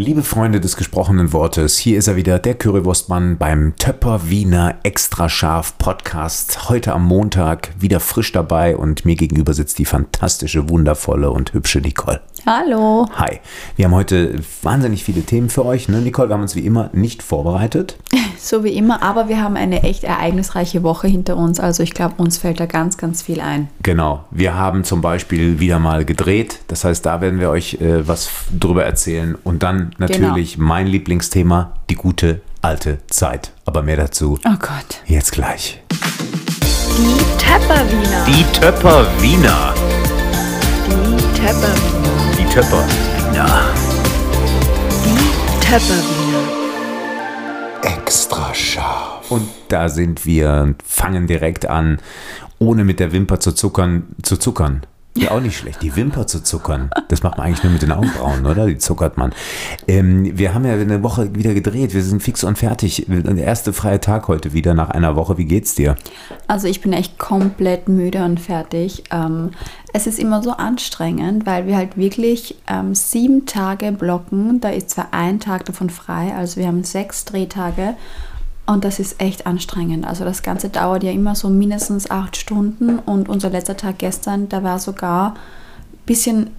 Liebe Freunde des gesprochenen Wortes, hier ist er wieder, der Currywurstmann beim Töpper Wiener Extra Scharf Podcast. Heute am Montag wieder frisch dabei und mir gegenüber sitzt die fantastische, wundervolle und hübsche Nicole. Hallo. Hi. Wir haben heute wahnsinnig viele Themen für euch. Ne? Nicole, wir haben uns wie immer nicht vorbereitet. So wie immer, aber wir haben eine echt ereignisreiche Woche hinter uns. Also ich glaube, uns fällt da ganz, ganz viel ein. Genau. Wir haben zum Beispiel wieder mal gedreht. Das heißt, da werden wir euch äh, was drüber erzählen. Und dann natürlich genau. mein Lieblingsthema, die gute alte Zeit. Aber mehr dazu. Oh Gott. Jetzt gleich. Die Töpper-Wiener. Die Töpper-Wiener. Die Töpper-Wiener. Die Töpper-Wiener. Die Töpper-Wiener. Extra scharf. Und da sind wir fangen direkt an, ohne mit der Wimper zu zuckern, zu zuckern. Ja, auch nicht schlecht. Die Wimper zu zuckern. Das macht man eigentlich nur mit den Augenbrauen, oder? Die zuckert man. Ähm, wir haben ja eine Woche wieder gedreht. Wir sind fix und fertig. Der erste freie Tag heute wieder nach einer Woche. Wie geht's dir? Also ich bin echt komplett müde und fertig. Ähm, es ist immer so anstrengend, weil wir halt wirklich ähm, sieben Tage blocken. Da ist zwar ein Tag davon frei. Also wir haben sechs Drehtage. Und das ist echt anstrengend. Also das Ganze dauert ja immer so mindestens acht Stunden. Und unser letzter Tag gestern, da war sogar ein bisschen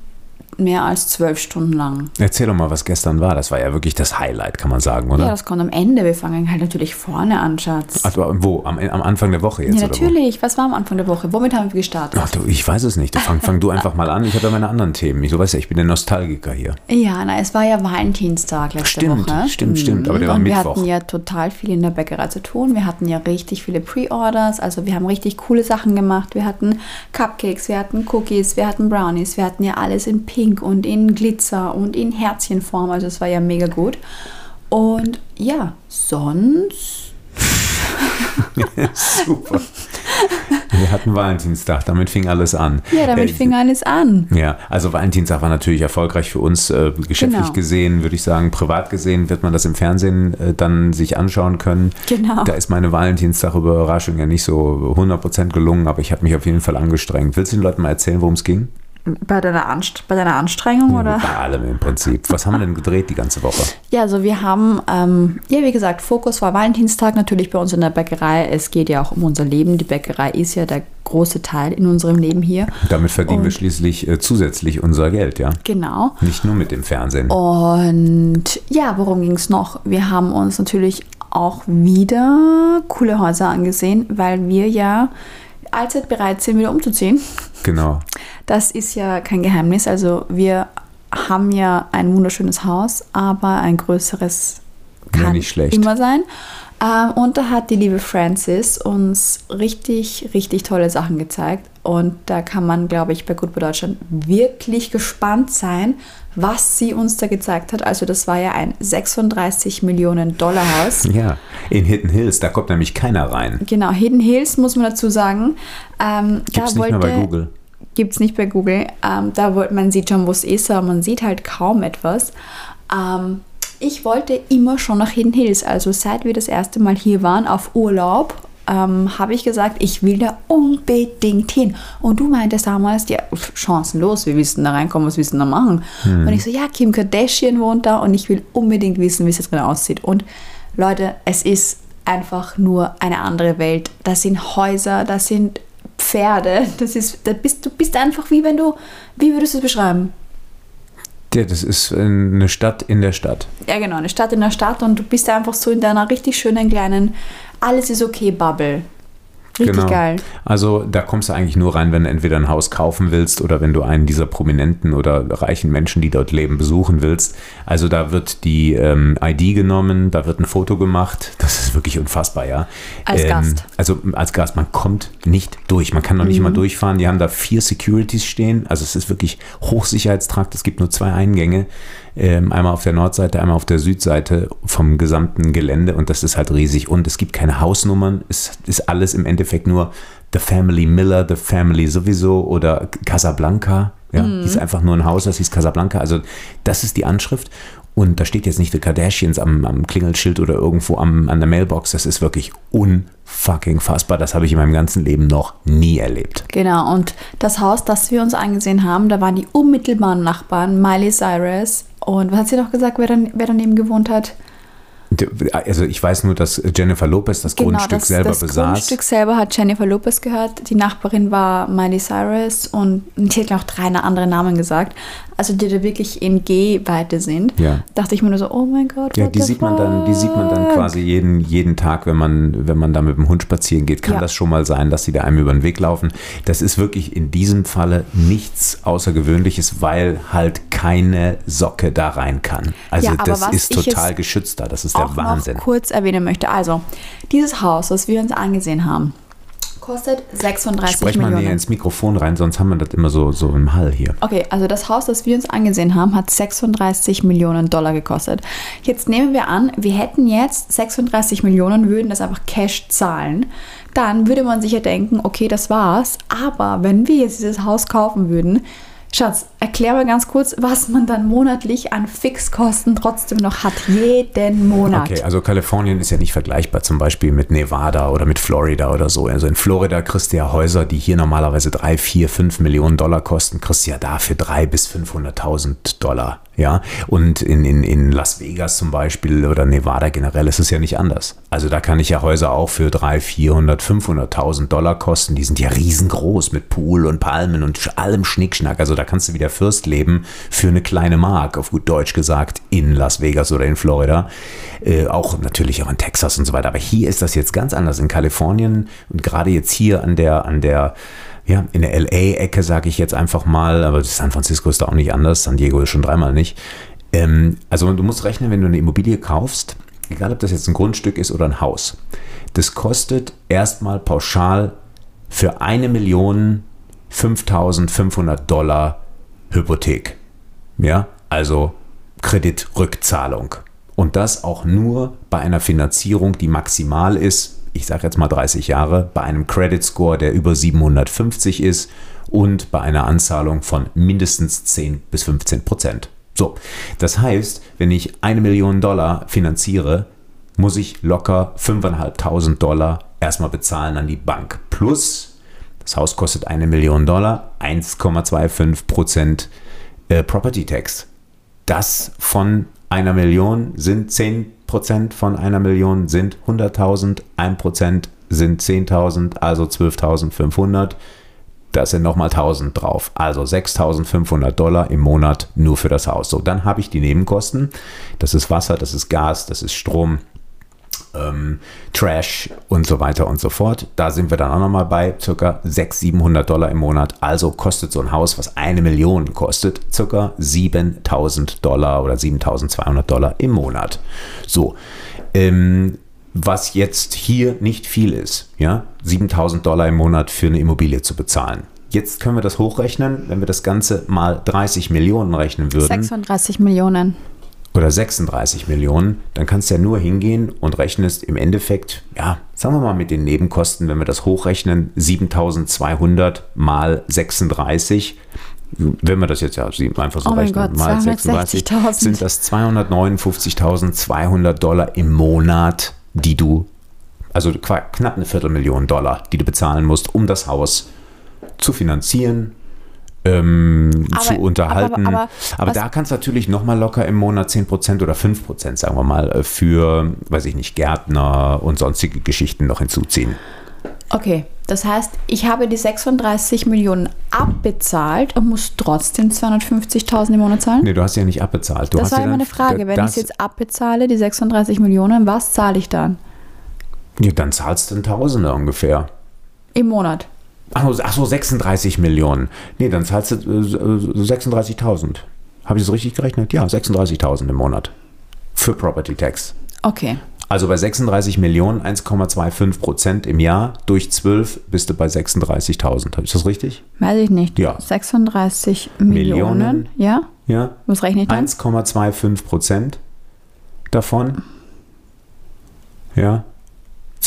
mehr als zwölf Stunden lang. Erzähl doch mal, was gestern war. Das war ja wirklich das Highlight, kann man sagen, oder? Ja, das kommt am Ende. Wir fangen halt natürlich vorne an, Schatz. Ach, wo? Am, am Anfang der Woche jetzt? Ja, natürlich. Was war am Anfang der Woche? Womit haben wir gestartet? Ach du, ich weiß es nicht. Fang, fang du einfach mal an. Ich habe ja meine anderen Themen. Ich, du weißt ja, ich bin der Nostalgiker hier. Ja, na, es war ja Valentinstag letzte stimmt, Woche. Stimmt, stimmt, Aber der war Und wir Mittwoch. hatten ja total viel in der Bäckerei zu tun. Wir hatten ja richtig viele Pre-Orders. Also wir haben richtig coole Sachen gemacht. Wir hatten Cupcakes, wir hatten Cookies, wir hatten Brownies. Wir hatten ja alles in Pink und in Glitzer und in Herzchenform. Also es war ja mega gut. Und ja, sonst. Super. Wir hatten Valentinstag, damit fing alles an. Ja, damit Äh, fing alles an. Ja, also Valentinstag war natürlich erfolgreich für uns, äh, geschäftlich Genau. gesehen, würde ich sagen, privat gesehen wird man das im Fernsehen äh, dann sich anschauen können. Genau. Da ist meine Valentinstag-Überraschung ja nicht so 100% gelungen, aber ich habe mich auf jeden Fall angestrengt. Willst du den Leuten mal erzählen, worum es ging? Bei deiner, Anst bei deiner Anstrengung, oder? Bei allem im Prinzip. Was haben wir denn gedreht die ganze Woche? Ja, also wir haben, ähm, ja, wie gesagt, Fokus war Valentinstag natürlich bei uns in der Bäckerei. Es geht ja auch um unser Leben. Die Bäckerei ist ja der große Teil in unserem Leben hier. Damit verdienen wir Und- schließlich äh, zusätzlich unser Geld, ja. Genau. Nicht nur mit dem Fernsehen. Und ja, worum ging es noch? Wir haben uns natürlich auch wieder coole Häuser angesehen, weil wir ja allzeit bereit sind, wieder umzuziehen. Genau. Das ist ja kein Geheimnis. Also wir haben ja ein wunderschönes Haus, aber ein größeres Ja, kann nicht schlecht. immer sein. Ähm, und da hat die liebe Francis uns richtig, richtig tolle Sachen gezeigt. Und da kann man, glaube ich, bei bei Deutschland wirklich gespannt sein, was sie uns da gezeigt hat. Also das war ja ein 36 Millionen Dollar Haus. Ja, in Hidden Hills, da kommt nämlich keiner rein. Genau, Hidden Hills muss man dazu sagen. Ähm, Gibt's nicht mehr bei Google. Gibt es nicht bei Google. Ähm, da wollte man sieht schon, wo es ist, aber man sieht halt kaum etwas. Ähm, ich wollte immer schon nach Hidden Hills. Also seit wir das erste Mal hier waren auf Urlaub, ähm, habe ich gesagt, ich will da unbedingt hin. Und du meintest damals, ja, chancenlos, wir wissen da reinkommen, was wir da machen. Und ich so, ja, Kim Kardashian wohnt da und ich will unbedingt wissen, wie es jetzt genau aussieht. Und Leute, es ist einfach nur eine andere Welt. Das sind Häuser, das sind Pferde. Das ist, da bist, du bist einfach wie wenn du, wie würdest du es beschreiben? Ja, das ist eine Stadt in der Stadt. Ja, genau, eine Stadt in der Stadt und du bist einfach so in deiner richtig schönen kleinen Alles ist okay Bubble. Richtig genau. geil. Also da kommst du eigentlich nur rein, wenn du entweder ein Haus kaufen willst oder wenn du einen dieser prominenten oder reichen Menschen, die dort leben, besuchen willst. Also da wird die ähm, ID genommen, da wird ein Foto gemacht. Das ist wirklich unfassbar, ja. Als Gast. Also als Gast, man kommt nicht durch. Man kann noch nicht Mhm. mal durchfahren. Die haben da vier Securities stehen. Also es ist wirklich Hochsicherheitstrakt. Es gibt nur zwei Eingänge. Ähm, einmal auf der Nordseite, einmal auf der Südseite vom gesamten Gelände und das ist halt riesig. Und es gibt keine Hausnummern. Es ist alles im Endeffekt nur The Family Miller, The Family sowieso oder Casablanca. Ja, hieß einfach nur ein Haus, das hieß Casablanca. Also das ist die Anschrift. Und da steht jetzt nicht The Kardashians am, am Klingelschild oder irgendwo am, an der Mailbox. Das ist wirklich unfucking fassbar. Das habe ich in meinem ganzen Leben noch nie erlebt. Genau, und das Haus, das wir uns angesehen haben, da waren die unmittelbaren Nachbarn, Miley Cyrus. Und was hat sie noch gesagt, wer, dann, wer daneben gewohnt hat? Also ich weiß nur, dass Jennifer Lopez das Grundstück Genau, das, selber das besaß. Grundstück selber hat Jennifer Lopez gehört. Die Nachbarin war Miley Cyrus und sie hat noch drei andere Namen gesagt. Also die da wirklich in G-Weite sind. Ja. Dachte ich mir nur so, oh mein Gott, Ja, die sieht man dann, die sieht man dann fuck? quasi jeden, jeden Tag, wenn man, wenn man da mit dem Hund spazieren geht, kann Ja. das schon mal sein, dass sie da einem über den Weg laufen. Das ist wirklich in diesem Falle nichts Außergewöhnliches, weil halt keine Socke da rein kann. Also Ja, das was ist total geschützt da. Das ist der auch Wahnsinn. noch kurz erwähnen möchte. Also, dieses Haus, das wir uns angesehen haben, kostet 36 Sprech mal Millionen. näher ins Mikrofon rein, sonst haben wir das immer so, so im Hall hier. Okay, also das Haus, das wir uns angesehen haben, hat 36 Millionen Dollar gekostet. Jetzt nehmen wir an, wir hätten jetzt 36 Millionen, würden das einfach Cash zahlen. Dann würde man sich ja denken, okay, das war's. Aber wenn wir jetzt dieses Haus kaufen würden, Schatz, erklär mal ganz kurz, was man dann monatlich an Fixkosten trotzdem noch hat. Jeden Monat. Okay, also Kalifornien ist ja nicht vergleichbar zum Beispiel mit Nevada oder mit Florida oder so. Also in Florida kriegst du ja Häuser, die hier normalerweise 3, 4, 5 Millionen Dollar kosten, kriegst du ja dafür 3 bis 500.000 Dollar. Ja, und in, in, in Las Vegas zum Beispiel oder Nevada generell ist es ja nicht anders. Also da kann ich ja Häuser auch für 3, 400, 500.000 Dollar kosten. Die sind ja riesengroß mit Pool und Palmen und allem Schnickschnack. Also da kannst du wieder Fürst leben für eine kleine Mark, auf gut Deutsch gesagt, in Las Vegas oder in Florida. Äh, auch natürlich auch in Texas und so weiter. Aber hier ist das jetzt ganz anders. In Kalifornien und gerade jetzt hier an der, an der, ja, in der LA-Ecke, sage ich jetzt einfach mal, aber San Francisco ist da auch nicht anders, San Diego ist schon dreimal nicht. Ähm, also du musst rechnen, wenn du eine Immobilie kaufst, egal ob das jetzt ein Grundstück ist oder ein Haus, das kostet erstmal pauschal für eine Million 5.500 Dollar Hypothek. Ja, also Kreditrückzahlung. Und das auch nur bei einer Finanzierung, die maximal ist, ich sage jetzt mal 30 Jahre, bei einem Credit Score, der über 750 ist und bei einer Anzahlung von mindestens 10 bis 15 Prozent. So, das heißt, wenn ich eine Million Dollar finanziere, muss ich locker 5.500 Dollar erstmal bezahlen an die Bank. Plus, das Haus kostet eine Million Dollar, 1,25 Prozent äh, Property Tax. Das von einer Million sind 10 Prozent von einer Million sind 100.000, 1 Prozent sind 10.000, also 12.500. Das sind nochmal 1000 drauf. Also 6.500 Dollar im Monat nur für das Haus. So, dann habe ich die Nebenkosten. Das ist Wasser, das ist Gas, das ist Strom, ähm, Trash und so weiter und so fort. Da sind wir dann auch nochmal bei ca. 600, 700 Dollar im Monat. Also kostet so ein Haus, was eine Million kostet, ca. 7000 Dollar oder 7200 Dollar im Monat. So, ähm, was jetzt hier nicht viel ist, ja, 7000 Dollar im Monat für eine Immobilie zu bezahlen. Jetzt können wir das hochrechnen, wenn wir das Ganze mal 30 Millionen rechnen würden 36 Millionen. Oder 36 Millionen, dann kannst du ja nur hingehen und rechnest im Endeffekt, ja, sagen wir mal mit den Nebenkosten, wenn wir das hochrechnen, 7200 mal 36. Wenn wir das jetzt ja einfach so Oh rechnen, Gott, mal 36, 260.000. sind das 259.200 Dollar im Monat, die du, also knapp eine Viertelmillion Dollar, die du bezahlen musst, um das Haus zu finanzieren, ähm, Aber- zu unterhalten. aber- Aber, aber da kannst du natürlich nochmal locker im Monat 10% oder 5%, sagen wir mal, äh, für, weiß ich nicht, Gärtner und sonstige Geschichten noch hinzuziehen. Okay, das heißt, ich habe die 36 Millionen abbezahlt und muss trotzdem 250.000 im Monat zahlen? Nee, du hast ja nicht abbezahlt. Du das war ja meine Frage. Wenn ich es jetzt abbezahle, die 36 Millionen, was zahle ich dann Ja, dann zahlst du ein Tausender ungefähr. im Monat? Ach so, ach so, 36 Millionen. Nee, dann zahlst du äh, 36.000. Habe ich das richtig gerechnet? Ja, 36.000 im Monat. Für Property Tax. Okay. Also bei 36 Millionen, 1,25 Prozent im Jahr durch 12 bist du bei 36.000. Habe ich das richtig? Weiß ich nicht. Ja. 36 Millionen. Millionen. Ja? Ja. Was rechne ich dann? 1,25 Prozent davon. Ja.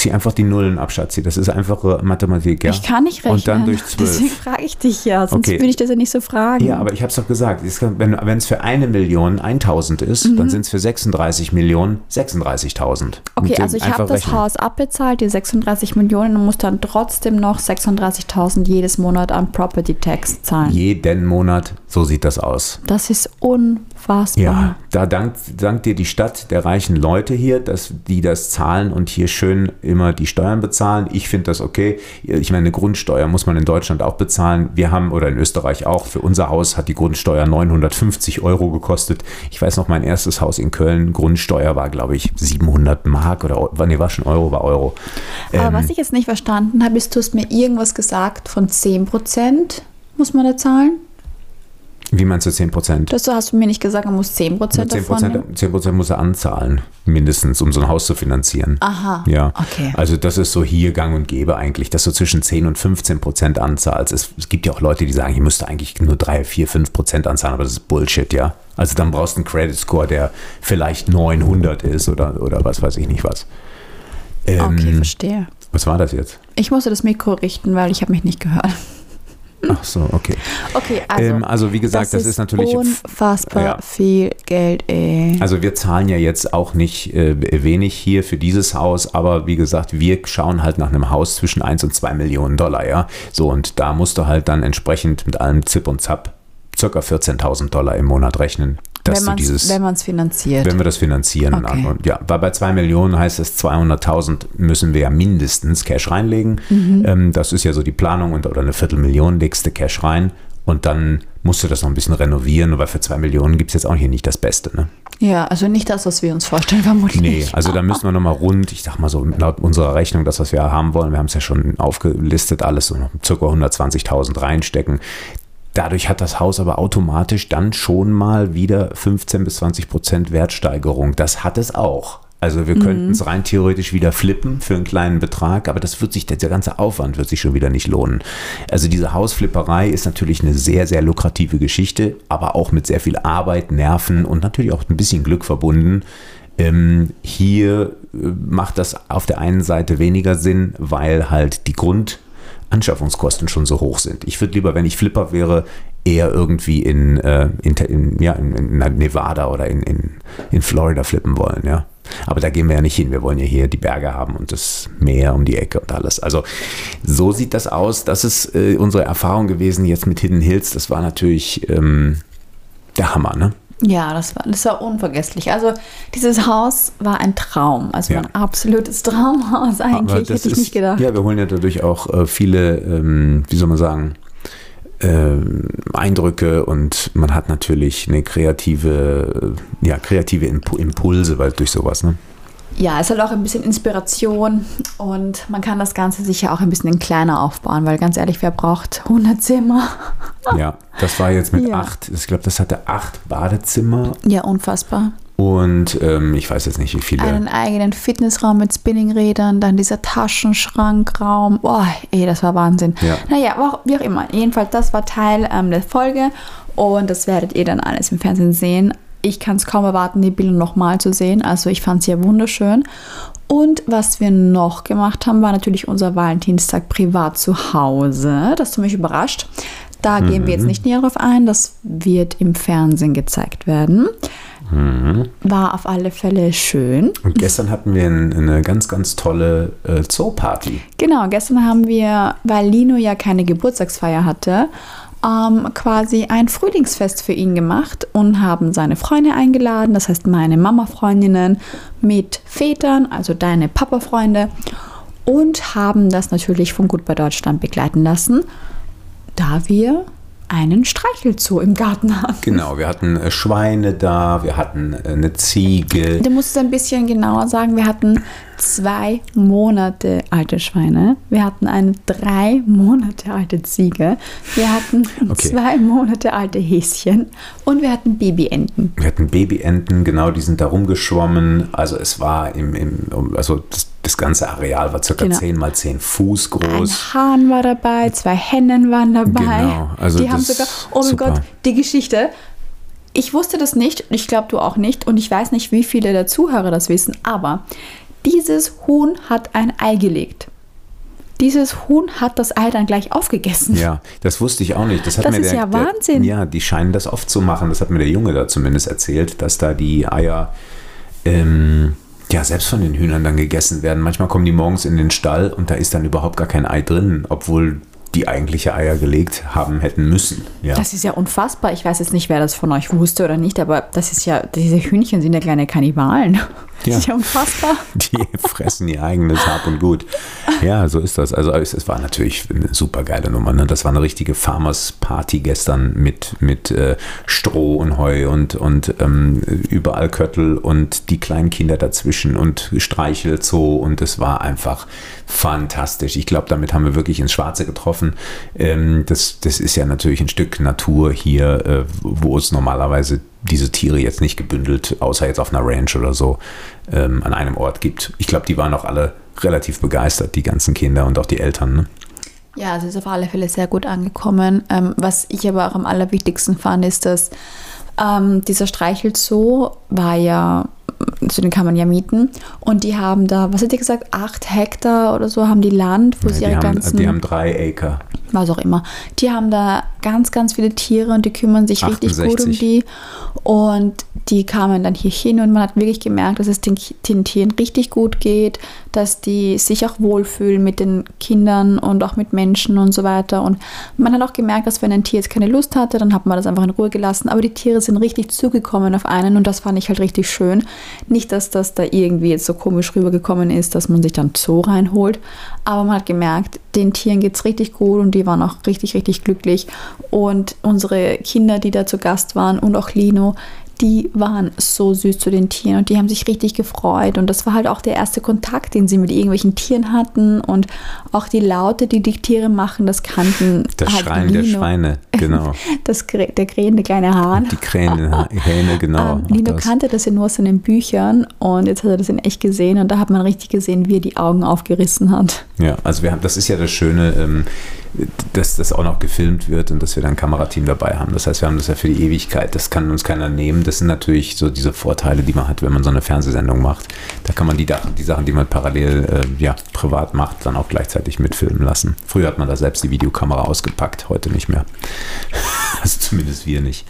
Zieh einfach die Nullen ab, Schatzi. Das ist einfache Mathematik, ja. Ich kann nicht rechnen. Und dann durch Deswegen 12. frage ich dich ja, sonst Okay. würde ich das ja nicht so fragen. Ja, aber ich habe es doch gesagt. Wenn es für eine Million 1000 ist, Mhm. dann sind es für 36 Millionen 36.000. Okay, also ich habe das. Haus abbezahlt, die 36 Millionen und muss dann trotzdem noch 36.000 jedes Monat an Property Tax zahlen. Jeden Monat, so sieht das aus. Das ist unfassbar. Ja, da dankt, dankt dir die Stadt der reichen Leute hier, dass die das zahlen und hier schön immer die Steuern bezahlen. Ich finde das okay. Ich meine, eine Grundsteuer muss man in Deutschland auch bezahlen. Wir haben, oder in Österreich auch, für unser Haus hat die Grundsteuer 950 Euro gekostet. Ich weiß noch, mein erstes Haus in Köln, Grundsteuer war, glaube ich, 700 Mark oder, nee, war schon Euro, war Euro. Aber Ähm, was ich jetzt nicht verstanden habe, ist, du hast mir irgendwas gesagt von 10% muss man da zahlen. Wie meinst du 10 Prozent? Das hast du mir nicht gesagt, man muss 10%, 10 davon nehmen. Prozent, 10 Prozent muss er anzahlen, mindestens, um so ein Haus zu finanzieren. Aha, Ja, okay. also das ist so hier gang und gäbe eigentlich, dass du zwischen 10 und 15 Prozent anzahlst. Es, es gibt ja auch Leute, die sagen, ich müsste eigentlich nur 3, 4, 5 Prozent anzahlen, aber das ist Bullshit, ja. Also dann brauchst du einen Credit Score, der vielleicht 900 ist oder, oder was weiß ich nicht was. Ähm, Okay, verstehe. was war das jetzt? Ich musste das Mikro richten, weil ich habe mich nicht gehört. Ach so, okay. Okay, also, ähm, also wie gesagt, das, ist, natürlich... unfassbar Ja. viel Geld, ey. Also wir zahlen ja jetzt auch nicht äh, wenig hier für dieses Haus, aber wie gesagt, wir schauen halt nach einem Haus zwischen 1 und 2 Millionen Dollar, ja. So, und da musst du halt dann entsprechend mit allem Zip und Zap circa 14.000 Dollar im Monat rechnen, dass wenn du man dieses, es wenn man's finanziert. wenn wir das finanzieren. Okay. Und ja, weil bei 2 Millionen heißt es 200.000 müssen wir ja mindestens Cash reinlegen. Mhm. Ähm, das ist ja so die Planung und, oder eine Viertelmillion legst du Cash rein und dann musst du das noch ein bisschen renovieren, weil für 2 Millionen gibt es jetzt auch hier nicht das Beste, ne? ja, also nicht das, was wir uns vorstellen, vermutlich. Nee, also da müssen wir nochmal rund, ich sag mal so laut unserer Rechnung, das, was wir haben wollen, wir haben es ja schon aufgelistet, alles so circa 120.000 reinstecken. Dadurch hat das Haus aber automatisch dann schon mal wieder 15 bis 20 Prozent Wertsteigerung. Das hat es auch. Also wir könnten es rein theoretisch wieder flippen für einen kleinen Betrag, aber das wird sich, der ganze Aufwand wird sich schon wieder nicht lohnen. Also diese Hausflipperei ist natürlich eine sehr, sehr lukrative Geschichte, aber auch mit sehr viel Arbeit, Nerven und natürlich auch ein bisschen Glück verbunden. Ähm, hier äh, macht das auf der einen Seite weniger Sinn, weil halt die Grundanschaffungskosten schon so hoch sind. Ich würde lieber, wenn ich Flipper wäre, eher irgendwie in, äh, in, in, ja, in, in Nevada oder in, in, in Florida flippen wollen, ja. Aber da gehen wir ja nicht hin. Wir wollen ja hier die Berge haben und das Meer um die Ecke und alles. Also so sieht das aus. Das ist äh, unsere Erfahrung gewesen jetzt mit Hidden Hills. Das war natürlich ähm, der Hammer, ne? Ja, das war, das war unvergesslich. Also dieses Haus war ein Traum. Also Ja. ein absolutes Traumhaus eigentlich, hätte ich nicht gedacht. Ja, wir holen ja dadurch auch äh, viele, ähm, wie soll man sagen, ähm, Eindrücke und man hat natürlich eine kreative, äh, ja, kreative Impu Impulse weil durch sowas, ne? Ja, es hat auch ein bisschen Inspiration und man kann das Ganze sicher auch ein bisschen kleiner aufbauen, weil ganz ehrlich, wer braucht 100 Zimmer? Ja, das war jetzt mit Ja. acht, ich glaube, das hatte acht Badezimmer Ja, unfassbar. und ähm, ich weiß jetzt nicht, wie viele. Einen eigenen Fitnessraum mit Spinningrädern, dann dieser Taschenschrankraum. Boah, ey, das war Wahnsinn. Ja. Naja, wie auch immer. Jedenfalls, das war Teil ähm, der Folge und das werdet ihr dann alles im Fernsehen sehen. Ich kann es kaum erwarten, die Bilder nochmal zu sehen. Also ich fand es ja wunderschön. Und was wir noch gemacht haben, war natürlich unser Valentinstag privat zu Hause. Das hat mich überrascht. Da gehen wir jetzt nicht näher drauf ein. Das wird im Fernsehen gezeigt werden. War auf alle Fälle schön. Und gestern hatten wir ein, eine ganz, ganz tolle äh, Zoo-Party. Genau, gestern haben wir, weil Lino ja keine Geburtstagsfeier hatte, ähm, quasi ein Frühlingsfest für ihn gemacht und haben seine Freunde eingeladen, das heißt meine Mama-Freundinnen mit Vätern, also deine Papa-Freunde und haben das natürlich von Gut bei Deutschland begleiten lassen, da wir einen Streichelzoo im Garten haben. Genau, wir hatten äh, Schweine da, wir hatten äh, eine Ziege. Du musst es ein bisschen genauer sagen. Wir hatten zwei Monate alte Schweine. Wir hatten eine drei Monate alte Ziege. Wir hatten Okay. zwei Monate alte Häschen. Und wir hatten Babyenten. Wir hatten Babyenten, genau, die sind da rumgeschwommen. Also es war im, im also das, das ganze Areal war circa Genau. 10 mal 10 Fuß Ein groß. Hahn war dabei, zwei Hennen waren dabei. Genau, also die haben sogar, oh mein super. Gott, die Geschichte. Ich wusste das nicht, ich glaube du auch nicht und ich weiß nicht, wie viele der Zuhörer das wissen, aber Dieses Huhn hat ein Ei gelegt. Dieses Huhn hat das Ei dann gleich aufgegessen. Ja, das wusste ich auch nicht. Das, hat Das mir ist der, ja Wahnsinn. Der, ja, die scheinen das oft zu machen. Das hat mir der Junge da zumindest erzählt, dass da die Eier ähm, ja selbst von den Hühnern dann gegessen werden. Manchmal kommen die morgens in den Stall und da ist dann überhaupt gar kein Ei drin, obwohl die eigentliche Eier gelegt haben hätten müssen. Ja. Das ist ja unfassbar. Ich weiß jetzt nicht, wer das von euch wusste oder nicht, aber das ist ja, diese Hühnchen sind ja kleine Kannibalen. Das Ja. ist ja unfassbar. Die fressen ihr eigenes Hab und Gut. Ja, so ist das. Also es, es war natürlich eine super geile Nummer. Ne? Das war eine richtige Farmers Party gestern mit, mit äh, Stroh und Heu und, und ähm, überall Köttel und die kleinen Kinder dazwischen und Streichelzoo und es war einfach fantastisch. Ich glaube, damit haben wir wirklich ins Schwarze getroffen. Ähm, das, das ist ja natürlich ein Stück Natur hier, äh, wo es normalerweise diese Tiere jetzt nicht gebündelt, außer jetzt auf einer Ranch oder so, ähm, an einem Ort gibt. Ich glaube, die waren auch alle relativ begeistert, die ganzen Kinder und auch die Eltern. Ne? Ja, es ist auf alle Fälle sehr gut angekommen. Ähm, was ich aber auch am allerwichtigsten fand, ist, dass ähm, dieser Streichelzoo war ja, so den kann man ja mieten. Und die haben da, was hat ihr gesagt, acht Hektar oder so haben die Land, wo sie die, ihre haben, ganzen, die haben drei Acre. was auch immer. Die haben da ganz, ganz viele Tiere und die kümmern sich richtig gut um 68. die. Und die kamen dann hier hin und man hat wirklich gemerkt, dass es den, den Tieren richtig gut geht, dass die sich auch wohlfühlen mit den Kindern und auch mit Menschen und so weiter. Und man hat auch gemerkt, dass wenn ein Tier jetzt keine Lust hatte, dann hat man das einfach in Ruhe gelassen. Aber die Tiere sind richtig zugekommen auf einen und das fand ich halt richtig schön. Nicht, dass das da irgendwie jetzt so komisch rübergekommen ist, dass man sich dann Zoo reinholt, aber man hat gemerkt, den Tieren geht es richtig gut und die waren auch richtig, richtig glücklich. Und unsere Kinder, die da zu Gast waren und auch Lino, die waren so süß zu den Tieren und die haben sich richtig gefreut. Und das war halt auch der erste Kontakt, den sie mit irgendwelchen Tieren hatten. Und auch die Laute, die die Tiere machen, das kannten Das halt Schreien der Lino. Schweine, genau. Das, der krähende kleine Hahn. Die Krähen, Hähne, genau. Ähm, Lino das. kannte das ja nur aus seinen Büchern und jetzt hat er das in echt gesehen und da hat man richtig gesehen, wie er die Augen aufgerissen hat. Ja, also wir haben, das ist ja das Schöne, ähm, dass das auch noch gefilmt wird und dass wir dann ein Kamerateam dabei haben. Das heißt, wir haben das ja für die Ewigkeit. Das kann uns keiner nehmen. Das sind natürlich so diese Vorteile, die man hat, wenn man so eine Fernsehsendung macht. Da kann man die, die Sachen, die man parallel äh, ja, privat macht, dann auch gleichzeitig mitfilmen lassen. Früher hat man da selbst die Videokamera ausgepackt, heute nicht mehr. Also zumindest wir nicht.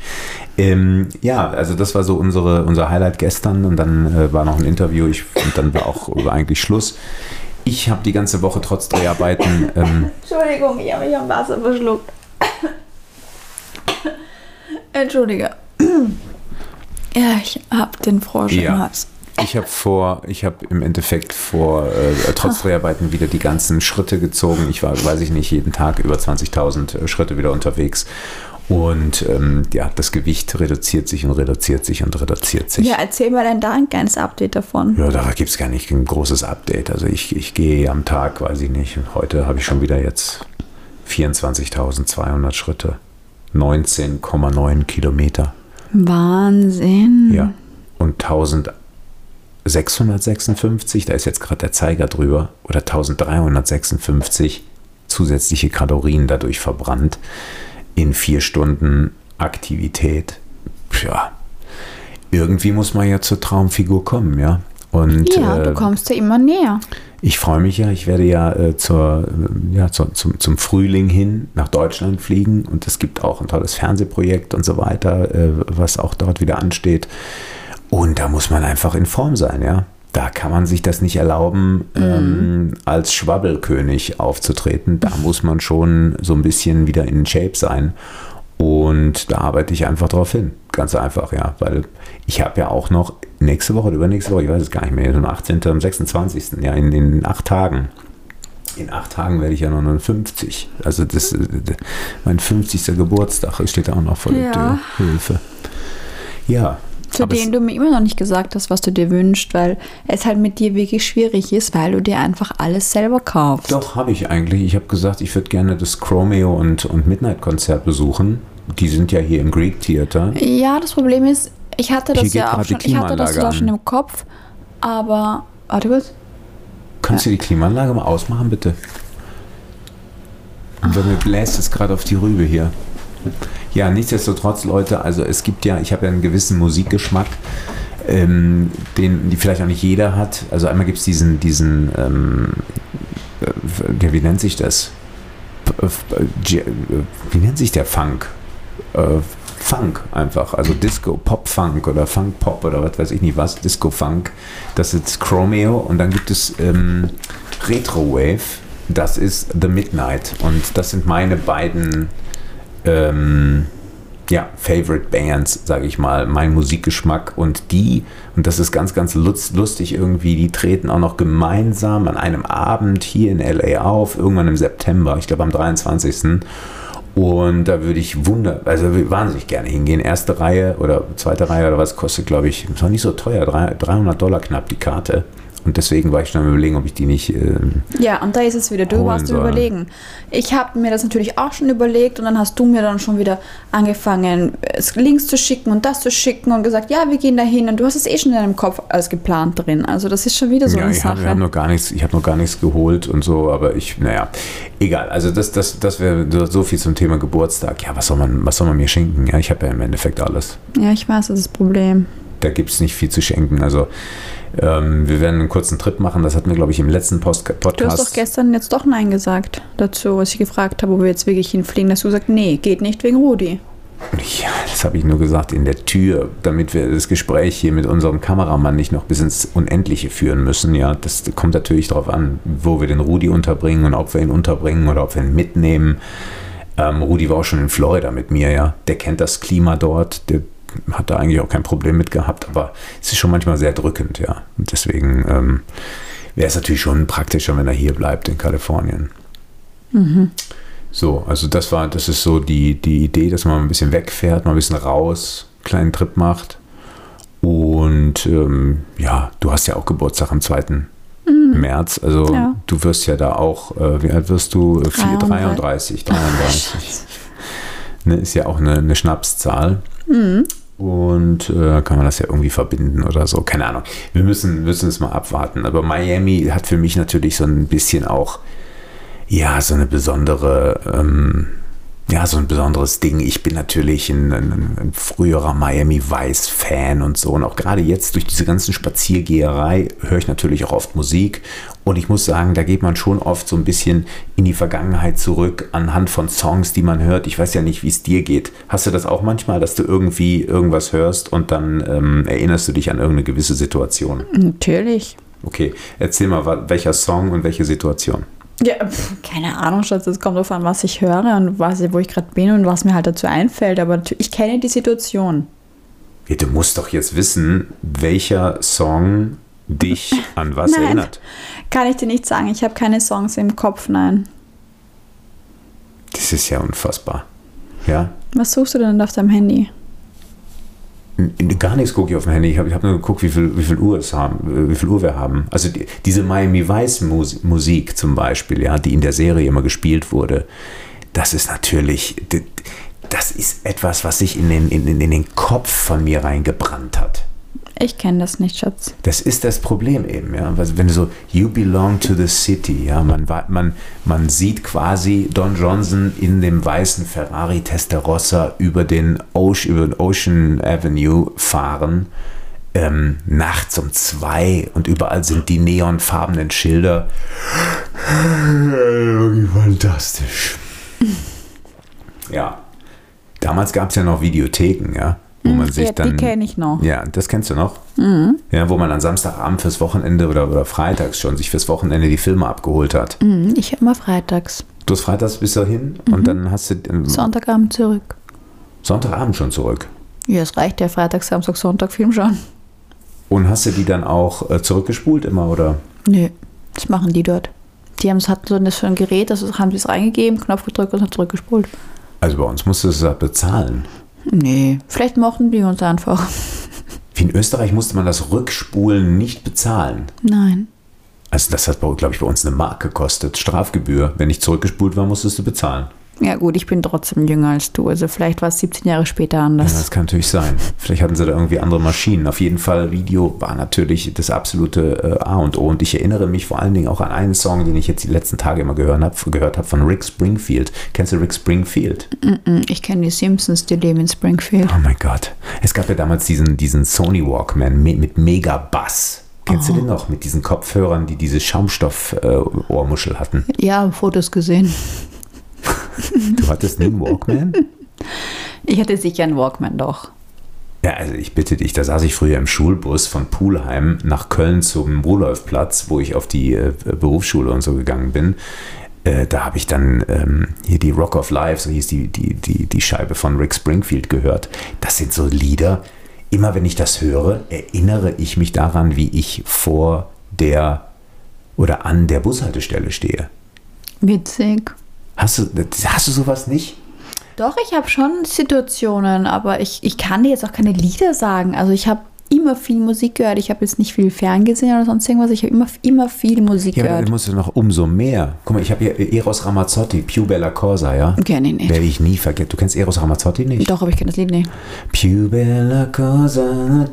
Ähm, ja, also das war so unsere, unser Highlight gestern und dann äh, war noch ein Interview ich, und dann war auch eigentlich Schluss. Ich habe die ganze Woche trotz Dreharbeiten ähm, Entschuldigung, ich habe mich am Wasser verschluckt. Entschuldige. Ja, ich habe den Frosch Ja. im Hals. Ich habe vor, ich habe im Endeffekt vor, äh, trotz Dreharbeiten wieder die ganzen Schritte gezogen. Ich war, weiß ich nicht, jeden Tag über 20.000 Schritte wieder unterwegs. Und ähm, ja, das Gewicht reduziert sich und reduziert sich und reduziert sich. Ja, erzähl mir dann da ein kleines Update davon. Ja, da gibt es gar nicht ein großes Update. Also ich, ich gehe am Tag, weiß ich nicht. Und heute habe ich schon wieder jetzt 24.200 Schritte. 19,9 Kilometer. Wahnsinn. Ja. Und 1656, da ist jetzt gerade der Zeiger drüber, oder 1356 zusätzliche Kalorien dadurch verbrannt in vier Stunden Aktivität. Ja. Irgendwie muss man ja zur Traumfigur kommen, ja. Und Ja, äh, du kommst ja immer näher. ich freue mich ja, ich werde ja, äh, zur, äh, ja zur, zum, zum Frühling hin nach Deutschland fliegen und es gibt auch ein tolles Fernsehprojekt und so weiter, äh, was auch dort wieder ansteht. Und da muss man einfach in Form sein, ja. Da kann man sich das nicht erlauben, ähm, als Schwabbelkönig aufzutreten. Da muss man schon so ein bisschen wieder in Shape sein. Und da arbeite ich einfach drauf hin. Ganz einfach, ja. Weil ich habe ja auch noch nächste Woche oder übernächste Woche, ich weiß es gar nicht mehr, am 18., am 26., ja, in den acht Tagen. In acht Tagen werde ich ja 59. Also das, äh, mein 50. Geburtstag steht auch noch vor der Ja. Tür. Hilfe. Ja. Zu aber denen du mir immer noch nicht gesagt hast, was du dir wünschst, weil es halt mit dir wirklich schwierig ist, weil du dir einfach alles selber kaufst. Doch, habe ich eigentlich. Ich habe gesagt, ich würde gerne das Chromeo und, und Midnight-Konzert besuchen. Die sind ja hier im Greek Theater. Ja, das Problem ist, ich hatte das ja auch schon, ich hatte das ja schon im Kopf, aber warte kurz. Kannst du die Klimaanlage mal ausmachen, bitte? Und bei mir bläst es gerade auf die Rübe hier. Ja, nichtsdestotrotz, Leute, also es gibt ja, ich habe ja einen gewissen Musikgeschmack. ähm, den die vielleicht auch nicht jeder hat. Also einmal gibt es diesen, diesen ähm, äh, wie nennt sich das? Äh, Wie nennt sich der Funk? Äh, Funk einfach, also Disco, Pop-Funk oder Funk-Pop oder was weiß ich nicht was, Disco-Funk. Das ist Chromeo und dann gibt es ähm, Retro-Wave, das ist The Midnight und das sind meine beiden ähm, ja, Favorite Bands, sage ich mal, mein Musikgeschmack und die, und das ist ganz, ganz lustig irgendwie, die treten auch noch gemeinsam an einem Abend hier in LA auf, irgendwann im September, ich glaube am 23. Und da würde ich wunder, also wahnsinnig gerne hingehen. Erste Reihe oder zweite Reihe oder was kostet, glaube ich, ist noch nicht so teuer, drei- 300 Dollar knapp die Karte. Und deswegen war ich schon am überlegen, ob ich die nicht ähm, Ja, und da ist es wieder, du warst am sollen. überlegen. Ich habe mir das natürlich auch schon überlegt und dann hast du mir dann schon wieder angefangen, es Links zu schicken und das zu schicken und gesagt, ja, wir gehen da hin und du hast es eh schon in deinem Kopf alles geplant drin. Also das ist schon wieder so ja, eine ich habe Sache. hab noch gar nichts, ich habe noch gar nichts geholt und so, aber ich, naja, egal. Also das, das, das wäre so- so viel zum Thema Geburtstag. Ja, was soll man, was soll man mir schenken? Ja, ich habe ja im Endeffekt alles. ja, ich weiß, das ist das Problem. Da gibt es nicht viel zu schenken. Also ähm, wir werden einen kurzen Trip machen. Das hatten wir, glaube ich, im letzten Post Du hast Podcast. doch gestern jetzt doch Nein gesagt dazu, als ich gefragt habe, wo wir jetzt wirklich hinfliegen. Hast du gesagt, nee, geht nicht wegen Rudi. Ja, das habe ich nur gesagt in der Tür, damit wir das Gespräch hier mit unserem Kameramann nicht noch bis ins Unendliche führen müssen. Ja, das kommt natürlich darauf an, wo wir den Rudi unterbringen und ob wir ihn unterbringen oder ob wir ihn mitnehmen. Ähm, Rudi war auch schon in Florida mit mir, ja. Der kennt das Klima dort, der hat da eigentlich auch kein Problem mit gehabt, aber es ist schon manchmal sehr drückend, ja. Und deswegen ähm, wäre es natürlich schon praktischer, wenn er hier bleibt in Kalifornien. So, also das war, das ist so die, die Idee, dass man ein bisschen wegfährt, mal ein bisschen raus, einen kleinen Trip macht. Und ähm, ja, du hast ja auch Geburtstag am 2. März. Also Ja. du wirst ja da auch, äh, wie alt wirst du? Äh, vier- 33. 33. 33. ne, ist ja auch eine, eine Schnapszahl. Und äh, kann man das ja irgendwie verbinden oder so. Keine Ahnung. Wir müssen, müssen es mal abwarten. Aber Miami hat für mich natürlich so ein bisschen auch, ja, so eine besondere, ähm, ja, so ein besonderes Ding. Ich bin natürlich ein, ein, ein früherer Miami Vice-Fan und so. Und auch gerade jetzt durch diese ganzen Spaziergeherei höre ich natürlich auch oft Musik. Und ich muss sagen, da geht man schon oft so ein bisschen in die Vergangenheit zurück anhand von Songs, die man hört. Ich weiß ja nicht, wie es dir geht. Hast du das auch manchmal, dass du irgendwie irgendwas hörst und dann ähm, erinnerst du dich an irgendeine gewisse Situation? Natürlich. Okay, erzähl mal, welcher Song und welche Situation? Ja, pf, keine Ahnung, Schatz. Es kommt darauf an, was ich höre und was, wo ich gerade bin und was mir halt dazu einfällt. Aber ich kenne die Situation. Ja, du musst doch jetzt wissen, welcher Song dich an was Nein. erinnert. Kann ich dir nicht sagen. Ich habe keine Songs im Kopf, nein. Das ist ja unfassbar. Ja, Was suchst du denn auf deinem Handy? Gar nichts gucke ich auf dem Handy. Ich habe hab nur geguckt, wie viel, wie viel Uhr es haben, wie viel Uhr wir haben. Also die, diese Miami Vice Mus Musik zum Beispiel, ja, die in der Serie immer gespielt wurde, das ist natürlich, das ist etwas, was sich in den, in in den Kopf von mir reingebrannt hat. Ich kenne das nicht, Schatz. Das ist das Problem eben, ja. Wenn du so, you belong to the city, ja, man, man, man sieht quasi Don Johnson in dem weißen Ferrari Testarossa über den, Ocean, über den Ocean Avenue fahren, ähm, nachts um zwei und überall sind die neonfarbenen Schilder. Fantastisch. Ja. Damals gab es ja noch Videotheken, ja. Wo man sich ja, die dann. kenne ich noch. Ja, das kennst du noch? Ja, wo man an Samstagabend fürs Wochenende oder, oder freitags schon sich fürs Wochenende die Filme abgeholt hat. Mhm, Ich immer freitags. Du hast freitags bis dahin und dann hast du ähm, Sonntagabend zurück. Sonntagabend schon zurück. Ja, es reicht ja Freitag, Samstag, Sonntag, Film schon. Und hast du die dann auch äh, zurückgespult immer oder? Nö, das machen die dort. Die haben es hatten so das ein Gerät, das haben sie es reingegeben, Knopf gedrückt und es hat zurückgespult. Also bei uns musst du es ja bezahlen. Nee, vielleicht mochten die uns einfach. Wie in Österreich musste man das Rückspulen nicht bezahlen. Nein. Also das hat, glaube ich, bei uns eine Mark gekostet. Strafgebühr. Wenn nicht zurückgespult war, musstest du bezahlen. Ja gut, ich bin trotzdem jünger als du. Also vielleicht war es 17 Jahre später Ja, anders. das kann natürlich sein. Vielleicht hatten sie da irgendwie andere Maschinen. Auf jeden Fall, Video war natürlich das absolute äh, A und O. Und ich erinnere mich vor allen Dingen auch an einen Song, den ich jetzt die letzten Tage immer gehört habe, gehört habe von Rick Springfield. Kennst du Rick Springfield? Mm, Ich kenne die Simpsons, die leben in Springfield. Oh mein Gott. Es gab ja damals diesen, diesen Sony Walkman me- mit mega Bass. Kennst du den noch? Mit diesen Kopfhörern, die diese Schaumstoff-Ohrmuschel hatten. Ja, Fotos gesehen. Du hattest nie einen Walkman? Ich hatte sicher einen Walkman doch. Ja, also ich bitte dich, da saß ich früher im Schulbus von Pulheim nach Köln zum Rudolfplatz, wo ich auf die äh, Berufsschule und so gegangen bin. Äh, da habe ich dann ähm, hier die Rock of Life, so hieß die, die, die, die Scheibe von Rick Springfield gehört. Das sind so Lieder, immer wenn ich das höre, erinnere ich mich daran, wie ich vor der oder an der Bushaltestelle stehe. Witzig. Hast du, hast du sowas nicht? Doch, ich habe schon Situationen, aber ich, ich kann dir jetzt auch keine Lieder sagen. Also ich habe immer viel Musik gehört. Ich habe jetzt nicht viel Fernsehen oder sonst irgendwas. Ich habe immer, immer viel Musik Ja, gehört. dann musst du noch umso mehr. Guck mal, ich habe hier Eros Ramazzotti, Più Bella Cosa, ja? Ich nicht. Werde ich nie vergessen. Du kennst Eros Ramazzotti nicht? Doch, aber ich kenne das Lied nicht. Più bella cosa.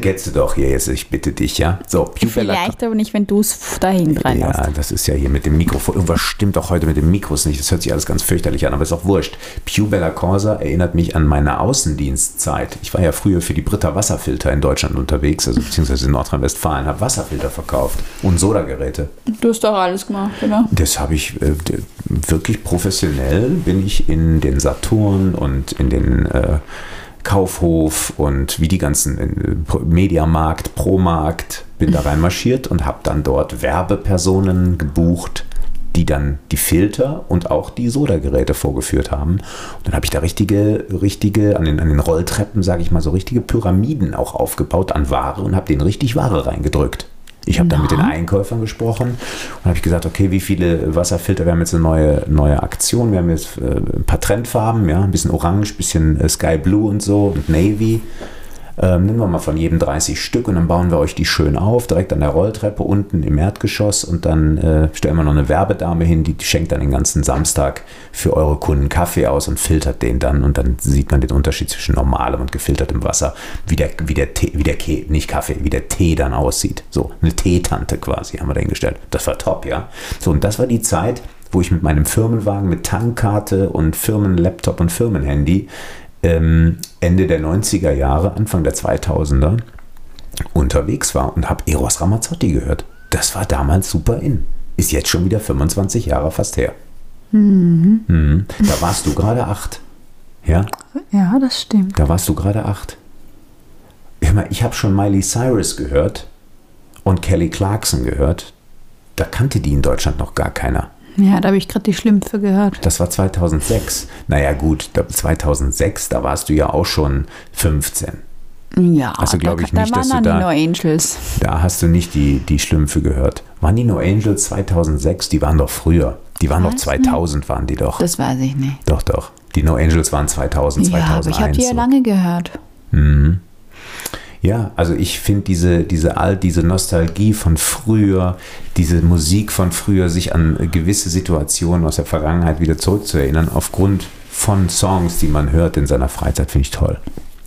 Kennst du doch hier jetzt, ich bitte dich, ja? So, Più bella Vielleicht aber nicht, wenn du es da hinten reinlässt. Ja, das ist ja hier mit dem Mikrofon. Irgendwas stimmt auch heute mit dem Mikros nicht. Das hört sich alles ganz fürchterlich an, aber ist auch wurscht. Più Bella Cosa erinnert mich an meine Außendienstzeit. Ich war ja früher für die Britta Wasserfilter in Deutschland unterwegs, also beziehungsweise in Nordrhein-Westfalen, habe Wasserfilter verkauft und Sodageräte. Du hast doch alles gemacht, oder? Das habe ich äh, wirklich professionell, bin ich in den Saturn und in den äh, Kaufhof und wie die ganzen äh, Mediamarkt, Promarkt, bin da reinmarschiert und habe dann dort Werbepersonen gebucht, die dann die Filter und auch die Sodageräte vorgeführt haben. Und dann habe ich da richtige, richtige, an den, an den Rolltreppen, sage ich mal, so richtige Pyramiden auch aufgebaut an Ware und habe denen richtig Ware reingedrückt. Ich habe dann mit den Einkäufern gesprochen und habe ich gesagt, okay, wie viele Wasserfilter, wir haben jetzt eine neue, neue Aktion, wir haben jetzt äh, ein paar Trendfarben, ja, ein bisschen orange, ein bisschen äh, Sky Blue und so und Navy. Ähm, nehmen wir mal von jedem 30 Stück und dann bauen wir euch die schön auf, direkt an der Rolltreppe unten im Erdgeschoss und dann äh, stellen wir noch eine Werbedame hin, die schenkt dann den ganzen Samstag für eure Kunden Kaffee aus und filtert den dann und dann sieht man den Unterschied zwischen normalem und gefiltertem Wasser, wie der, wie der Tee, wie der Ke nicht Kaffee, wie der Tee dann aussieht. So, eine Teetante quasi haben wir da hingestellt. Das war top, ja. So, und das war die Zeit, wo ich mit meinem Firmenwagen mit Tankkarte und Firmenlaptop und Firmenhandy ähm, Ende der 90er Jahre, Anfang der 2000er unterwegs war und habe Eros Ramazzotti gehört. Das war damals super in. Ist jetzt schon wieder 25 Jahre fast her. Mhm. Da warst du gerade acht. Ja, Ja, das stimmt. da warst du gerade acht. Hör mal, ich habe schon Miley Cyrus gehört und Kelly Clarkson gehört. Da kannte die in Deutschland noch gar keiner. Ja, da habe ich gerade die Schlümpfe gehört. Das war 2006. Naja gut, da- 2006, da warst du ja auch schon 15. Ja, Also glaub da, ich nicht, da dass du da- die No Angels. Da hast du nicht die, die Schlümpfe gehört. Waren die No Angels 2006? Die waren doch früher. Die waren doch Was? 2000, waren die doch. Das weiß ich nicht. Doch, doch. Die No Angels waren 2000, Ja, aber 2001. ich habe die ja so. lange gehört. Ja, also ich finde diese, diese alt, diese Nostalgie von früher, diese Musik von früher, sich an gewisse Situationen aus der Vergangenheit wieder zurückzuerinnern, aufgrund von Songs, die man hört in seiner Freizeit, finde ich toll.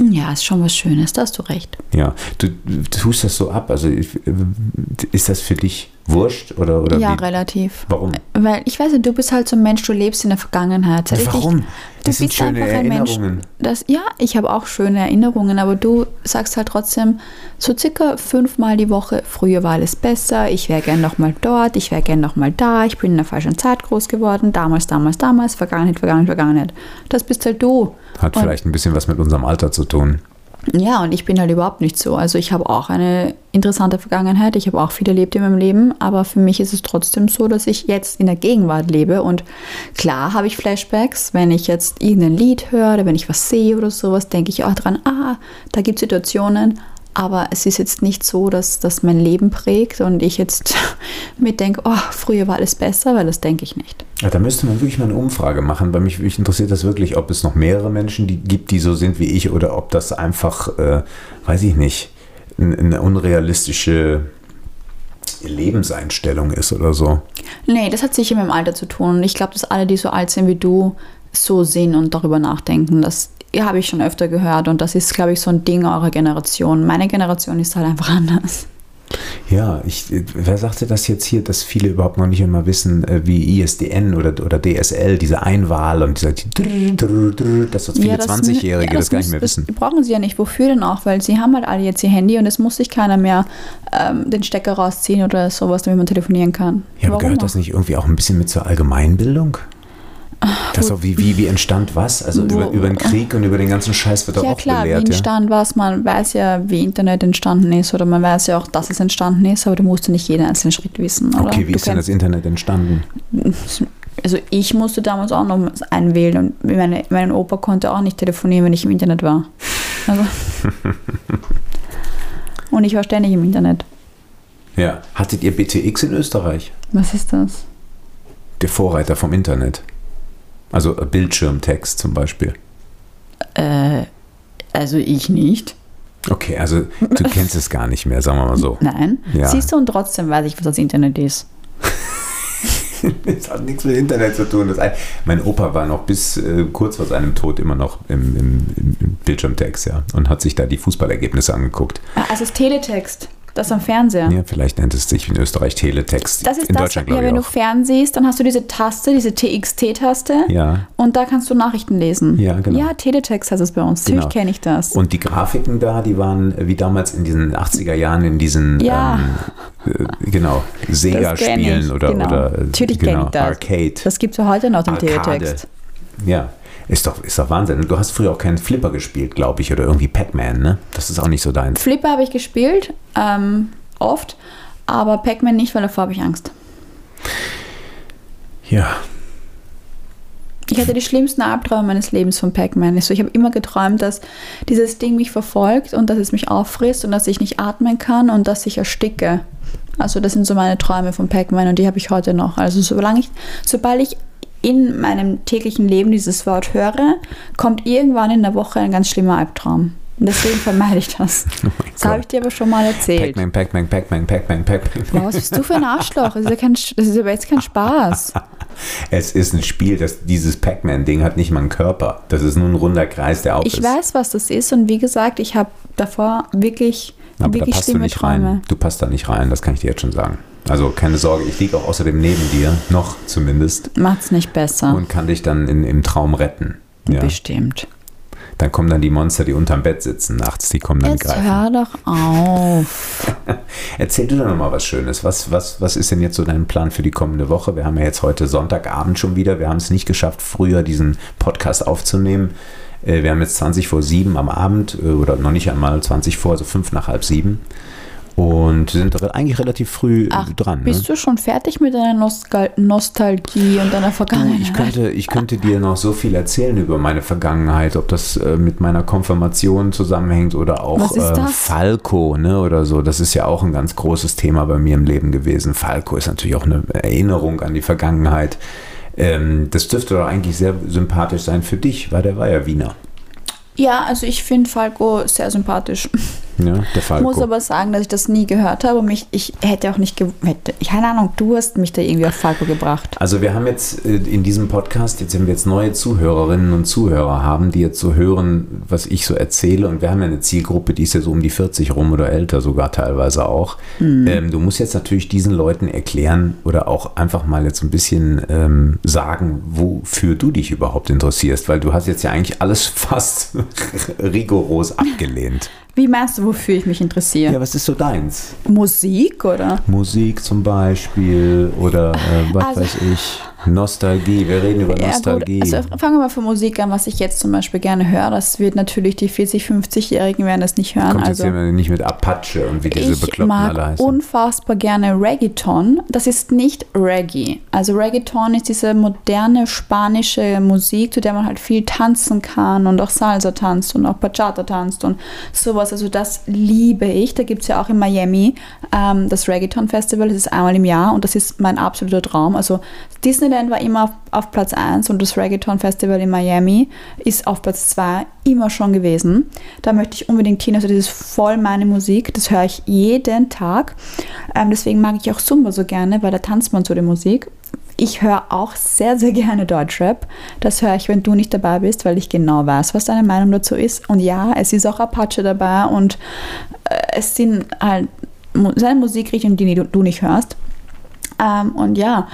Ja, ist schon was Schönes, da hast du recht. Ja, du, du tust das so ab. Also ist das für dich wurscht oder, oder ja, wie? relativ. Warum? Weil ich weiß nicht, du bist halt so ein Mensch, du lebst in der Vergangenheit. Seit ich Warum? Dich, Das sind schöne Erinnerungen. das, ja, ich habe auch schöne Erinnerungen, aber du sagst halt trotzdem so circa fünfmal die Woche, früher war alles besser, ich wäre gern nochmal dort, ich wäre gern nochmal da, ich bin in der falschen Zeit groß geworden, damals, damals, damals, Vergangenheit, Vergangenheit, Vergangenheit. Das bist halt du. Hat Und- vielleicht ein bisschen was mit unserem Alter zu tun. Ja, und ich bin halt überhaupt nicht so. Also ich habe auch eine interessante Vergangenheit, ich habe auch viel erlebt in meinem Leben, aber für mich ist es trotzdem so, dass ich jetzt in der Gegenwart lebe. Und klar habe ich Flashbacks, wenn ich jetzt irgendein Lied höre wenn ich was sehe oder sowas, denke ich auch dran, ah, da gibt es Situationen, aber es ist jetzt nicht so, dass das mein Leben prägt und ich jetzt mir denke, oh, früher war alles besser, weil das denke ich nicht. Ja, da müsste man wirklich mal eine Umfrage machen. Bei mich, mich interessiert das wirklich, ob es noch mehrere Menschen die gibt, die so sind wie ich, oder ob das einfach, äh, weiß ich nicht, eine unrealistische Lebenseinstellung ist oder so. Nee, das hat sicher mit dem Alter zu tun. Und ich glaube, dass alle, die so alt sind wie du, so sehen und darüber nachdenken. Das habe ich schon öfter gehört und das ist, glaube ich, so ein Ding eurer Generation. Meine Generation ist halt einfach anders. Ja, ich, wer sagte das jetzt hier, dass viele überhaupt noch nicht immer wissen, äh, wie ISDN oder, oder DSL, diese Einwahl und dieser, dass das viele Ja, das- 20-Jährige ja, das, gar nicht mehr das wissen. brauchen sie ja nicht. Wofür denn auch? Weil sie haben halt alle jetzt ihr Handy und es muss sich keiner mehr ähm, den Stecker rausziehen oder sowas, damit man telefonieren kann. Ja, aber Warum gehört das nicht irgendwie auch ein bisschen mit zur Allgemeinbildung? Das auch wie, wie, wie entstand was? Also über, Wo- über den Krieg und über den ganzen Scheiß wird Ja auch klar, wie belehrt, ja? entstand was, man weiß ja, wie Internet entstanden ist oder man weiß ja auch, dass es entstanden ist, aber du musst ja nicht jeden einzelnen Schritt wissen. Oder? Okay, wie du ist denn das Internet entstanden? Also ich musste damals auch noch einwählen und meine, mein Opa konnte auch nicht telefonieren, wenn ich im Internet war. Also und ich war ständig im Internet. Ja. Hattet ihr BTX in Österreich? Was ist das? Der Vorreiter vom Internet. Also Bildschirmtext zum Beispiel. Äh, also ich nicht. Okay, also du kennst es gar nicht mehr, sagen wir mal so. Nein. Ja. Siehst du, und trotzdem weiß ich, was das Internet ist. Das hat nichts mit Internet zu tun. Ein, mein Opa war noch bis äh, kurz vor seinem Tod immer noch im, im, im Bildschirmtext, ja. Und hat sich da die Fußballergebnisse angeguckt. Ah, Also das Teletext, das am Fernseher. Ja, vielleicht nennt es sich in Österreich Teletext. Das ist in das, Deutschland, ja, wenn du fernsiehst, dann hast du diese Taste, diese TXT-Taste. Ja. Und da kannst du Nachrichten lesen. Ja, genau. Ja, Teletext heißt es bei uns. Natürlich Genau. kenne ich das. Und die Grafiken da, die waren wie damals in diesen 80er Jahren in diesen Ja. ähm, äh, genau, Sega-Spielen oder, genau. oder äh, Natürlich genau, kenn ich das. Arcade. Das gibt es ja heute noch, Arcade. Teletext. Ja, ist doch, ist doch Wahnsinn. Und du hast früher auch keinen Flipper gespielt, glaube ich, oder irgendwie Pac-Man, ne? Das ist auch nicht so deins. Flipper habe ich gespielt, ähm, oft, aber Pac-Man nicht, weil davor habe ich Angst. Ja, Ich hatte die schlimmsten Albträume meines Lebens von Pac-Man. Also ich habe immer geträumt, dass dieses Ding mich verfolgt und dass es mich auffrisst und dass ich nicht atmen kann und dass ich ersticke. Also das sind so meine Träume von Pac-Man und die habe ich heute noch. Also solange ich, sobald ich in meinem täglichen Leben dieses Wort höre, kommt irgendwann in der Woche ein ganz schlimmer Albtraum. Und deswegen vermeide ich das. Oh Das habe ich dir aber schon mal erzählt. Pac-Man, Pac-Man, Pac-Man, Pac-Man, Pac-Man. Wow, was bist du für ein Arschloch? Das ist ja, kein, das ist aber jetzt kein Spaß. Es ist ein Spiel, das, dieses Pac-Man-Ding hat nicht mal einen Körper. Das ist nur ein runder Kreis, der auf Ich ist. weiß, was das ist und wie gesagt, ich habe davor wirklich, Aber da wirklich passt du schlimme nicht Träume. rein. Du passt da nicht rein, das kann ich dir jetzt schon sagen. Also keine Sorge, ich liege auch außerdem neben dir, noch zumindest, Macht's nicht besser. und kann dich dann in, im Traum retten. Ja. Bestimmt. Dann kommen dann die Monster, die unterm Bett sitzen nachts, die kommen dann Jetzt greifen. hör doch auf. Erzähl du doch noch mal was Schönes. Was, was, was ist denn jetzt so dein Plan für die kommende Woche? Wir haben ja jetzt heute Sonntagabend schon wieder. Wir haben es nicht geschafft, früher diesen Podcast aufzunehmen. Äh, Wir haben jetzt 20 vor 7 am Abend äh, oder noch nicht einmal 20 vor, also 5 nach halb 7. Und sind eigentlich relativ früh Ach, dran. bist ne? du schon fertig mit deiner Nostal Nostalgie und deiner Vergangenheit? ich, könnte, ich könnte dir noch so viel erzählen über meine Vergangenheit, ob das äh, mit meiner Konfirmation zusammenhängt oder auch äh? Falco ne, oder so. Das ist ja auch ein ganz großes Thema bei mir im Leben gewesen. Falco ist natürlich auch eine Erinnerung an die Vergangenheit. Ähm, das dürfte doch eigentlich sehr sympathisch sein für dich, weil der war ja Wiener. Ja, also ich finde Falco sehr sympathisch. Ja, der Ich Falco. muss aber sagen, dass ich das nie gehört habe und mich, ich hätte auch nicht, hätte, keine Ahnung, du hast mich da irgendwie auf Falco gebracht. Also wir haben jetzt äh, in diesem Podcast, jetzt wenn wir jetzt neue Zuhörerinnen und Zuhörer haben, die jetzt so hören, was ich so erzähle und wir haben ja eine Zielgruppe, die ist ja so um die 40 rum oder älter sogar teilweise auch. Ähm, du musst jetzt natürlich diesen Leuten erklären oder auch einfach mal jetzt ein bisschen ähm, sagen, wofür du dich überhaupt interessierst, weil du hast jetzt ja eigentlich alles fast rigoros abgelehnt. Wie meinst du, wofür ich mich interessiere? Ja, was ist so deins? Musik oder? Musik zum Beispiel oder äh, was Also- weiß ich, Nostalgie. Wir reden über Ja, Nostalgie. gut. Also fangen wir mal von Musik an, was ich jetzt zum Beispiel gerne höre. Das wird natürlich die 40-, 50-Jährigen werden das nicht hören. Kommt also jetzt immer nicht mit Apache und wie diese ich Bekloppten alle mag heißen. unfassbar gerne Reggaeton. Das ist nicht Reggae. Also Reggaeton ist diese moderne spanische Musik, zu der man halt viel tanzen kann und auch Salsa tanzt und auch Bachata tanzt und sowas. Also das liebe ich. Da gibt es ja auch in Miami ähm, das Reggaeton Festival. Das ist einmal im Jahr und das ist mein absoluter Traum. Also Disney Trinidad war immer auf, auf Platz 1 und das Reggaeton Festival in Miami ist auf Platz 2 immer schon gewesen. Da möchte ich unbedingt hin. Also das ist voll meine Musik. Das höre ich jeden Tag. Ähm, deswegen mag ich auch Zumba so gerne, weil da tanzt man zu der Musik. Ich höre auch sehr, sehr gerne Deutschrap. Das höre ich, wenn du nicht dabei bist, weil ich genau weiß, was deine Meinung dazu ist. Und ja, es ist auch Apache dabei und äh, es sind halt seine Musikrichtung, die du, du nicht hörst. Ähm, und ja,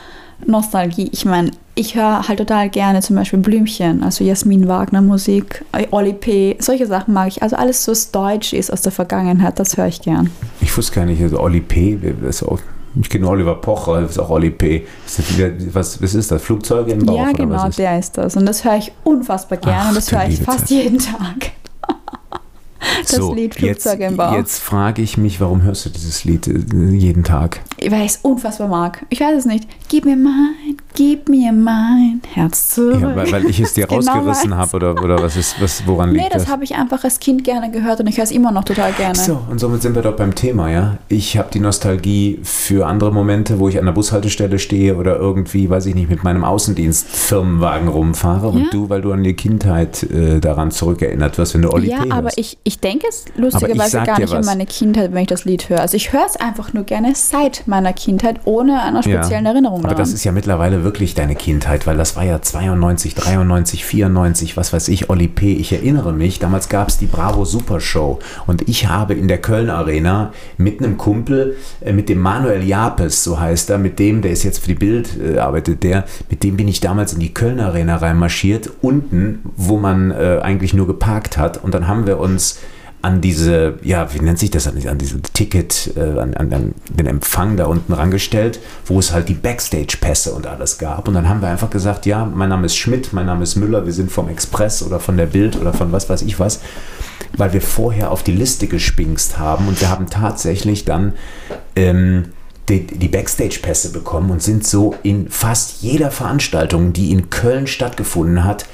Nostalgie. Ich meine, ich höre halt total gerne zum Beispiel Blümchen, also Jasmin Wagner Musik, äh, Oli P. Solche Sachen mag ich. Also alles, was deutsch ist aus der Vergangenheit, das höre ich gern. Ich wusste gar nicht, also Oli P. Ist auch, ich kenne Oliver Pocher, das ist auch Oli P. Das was, was ist das? Flugzeuge im Bauch? ja, oder genau, ist? der ist das. Und das höre ich unfassbar gerne Ach, und das höre ich fast jeden Tag. Das so, Lied jetzt, Flugzeuge im Bauch. jetzt frage ich mich, warum hörst du dieses Lied äh, jeden Tag? Weil ich es unfassbar mag. Ich weiß es nicht. Gib mir mein, gib mir mein Herz zurück. Ja, weil, weil ich es dir Genau rausgerissen habe oder, oder was ist, was, woran Nee, liegt das das? habe ich einfach als Kind gerne gehört und ich höre es immer noch total gerne. So, und somit sind wir doch beim Thema, ja. Ich habe die Nostalgie für andere Momente, wo ich an der Bushaltestelle stehe oder irgendwie, weiß ich nicht, mit meinem Außendienst-Firmenwagen rumfahre. Und Ja. du, weil du an die Kindheit äh, daran zurückerinnert wirst, wenn du Oli ja, P. aber hörst. ich, ich denke es lustigerweise gar nicht an was. meine Kindheit, wenn ich das Lied höre. Also ich höre es einfach nur gerne seit meiner Kindheit, ohne einer speziellen ja. Erinnerung Aber daran. das ist ja mittlerweile wirklich deine Kindheit, weil das war ja 92, 93, 94, was weiß ich, Oli P. Ich erinnere mich, damals gab es die Bravo Super Show und ich habe in der Köln Arena mit einem Kumpel, äh, mit dem Manuel Japes, so heißt er, mit dem, der ist jetzt für die Bild, äh, arbeitet der, mit dem bin ich damals in die Köln Arena reinmarschiert, unten, wo man äh, eigentlich nur geparkt hat und dann haben wir uns an diese, ja, wie nennt sich das, an, an diese Ticket, äh, an, an, an den Empfang da unten rangestellt, wo es halt die Backstage-Pässe und alles gab. Und dann haben wir einfach gesagt, ja, mein Name ist Schmidt, mein Name ist Müller, wir sind vom Express oder von der Bild oder von was weiß ich was, weil wir vorher auf die Liste gespingst haben und wir haben tatsächlich dann ähm, die, die Backstage-Pässe bekommen und sind so in fast jeder Veranstaltung, die in Köln stattgefunden hat,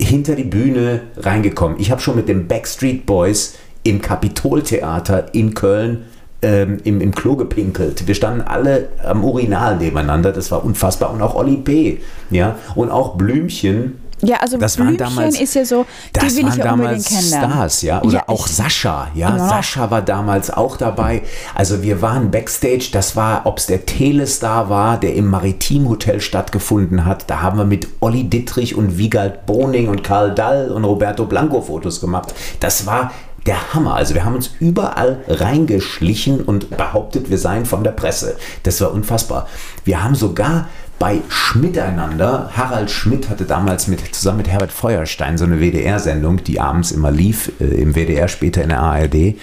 hinter die Bühne reingekommen. Ich habe schon mit den Backstreet Boys im Kapitoltheater in Köln ähm, im, im Klo gepinkelt. Wir standen alle am Urinal nebeneinander. Das war unfassbar. Und auch Olli P. Ja? Und auch Blümchen. Ja, also das waren Blümchen damals- ist ja so, die Das will waren ich ja damals. Stars, ja. Oder Ja, auch Sascha, ja. Noch. Sascha war damals auch dabei. Also wir waren Backstage, das war, ob es der Telestar war, der im Maritimhotel stattgefunden hat. Da haben wir mit Olli Dittrich und Wiegald Boning und Karl Dall und Roberto Blanco Fotos gemacht. Das war der Hammer. Also wir haben uns überall reingeschlichen und behauptet, wir seien von der Presse. Das war unfassbar. Wir haben sogar bei Schmiteinander, Harald Schmidt hatte damals mit, zusammen mit Herbert Feuerstein so eine WDR-Sendung, die abends immer lief, äh, im WDR, später in der ARD.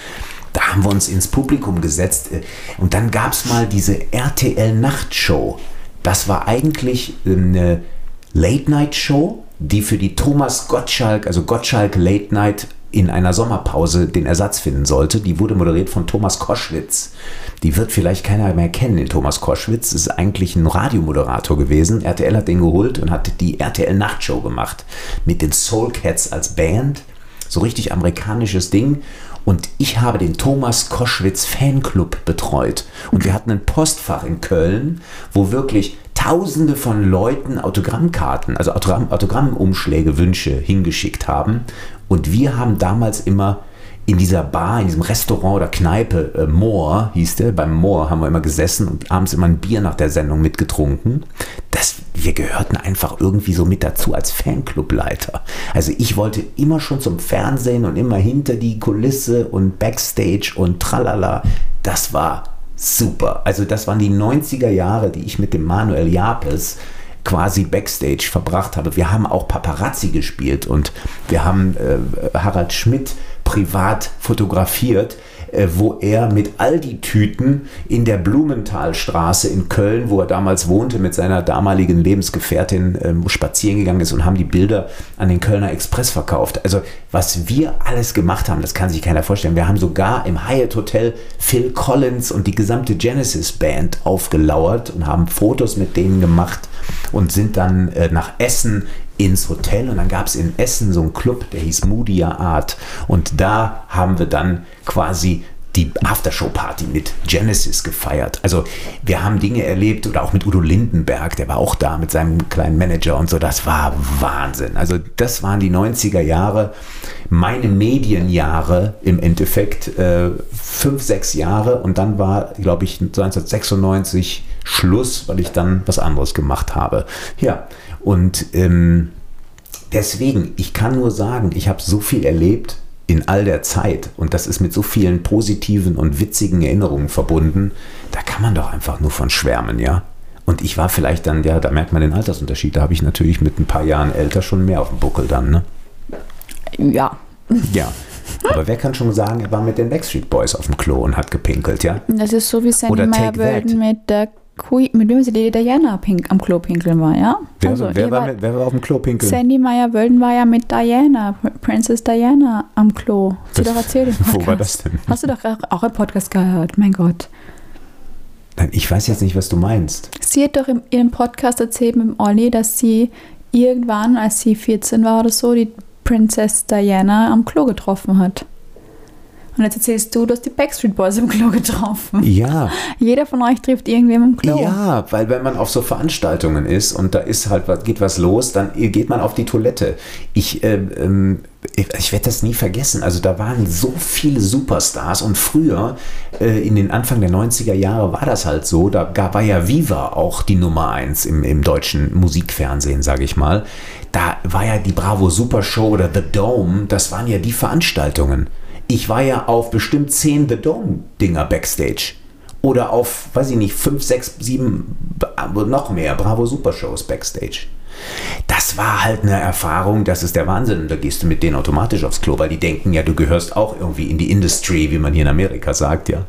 Da haben wir uns ins Publikum gesetzt äh, und dann gab es mal diese RTL-Nachtshow. Das war eigentlich eine Late-Night-Show, die für die Thomas Gottschalk, also Gottschalk Late Night in einer Sommerpause den Ersatz finden sollte. Die wurde moderiert von Thomas Koschwitz. Die wird vielleicht keiner mehr kennen, den Thomas Koschwitz. Ist eigentlich ein Radiomoderator gewesen. RTL hat den geholt und hat die RTL Nachtshow gemacht. Mit den Soul Cats als Band. So richtig amerikanisches Ding. Und ich habe den Thomas Koschwitz Fanclub betreut. Und wir hatten ein Postfach in Köln, wo wirklich Tausende von Leuten Autogrammkarten, also Autogramm, Autogrammumschläge, Wünsche hingeschickt haben. Und wir haben damals immer in dieser Bar, in diesem Restaurant oder Kneipe, äh, Moor hieß der, beim Moor haben wir immer gesessen und abends immer ein Bier nach der Sendung mitgetrunken. Das, wir gehörten einfach irgendwie so mit dazu als Fanclubleiter. Also ich wollte immer schon zum Fernsehen und immer hinter die Kulisse und Backstage und tralala. Das war super. Also das waren die 90er Jahre, die ich mit dem Manuel Japes quasi Backstage verbracht habe. Wir haben auch Paparazzi gespielt und wir haben äh, Harald Schmidt privat fotografiert, wo er mit Aldi-Tüten in der Blumenthalstraße in Köln, wo er damals wohnte, mit seiner damaligen Lebensgefährtin ähm, spazieren gegangen ist und haben die Bilder an den Kölner Express verkauft. Also was wir alles gemacht haben, das kann sich keiner vorstellen. Wir haben sogar im Hyatt Hotel Phil Collins und die gesamte Genesis Band aufgelauert und haben Fotos mit denen gemacht und sind dann äh, nach Essen ins Hotel und dann gab es in Essen so einen Club, der hieß Moodia Art. Und da haben wir dann quasi die Aftershow-Party mit Genesis gefeiert. Also wir haben Dinge erlebt oder auch mit Udo Lindenberg, der war auch da mit seinem kleinen Manager und so. Das war Wahnsinn. Also das waren die 90er Jahre, meine Medienjahre im Endeffekt, äh, fünf, sechs Jahre und dann war, glaube ich, 1996 Schluss, weil ich dann was anderes gemacht habe. Ja, und ähm, deswegen, ich kann nur sagen, ich habe so viel erlebt in all der Zeit und das ist mit so vielen positiven und witzigen Erinnerungen verbunden, da kann man doch einfach nur von schwärmen, ja. Und ich war vielleicht dann, ja, da merkt man den Altersunterschied, da habe ich natürlich mit ein paar Jahren älter schon mehr auf dem Buckel dann, ne? Ja. Ja. Aber wer kann schon sagen, er war mit den Backstreet Boys auf dem Klo und hat gepinkelt, ja? Das ist so wie Sandy Meyer mit der Queen, mit dem sie die Diana pink, am Klo pinkeln war, ja? Wer, Also, wer, war, mit, wer war auf dem Klo pinkeln? Sandy Meyer Wilden war ja mit Diana, Princess Diana am Klo. Sie Das- doch erzählt im wo war Podcast. das denn? Hast du doch auch- im Podcast gehört, mein Gott. Nein, ich weiß jetzt nicht, was du meinst. Sie hat doch in ihrem Podcast erzählt mit dem Olli, dass sie irgendwann, als sie 14 war oder so, die Princess Diana am Klo getroffen hat. Und jetzt erzählst du, du hast die Backstreet Boys am Klo getroffen. Ja, Jeder von euch trifft irgendwem am Klo. Ja, weil wenn man auf so Veranstaltungen ist und da ist halt was, geht was los, dann geht man auf die Toilette. Ich, ähm, ähm, ich, ich werde das nie vergessen. Also da waren so viele Superstars und früher, äh, in den Anfang der 90er Jahre, war das halt so. Da gab, war ja Viva auch die Nummer eins im, im deutschen Musikfernsehen, sage ich mal. Da war ja die Bravo Super Show oder The Dome, das waren ja die Veranstaltungen. Ich war ja auf bestimmt zehn The Dome-Dinger backstage oder auf, weiß ich nicht, fünf, sechs, sieben, noch mehr Bravo Super Shows Backstage. Das war halt eine Erfahrung, das ist der Wahnsinn. Und da gehst du mit denen automatisch aufs Klo, weil die denken ja, du gehörst auch irgendwie in die Industry, wie man hier in Amerika sagt, ja.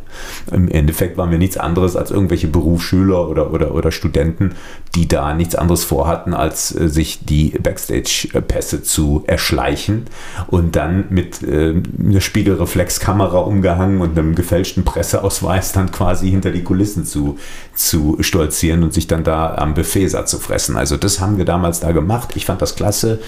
Im Endeffekt waren wir nichts anderes als irgendwelche Berufsschüler oder, oder, oder Studenten, die da nichts anderes vorhatten, als äh, sich die Backstage-Pässe zu erschleichen und dann mit äh, einer Spiegelreflexkamera umgehangen und einem gefälschten Presseausweis dann quasi hinter die Kulissen zu, zu stolzieren und sich dann da am Buffet satt zu fressen. Also das haben wir damals da gemacht. Ich fand das klasse.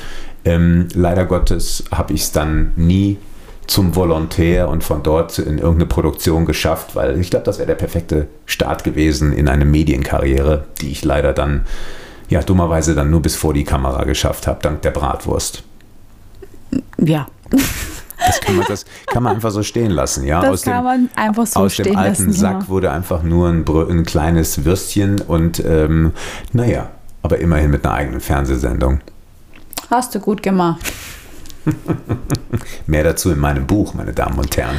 Ähm, leider Gottes habe ich es dann nie zum Volontär und von dort in irgendeine Produktion geschafft, weil ich glaube, das wäre der perfekte Start gewesen in eine Medienkarriere, die ich leider dann, ja, dummerweise dann nur bis vor die Kamera geschafft habe, dank der Bratwurst. Ja, Das kann man, das kann man einfach so stehen lassen, ja. das kann man einfach so aus stehen dem alten lassen. Sack ja. wurde einfach nur ein, ein kleines Würstchen und ähm, naja, aber immerhin mit einer eigenen Fernsehsendung. Hast du gut gemacht. Mehr dazu in meinem Buch, meine Damen und Herren.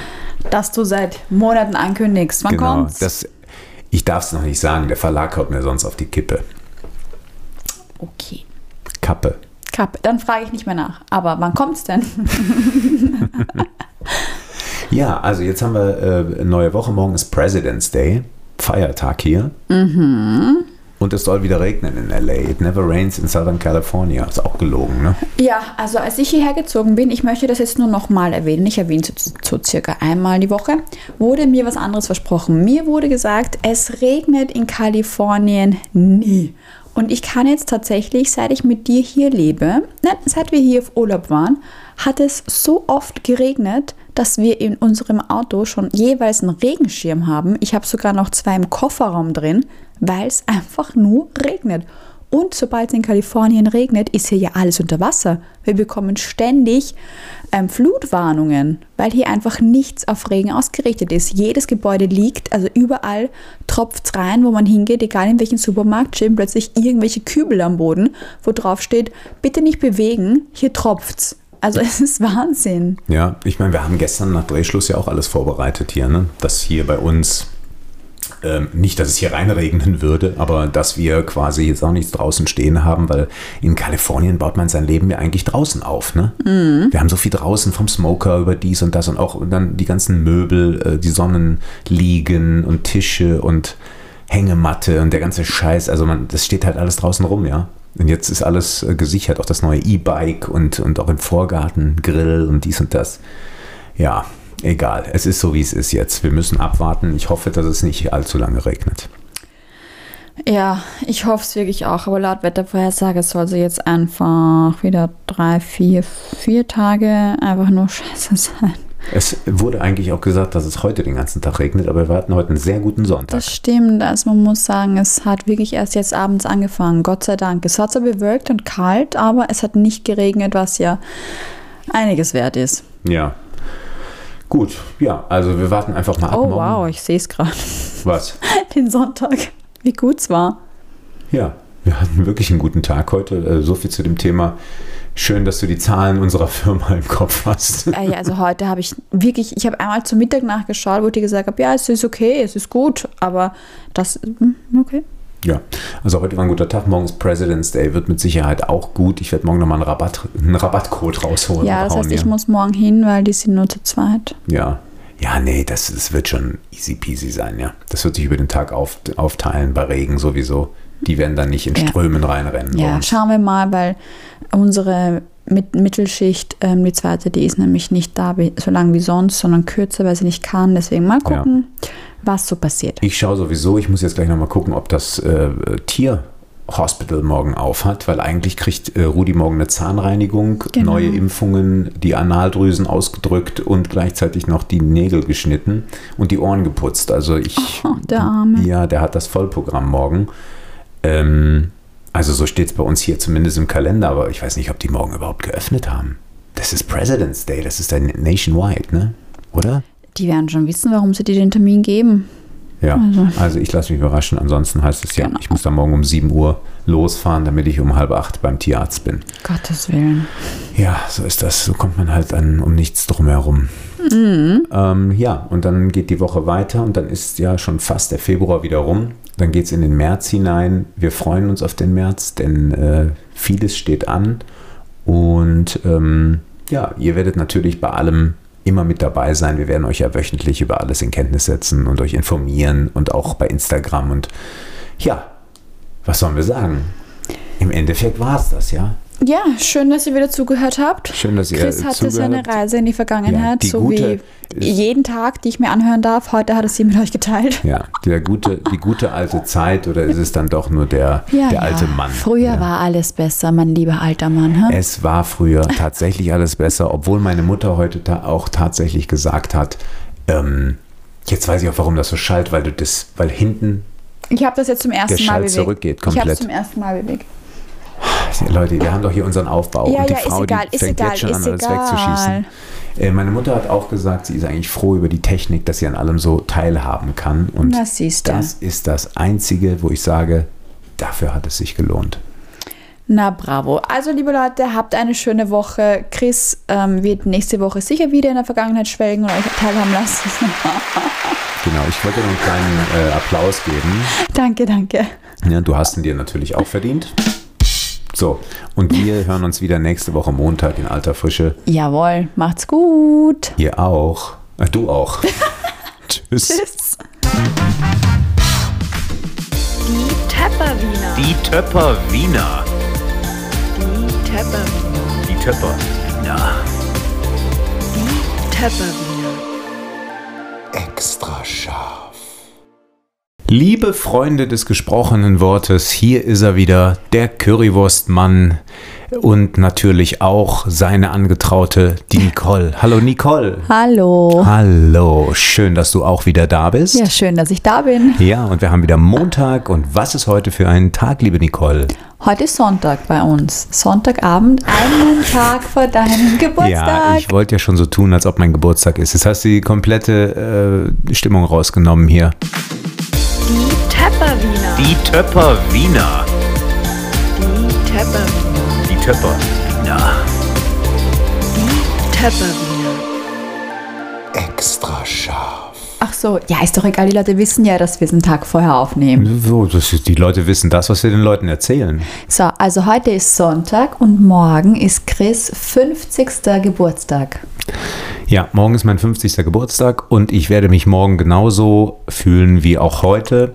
Dass du seit Monaten ankündigst. Wann genau, kommt's? das, ich darf es noch nicht sagen, der Verlag haut mir sonst auf die Kippe. okay. Kappe. Kappe. Dann frage ich nicht mehr nach. Aber wann kommt's denn? Ja, also jetzt haben wir äh, neue Woche, morgen ist President's Day, Feiertag hier. Mhm. Und es soll wieder regnen in LA. It never rains in Southern California. Ist auch gelogen, ne? Ja, also als ich hierher gezogen bin, ich möchte das jetzt nur nochmal erwähnen, ich erwähne es so circa einmal die Woche, wurde mir was anderes versprochen. Mir wurde gesagt, es regnet in Kalifornien nie. Und ich kann jetzt tatsächlich, seit ich mit dir hier lebe, nein, seit wir hier auf Urlaub waren, hat es so oft geregnet, dass wir in unserem Auto schon jeweils einen Regenschirm haben. Ich habe sogar noch zwei im Kofferraum drin, weil es einfach nur regnet. Und sobald es in Kalifornien regnet, ist hier ja alles unter Wasser. Wir bekommen ständig ähm, Flutwarnungen, weil hier einfach nichts auf Regen ausgerichtet ist. Jedes Gebäude liegt, also überall tropft rein, wo man hingeht, egal in welchen Supermarkt, stehen plötzlich irgendwelche Kübel am Boden, wo drauf steht, bitte nicht bewegen, hier tropft's. Also es ist Wahnsinn. Ja, ich meine, wir haben gestern nach Drehschluss ja auch alles vorbereitet hier, ne? Dass hier bei uns, ähm, nicht, dass es hier reinregnen würde, aber dass wir quasi jetzt auch nichts draußen stehen haben, weil in Kalifornien baut man sein Leben ja eigentlich draußen auf, ne? Wir haben so viel draußen vom Smoker über dies und das und auch dann die ganzen Möbel, äh, die Sonnenliegen und Tische und Hängematte und der ganze Scheiß. Also man, das steht halt alles draußen rum, ja. Und jetzt ist alles äh, gesichert, auch das neue E-Bike und, und auch im Vorgarten Grill und dies und das. Ja, egal. Es ist so, wie es ist jetzt. Wir müssen abwarten. Ich hoffe, dass es nicht allzu lange regnet. Ja, ich hoffe es wirklich auch, aber laut Wettervorhersage soll sie jetzt einfach wieder drei, vier, vier Tage einfach nur scheiße sein. Es wurde eigentlich auch gesagt, dass es heute den ganzen Tag regnet, aber wir hatten heute einen sehr guten Sonntag. Das stimmt. Also man muss sagen, es hat wirklich erst jetzt abends angefangen. Gott sei Dank. Es war zwar bewölkt und kalt, aber es hat nicht geregnet, was ja einiges wert ist. Ja. Gut, ja, also wir warten einfach mal ab. Oh morgen. wow, ich sehe es gerade. Was? Den Sonntag. Wie gut es war. Ja, wir hatten wirklich einen guten Tag heute. Äh, So viel zu dem Thema. Schön, dass du die Zahlen unserer Firma im Kopf hast. Ja, also heute habe ich wirklich, ich habe einmal zum Mittag nachgeschaut, wo ich gesagt habe, ja, es ist okay, es ist gut, aber das, hm, okay. Ja, also heute war ein guter Tag. Morgen ist President's Day, wird mit Sicherheit auch gut. Ich werde morgen nochmal einen, Rabatt, einen Rabattcode rausholen. Ja, das hauen heißt, ich hier. muss morgen hin, weil die sind nur zu zweit. Ja. Ja, nee, das, das wird schon easy peasy sein, ja. Das wird sich über den Tag auf, aufteilen, bei Regen sowieso. Die werden dann nicht in Ja. Strömen reinrennen. bei Ja, schauen wir mal, weil unsere Mit Mittelschicht, ähm, die zweite, die ist nämlich nicht da wie, so lang wie sonst, sondern kürzer, weil sie nicht kann. Deswegen mal Ja. gucken, was so passiert. Ich schaue sowieso, ich muss jetzt gleich nochmal gucken, ob das äh, Tierhospital morgen auf hat, weil eigentlich kriegt äh, Rudi morgen eine Zahnreinigung, Genau. neue Impfungen, die Analdrüsen ausgedrückt und gleichzeitig noch die Nägel geschnitten und die Ohren geputzt. Also ich. Oh, der Arme. Ja, der hat das Vollprogramm morgen. Ähm, also so steht es bei uns hier zumindest im Kalender, aber ich weiß nicht, ob die morgen überhaupt geöffnet haben. Das ist President's Day, das ist dann nationwide, ne? Oder? Die werden schon wissen, warum sie dir den Termin geben. Ja, Also- also ich lasse mich überraschen. Ansonsten heißt es ja, Genau. ich muss dann morgen um 7 Uhr losfahren, damit ich um halb acht beim Tierarzt bin. Gottes Willen. Ja, so ist das. So kommt man halt dann um nichts drum herum. Ähm, ja, und dann geht die Woche weiter und dann ist ja schon fast der Februar wieder rum. Dann geht es in den März hinein. Wir freuen uns auf den März, denn äh, vieles steht an. Und ähm, ja, ihr werdet natürlich bei allem immer mit dabei sein. Wir werden euch ja wöchentlich über alles in Kenntnis setzen und euch informieren und auch bei Instagram. Und ja, was sollen wir sagen? Im Endeffekt war es das, ja. Ja, schön, dass ihr wieder zugehört habt. Schön, dass ihr Chris hatte seine. Reise in die Vergangenheit, Ja, die so wie jeden Tag, die ich mir anhören darf. Heute hat er sie mit euch geteilt. Ja, der gute, die gute alte Zeit oder ist es dann doch nur der, der alte Mann? Früher ja. war alles besser, mein lieber alter Mann. Hä? Es war früher tatsächlich alles besser, obwohl meine Mutter heute ta auch tatsächlich gesagt hat, ähm, jetzt weiß ich auch, warum das so schallt, weil du das, weil hinten, Ich habe das jetzt zum ersten Der Mal bewegt. zurückgeht Ich habe komplett. es zum ersten Mal bewegt. Leute, wir haben doch hier unseren Aufbau Ja, und die ja, ist Frau, egal, die ist fängt egal, jetzt schon an, ist alles egal. wegzuschießen. Äh, meine Mutter hat auch gesagt, sie ist eigentlich froh über die Technik, dass sie an allem so teilhaben kann. Und siehste. das ist das Einzige, wo ich sage, dafür hat es sich gelohnt. Na bravo. Also liebe Leute, habt eine schöne Woche. Chris ähm, wird nächste Woche sicher wieder in der Vergangenheit schwelgen und euch teilhaben lassen. Genau, ich wollte noch einen kleinen äh, Applaus geben. danke, danke. Ja, du hast ihn dir natürlich auch verdient. So, und wir hören uns wieder nächste Woche Montag in alter Frische. Jawohl, macht's gut. Ihr auch. Äh, du auch. Tschüss. Tschüss. Die Tepperwiener. Die Töpper Wiener. Die Tepperwiener. Die Töpper Wiener. Die Tepperwiener. Extra scharf. Liebe Freunde des gesprochenen Wortes, hier ist er wieder, der Currywurstmann und natürlich auch seine Angetraute, die Nicole. Hallo Nicole. Hallo. Hallo, schön, dass du auch wieder da bist. Ja, schön, dass ich da bin. Ja, und wir haben wieder Montag. Und was ist heute für ein Tag, liebe Nicole? Heute ist Sonntag bei uns. Sonntagabend, einen Tag vor deinem Geburtstag. Ja, ich wollte ja schon so tun, als ob mein Geburtstag ist. Jetzt hast du die komplette äh, Stimmung rausgenommen hier. Die Tepperwiener. Die Töpper Wiener. Die Tepperwiener. Die Töpper Wiener. Die Tepperwiener. Extra scharf. Ach so, ja, ist doch egal. Die Leute wissen ja, dass wir es einen Tag vorher aufnehmen. So, das ist, die Leute wissen das, was wir den Leuten erzählen. So, also heute ist Sonntag und morgen ist Chris 50. Geburtstag. Ja, morgen ist mein 50. Geburtstag und ich werde mich morgen genauso fühlen wie auch heute,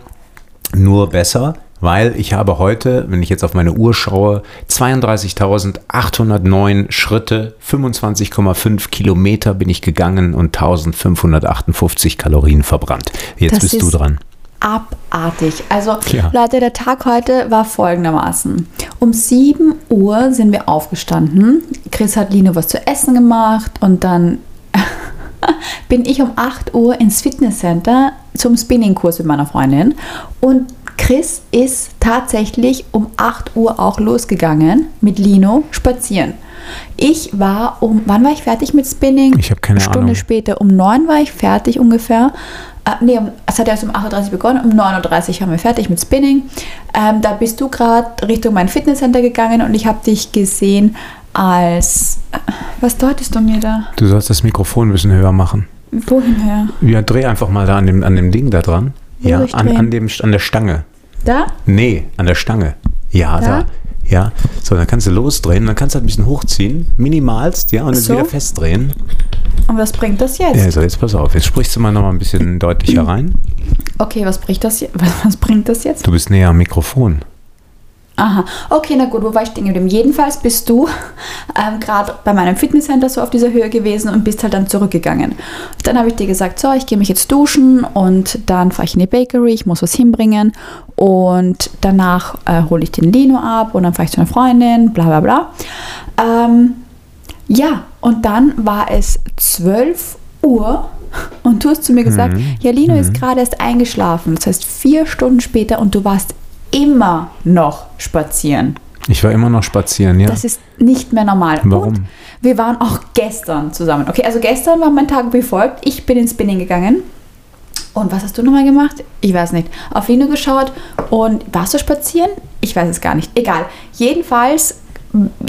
nur besser, weil ich habe heute, wenn ich jetzt auf meine Uhr schaue, 32.809 Schritte, 25,5 Kilometer bin ich gegangen und 1558 Kalorien verbrannt. Jetzt Das bist du dran. Abartig. Also, Ja. Leute, der Tag heute war folgendermaßen. Um 7 Uhr sind wir aufgestanden. Chris hat Lino was zu essen gemacht und dann bin ich um 8 Uhr ins Fitnesscenter zum Spinningkurs mit meiner Freundin und Chris ist tatsächlich um 8 Uhr auch losgegangen mit Lino spazieren. Ich war um, wann war ich fertig mit Spinning? Ich habe keine Eine Stunde Ahnung. später, um 9 war ich fertig ungefähr. Äh, nee, es hat erst um 8.30 Uhr begonnen, um 9.30 Uhr haben wir fertig mit Spinning. Ähm, da bist du gerade Richtung mein Fitnesscenter gegangen und ich habe dich gesehen als, was deutest du mir da? Du sollst das Mikrofon ein bisschen höher machen. Wohin her? Ja, dreh einfach mal da an dem, an dem Ding da dran. Wo ja, an, an, dem, an der Stange. Da? Nee, an der Stange. Ja, da. Da? Ja, so, dann kannst du losdrehen, dann kannst du halt ein bisschen hochziehen, minimalst, ja, und dann So? wieder festdrehen. Und was bringt das jetzt? Ja, so, jetzt pass auf, jetzt sprichst du mal noch mal ein bisschen deutlicher rein. Okay, was bringt das, was bringt das jetzt? Du bist näher am Mikrofon. Aha, okay, na gut, wo war ich stehen geblieben? Jedenfalls bist du ähm, gerade bei meinem Fitnesscenter so auf dieser Höhe gewesen und bist halt dann zurückgegangen. Dann habe ich dir gesagt, so, ich gehe mich jetzt duschen und dann fahre ich in die Bakery, ich muss was hinbringen und danach äh, hole ich den Lino ab und dann fahre ich zu einer Freundin, bla bla bla. Ähm, ja, und dann war es 12 Uhr und du hast zu mir gesagt, ja, Lino ist gerade erst eingeschlafen. Das heißt, vier Stunden später und du warst immer noch spazieren. Ich war immer noch spazieren, ja. Das ist nicht mehr normal. Warum? Und wir waren auch gestern zusammen. Okay, also gestern war mein Tag wie folgt. Ich bin ins Spinning gegangen. Und was hast du nochmal gemacht? Ich weiß nicht. Auf Lino geschaut und warst du spazieren? Ich weiß es gar nicht. Egal. Jedenfalls,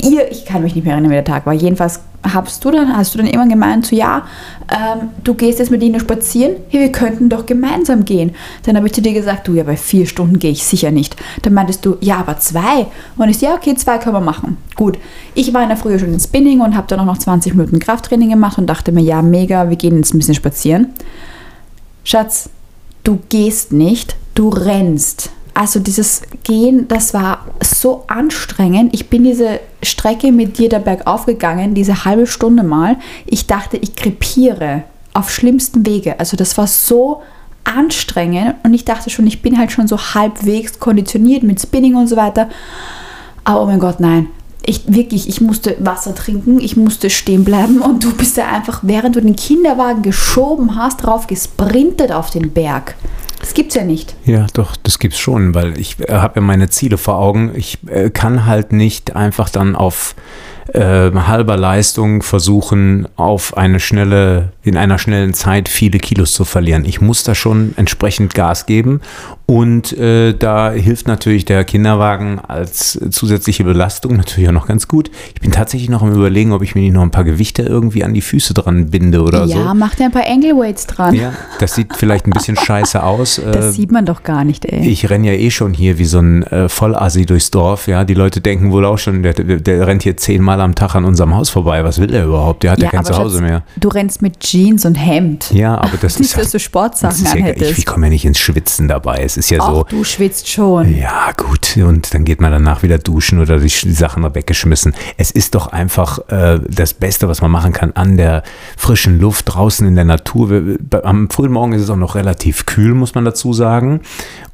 ihr, ich kann mich nicht mehr erinnern, wie der Tag war. Jedenfalls hast du dann, hast du dann irgendwann gemeint, so ja, ähm, du gehst jetzt mit Lino spazieren, hey, wir könnten doch gemeinsam gehen. Dann habe ich zu dir gesagt, du, ja, bei vier Stunden gehe ich sicher nicht. Dann meintest du, ja, aber zwei. Und ich ja, okay, zwei können wir machen. Gut. Ich war in der Früh schon in Spinning und habe dann auch noch 20 Minuten Krafttraining gemacht und dachte mir, ja, mega, wir gehen jetzt ein bisschen spazieren. Schatz, du gehst nicht, du rennst. Also dieses Gehen, das war so anstrengend. Ich bin diese Strecke mit dir da bergauf gegangen, diese halbe Stunde mal. Ich dachte, ich krepiere auf schlimmsten Wege. Also das war so anstrengend und ich dachte schon, ich bin halt schon so halbwegs konditioniert mit Spinning und so weiter. Aber oh mein Gott, nein. Ich wirklich, ich musste Wasser trinken, ich musste stehen bleiben und du bist da einfach, während du den Kinderwagen geschoben hast, drauf gesprintet auf den Berg. Das gibt's ja nicht. Ja, doch, das gibt's schon, weil ich äh, habe ja meine Ziele vor Augen. Ich äh, kann halt nicht einfach dann auf äh, halber Leistung versuchen, auf eine schnelle, in einer schnellen Zeit viele Kilos zu verlieren. Ich muss da schon entsprechend Gas geben und äh, da hilft natürlich der Kinderwagen als zusätzliche Belastung natürlich auch noch ganz gut. Ich bin tatsächlich noch am überlegen, ob ich mir nicht noch ein paar Gewichte irgendwie an die Füße dran binde oder so. ja, mach dir ein paar Angle-Weights dran. Ja, das sieht vielleicht ein bisschen scheiße aus. Das äh, sieht man doch gar nicht, ey. ich renne ja eh schon hier wie so ein äh, Vollassi durchs Dorf, ja. Die Leute denken wohl auch schon, der, der, der rennt hier zehnmal am Tag an unserem Haus vorbei. Was will er überhaupt? Der hat ja, kein aber Zuhause Schatz, mehr. Du rennst mit Jeans und Hemd. Ja, aber das Nicht, ist, dass du Sportsachen das ja, ich, anhättest. ich komme ja nicht ins Schwitzen dabei. Es ist ja Ach, so. du schwitzt schon. Ja, gut. Und dann geht man danach wieder duschen oder die die Sachen weggeschmissen. Es ist doch einfach äh, das Beste, was man machen kann, an der frischen Luft, draußen in der Natur. Wir- Am frühen Morgen ist es auch noch relativ kühl, muss man dazu sagen.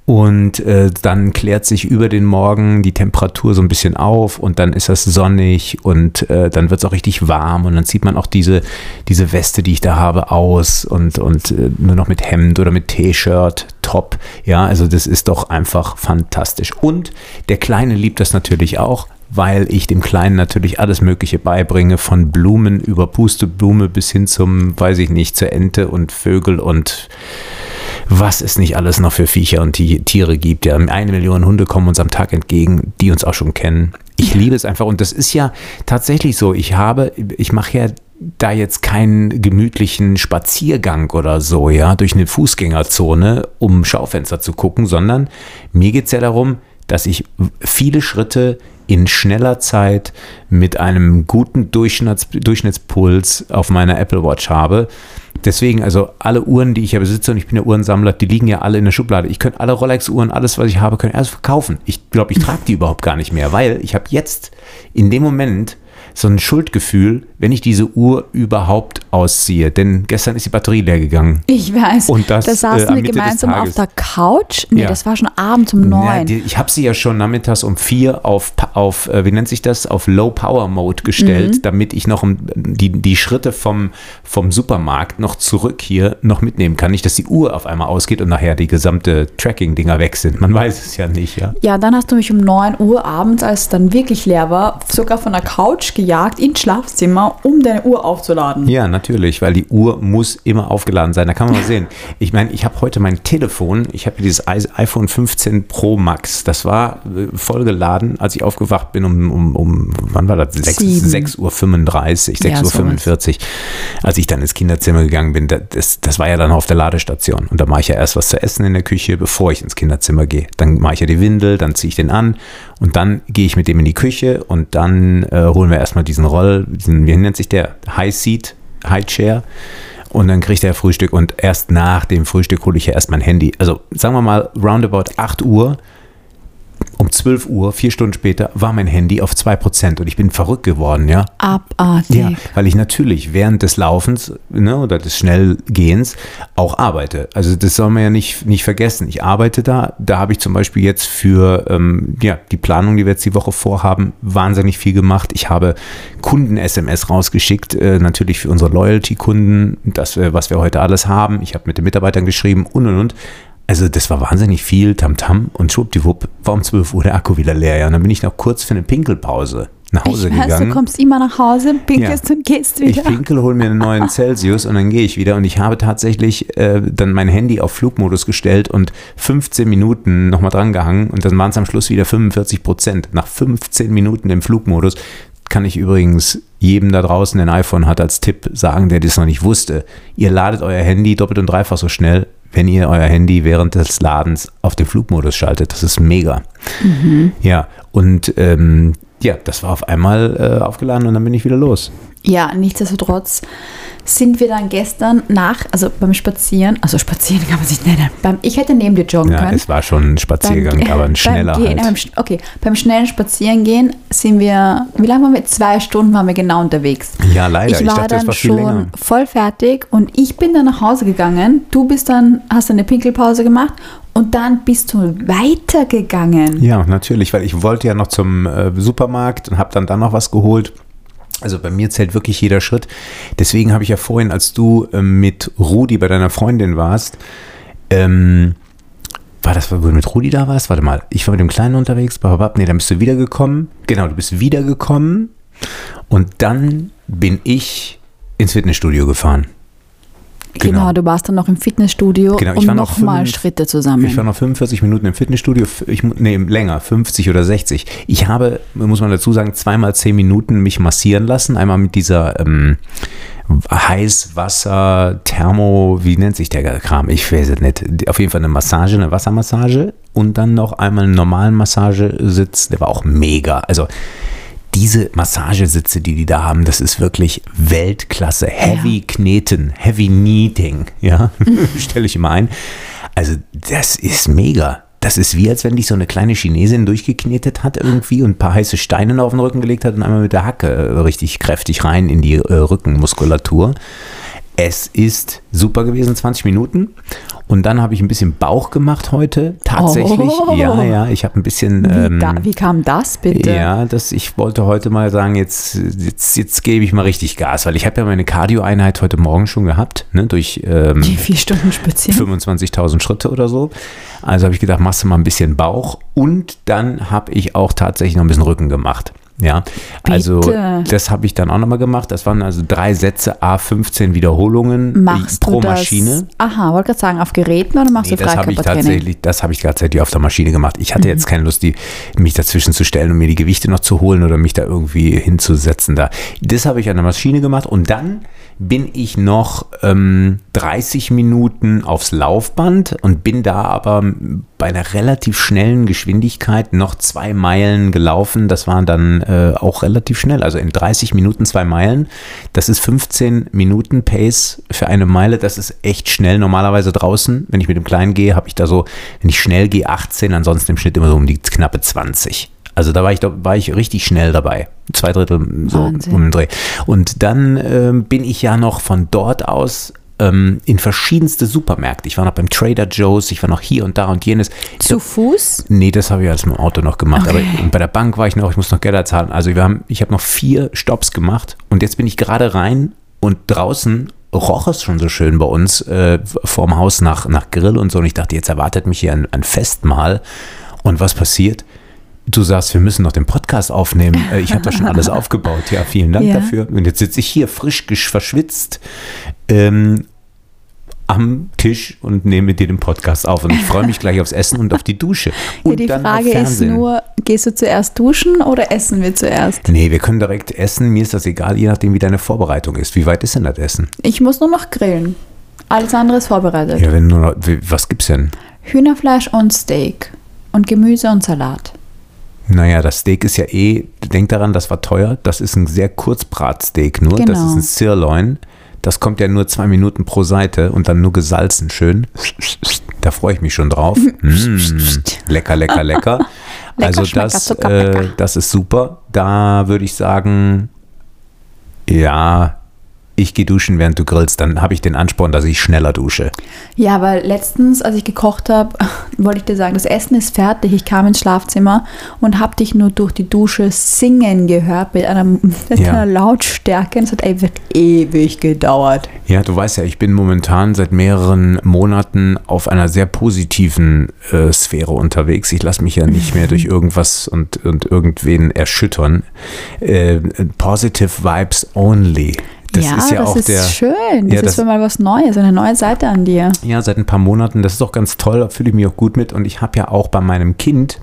Und äh, dann klärt sich über den Morgen die Temperatur so ein bisschen auf und dann ist das sonnig und äh, dann wird es auch richtig warm und dann zieht man auch diese, diese Weste, die ich da habe, aus und, und äh, nur noch mit Hemd oder mit T-Shirt, Top. Ja, also das ist doch einfach fantastisch. Und der Kleine liebt das natürlich auch, weil ich dem Kleinen natürlich alles Mögliche beibringe, von Blumen über Pusteblume bis hin zum, weiß ich nicht, zur Ente und Vögel und was es nicht alles noch für Viecher und Ti- Tiere gibt. Ja, eine Million Hunde kommen uns am Tag entgegen, die uns auch schon kennen. Ich liebe es einfach und das ist ja tatsächlich so. Ich habe, ich mache ja da jetzt keinen gemütlichen Spaziergang oder so, ja, durch eine Fußgängerzone, um Schaufenster zu gucken, sondern mir geht es ja darum, dass ich viele Schritte in schneller Zeit mit einem guten Durchschnitts Durchschnittspuls auf meiner Apple Watch habe. Deswegen, also alle Uhren, die ich ja besitze, und ich bin ja Uhrensammler, die liegen ja alle in der Schublade. Ich könnte alle Rolex-Uhren, alles, was ich habe, können erst verkaufen. Ich glaube, ich trage die überhaupt gar nicht mehr, weil ich habe jetzt in dem Moment so ein Schuldgefühl, wenn ich diese Uhr überhaupt ausziehe. Denn gestern ist die Batterie leer gegangen. Ich weiß. Und das, da saßen äh, wir gemeinsam auf der Couch. Nee, Ja. das war schon abends um Ja, neun. die, ich habe sie ja schon nachmittags um vier auf, auf äh, wie nennt sich das, auf Low Power Mode gestellt, Mhm. damit ich noch die, die Schritte vom, vom Supermarkt noch zurück hier noch mitnehmen kann. Nicht, dass die Uhr auf einmal ausgeht und nachher die gesamte Tracking-Dinger weg sind. Man weiß es ja nicht, ja. Ja, dann hast du mich um 9 Uhr abends, als es dann wirklich leer war, sogar von der Couch gejagt ins Schlafzimmer, um deine Uhr aufzuladen. Ja, natürlich, weil die Uhr muss immer aufgeladen sein. Da kann man mal sehen. Ich meine, ich habe heute mein Telefon, ich habe dieses iPhone 15 Pro Max. Das war äh, vollgeladen, als ich aufgewacht bin um, um, um wann war das? 6, Sieben. 6.35 Uhr, 6.45 Ja, Uhr, 45, als ich dann ins Kinderzimmer gegangen bin. Da- Das, das war ja dann auf der Ladestation. Und da mache ich ja erst was zu essen in der Küche, bevor ich ins Kinderzimmer gehe. Dann mache ich ja die Windel, dann ziehe ich den an und dann gehe ich mit dem in die Küche und dann äh, holen wir erstmal diesen Roll, diesen, wie nennt sich der? High Seat, High Chair. Und dann kriegt er Frühstück und erst nach dem Frühstück hole ich ja erst mein Handy. Also sagen wir mal, roundabout 8 Uhr, um 12 Uhr, vier Stunden später, war mein Handy auf 2% und ich bin verrückt geworden, ja. Abartig. Ja, weil ich natürlich während des Laufens ne, oder des Schnellgehens auch arbeite. Also das soll man ja nicht, nicht vergessen. Ich arbeite da. Da habe ich zum Beispiel jetzt für ähm, ja, die Planung, die wir jetzt die Woche vorhaben, wahnsinnig viel gemacht. Ich habe Kunden-SMS rausgeschickt, äh, natürlich für unsere Loyalty-Kunden, das, äh, was wir heute alles haben. Ich habe mit den Mitarbeitern geschrieben und und und. Also das war wahnsinnig viel Tamtam und schwuppdiwupp war um 12 Uhr der Akku wieder leer. Ja, und dann bin ich noch kurz für eine Pinkelpause nach Hause ich weiß, gegangen. du kommst immer nach Hause, pinkelst Ja. und gehst Ich wieder. pinkel, hole mir einen neuen Celsius und dann gehe ich wieder. Und ich habe tatsächlich äh, dann mein Handy auf Flugmodus gestellt und 15 Minuten nochmal dran gehangen. Und dann waren es am Schluss wieder 45 Prozent. Nach 15 Minuten im Flugmodus kann ich übrigens jedem da draußen, der ein iPhone hat, als Tipp sagen, der das noch nicht wusste. Ihr ladet euer Handy doppelt und dreifach so schnell, wenn ihr euer Handy während des Ladens auf den Flugmodus schaltet. Das ist mega. Ja, und ähm, ja, das war auf einmal äh, aufgeladen und dann bin ich wieder los. Ja, nichtsdestotrotz sind wir dann gestern nach, also beim Spazieren, also Spazieren kann man sich nennen, beim, ich hätte neben dir joggen Ja, können. es war schon ein Spaziergang, Beim- aber ein schneller beim Gehen, halt. beim Sch- okay, beim schnellen Spazierengehen sind wir, wie lange waren wir? Zwei Stunden waren wir genau unterwegs. Ja, leider. Ich Ich war dachte, das dann war schon länger. voll fertig und ich bin dann nach Hause gegangen. Du bist dann, hast eine Pinkelpause gemacht und dann bist du weitergegangen. Ja, natürlich, weil ich wollte ja noch zum äh, Supermarkt und habe dann da noch was geholt. Also bei mir zählt wirklich jeder Schritt. Deswegen habe ich ja vorhin, als du ähm, mit Rudi bei deiner Freundin warst, ähm, war das, wo du mit Rudi da warst? Warte mal, ich war mit dem Kleinen unterwegs. bababab. Nee, dann bist du wiedergekommen. Genau, du bist wiedergekommen. Und dann bin ich ins Fitnessstudio gefahren. Genau. Genau. du warst dann noch im Fitnessstudio, Genau, ich um noch nochmal Schritte zu sammeln. Ich war noch 45 Minuten im Fitnessstudio, ich, nee, länger, 50 oder 60. Ich habe, muss man dazu sagen, zweimal 10 Minuten mich massieren lassen. Einmal mit dieser ähm, Heißwasser, Thermo, wie nennt sich der Kram? Ich weiß es nicht. Auf jeden Fall eine Massage, eine Wassermassage und dann noch einmal einen normalen Massagesitz. Der war auch mega. Also diese Massagesitze, die die da haben, das ist wirklich Weltklasse. Heavy Kneten, Heavy Kneading, ja, stelle ich immer ein. Also das ist mega. Das ist wie, als wenn dich so eine kleine Chinesin durchgeknetet hat irgendwie und ein paar heiße Steine auf den Rücken gelegt hat und einmal mit der Hacke äh, richtig kräftig rein in die äh, Rückenmuskulatur. Es ist super gewesen, 20 Minuten. Und dann habe ich ein bisschen Bauch gemacht heute. Tatsächlich. Oh. Ja, ja. Ich habe ein bisschen. wie, ähm, da, wie kam das bitte? ja, das, ich wollte heute mal sagen, jetzt, jetzt, jetzt gebe ich mal richtig Gas, weil ich habe ja meine Cardio-Einheit heute Morgen schon gehabt, ne, durch ähm, Die vier Stunden spazieren. 25.000 Schritte oder so. Also habe ich gedacht, machst du mal ein bisschen Bauch und dann habe ich auch tatsächlich noch ein bisschen Rücken gemacht. Ja, also Bitte. das habe ich dann auch nochmal gemacht. Das waren also drei Sätze, A15 Wiederholungen Machst pro du das, Maschine. Aha, wollte gerade sagen, auf Geräten oder machst Nee, du das habe ich Freikörpertraining? tatsächlich, das habe ich tatsächlich auf der Maschine gemacht. Ich hatte Mhm. jetzt keine Lust, die, mich dazwischen zu stellen und mir die Gewichte noch zu holen oder mich da irgendwie hinzusetzen. Da. Das habe ich an der Maschine gemacht und dann bin ich noch ähm, 30 Minuten aufs Laufband und bin da aber bei einer relativ schnellen Geschwindigkeit noch zwei Meilen gelaufen. Das war dann äh, auch relativ schnell. Also in 30 Minuten zwei Meilen. Das ist 15 Minuten Pace für eine Meile. Das ist echt schnell. Normalerweise draußen, wenn ich mit dem Kleinen gehe, habe ich da so, wenn ich schnell gehe, 18, ansonsten im Schnitt immer so um die knappe 20. Also da war ich, da war ich richtig schnell dabei. Zwei Drittel so Wahnsinn. um den Dreh. Und dann ähm, bin ich ja noch von dort aus ähm, in verschiedenste Supermärkte. Ich war noch beim Trader Joe's, ich war noch hier und da und jenes. Zu Fuß? Nee, das habe ich alles mit dem Auto noch gemacht. Okay. Aber bei der Bank war ich noch, ich muss noch Gelder zahlen. Also wir haben, ich habe noch vier Stops gemacht und jetzt bin ich gerade rein und draußen roch es schon so schön bei uns äh, vorm Haus nach, nach Grill und so. Und ich dachte, jetzt erwartet mich hier ein, ein Festmahl. Und was passiert? Du sagst, wir müssen noch den Podcast aufnehmen. Äh, Ich habe da schon alles aufgebaut. Ja, vielen Dank Ja. dafür. Und jetzt sitze ich hier frisch verschwitzt ähm, am Tisch und nehme dir den Podcast auf. Und ich freue mich gleich aufs Essen und auf die Dusche. Und Ja, die dann auf Frage ist Fernsehen. nur, gehst du zuerst duschen oder essen wir zuerst? Nee, wir können direkt essen. Mir ist das egal, je nachdem, wie deine Vorbereitung ist. Wie weit ist denn das Essen? Ich muss nur noch grillen. Alles andere ist vorbereitet. Ja, wenn nur noch, was gibt's denn? Hühnerfleisch und Steak. Und Gemüse und Salat. Naja, das Steak ist ja eh, denk daran, das war teuer. Das ist ein sehr Kurzbratsteak nur. Das Genau. ist ein Sirloin. Das kommt ja nur zwei Minuten pro Seite und dann nur gesalzen schön. Da freue ich mich schon drauf. Mm, lecker, lecker, lecker. also das, äh, das ist super. Da würde ich sagen, ja, ich gehe duschen, während du grillst. Dann habe ich den Ansporn, dass ich schneller dusche. Ja, weil letztens, als ich gekocht habe, wollte ich dir sagen, das Essen ist fertig. Ich kam ins Schlafzimmer und habe dich nur durch die Dusche singen gehört mit einer, mit Ja. einer Lautstärke. Es hat einfach ewig gedauert. Ja, du weißt ja, ich bin momentan seit mehreren Monaten auf einer sehr positiven äh, Sphäre unterwegs. Ich lasse mich ja nicht mehr durch irgendwas und, und irgendwen erschüttern. Äh, positive Vibes only. Das ja, ist ja das auch ist der. schön. Das Ja, das- ist mal was Neues, eine neue Seite an dir. Ja, seit ein paar Monaten. Das ist auch ganz toll. Da fühle ich mich auch gut mit. Und ich habe ja auch bei meinem Kind,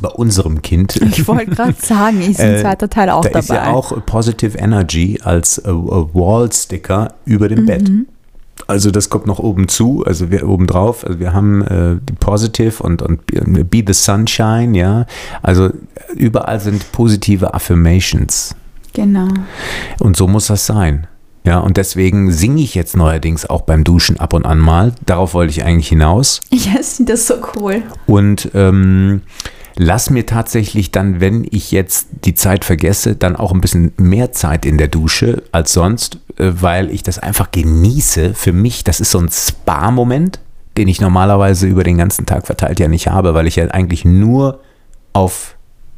bei unserem Kind, Ich wollte gerade sagen, ist ein Äh, zweiter Teil auch da dabei. ist ja auch Positive Energy als äh, äh, Wall-Sticker über dem Bett. Mhm. Also das kommt noch oben zu, also wir oben drauf. Also wir haben äh, die Positive und, und Be the Sunshine, ja. Also überall sind positive Affirmations. Genau. Und so muss das sein. Ja, und deswegen singe ich jetzt neuerdings auch beim Duschen ab und an mal. Darauf wollte ich eigentlich hinaus. Ja, ich finde das so cool. Und ähm, lass mir tatsächlich dann, wenn ich jetzt die Zeit vergesse, dann auch ein bisschen mehr Zeit in der Dusche als sonst, äh, weil ich das einfach genieße. Für mich, das ist so ein Spa-Moment, den ich normalerweise über den ganzen Tag verteilt ja nicht habe, weil ich ja eigentlich nur auf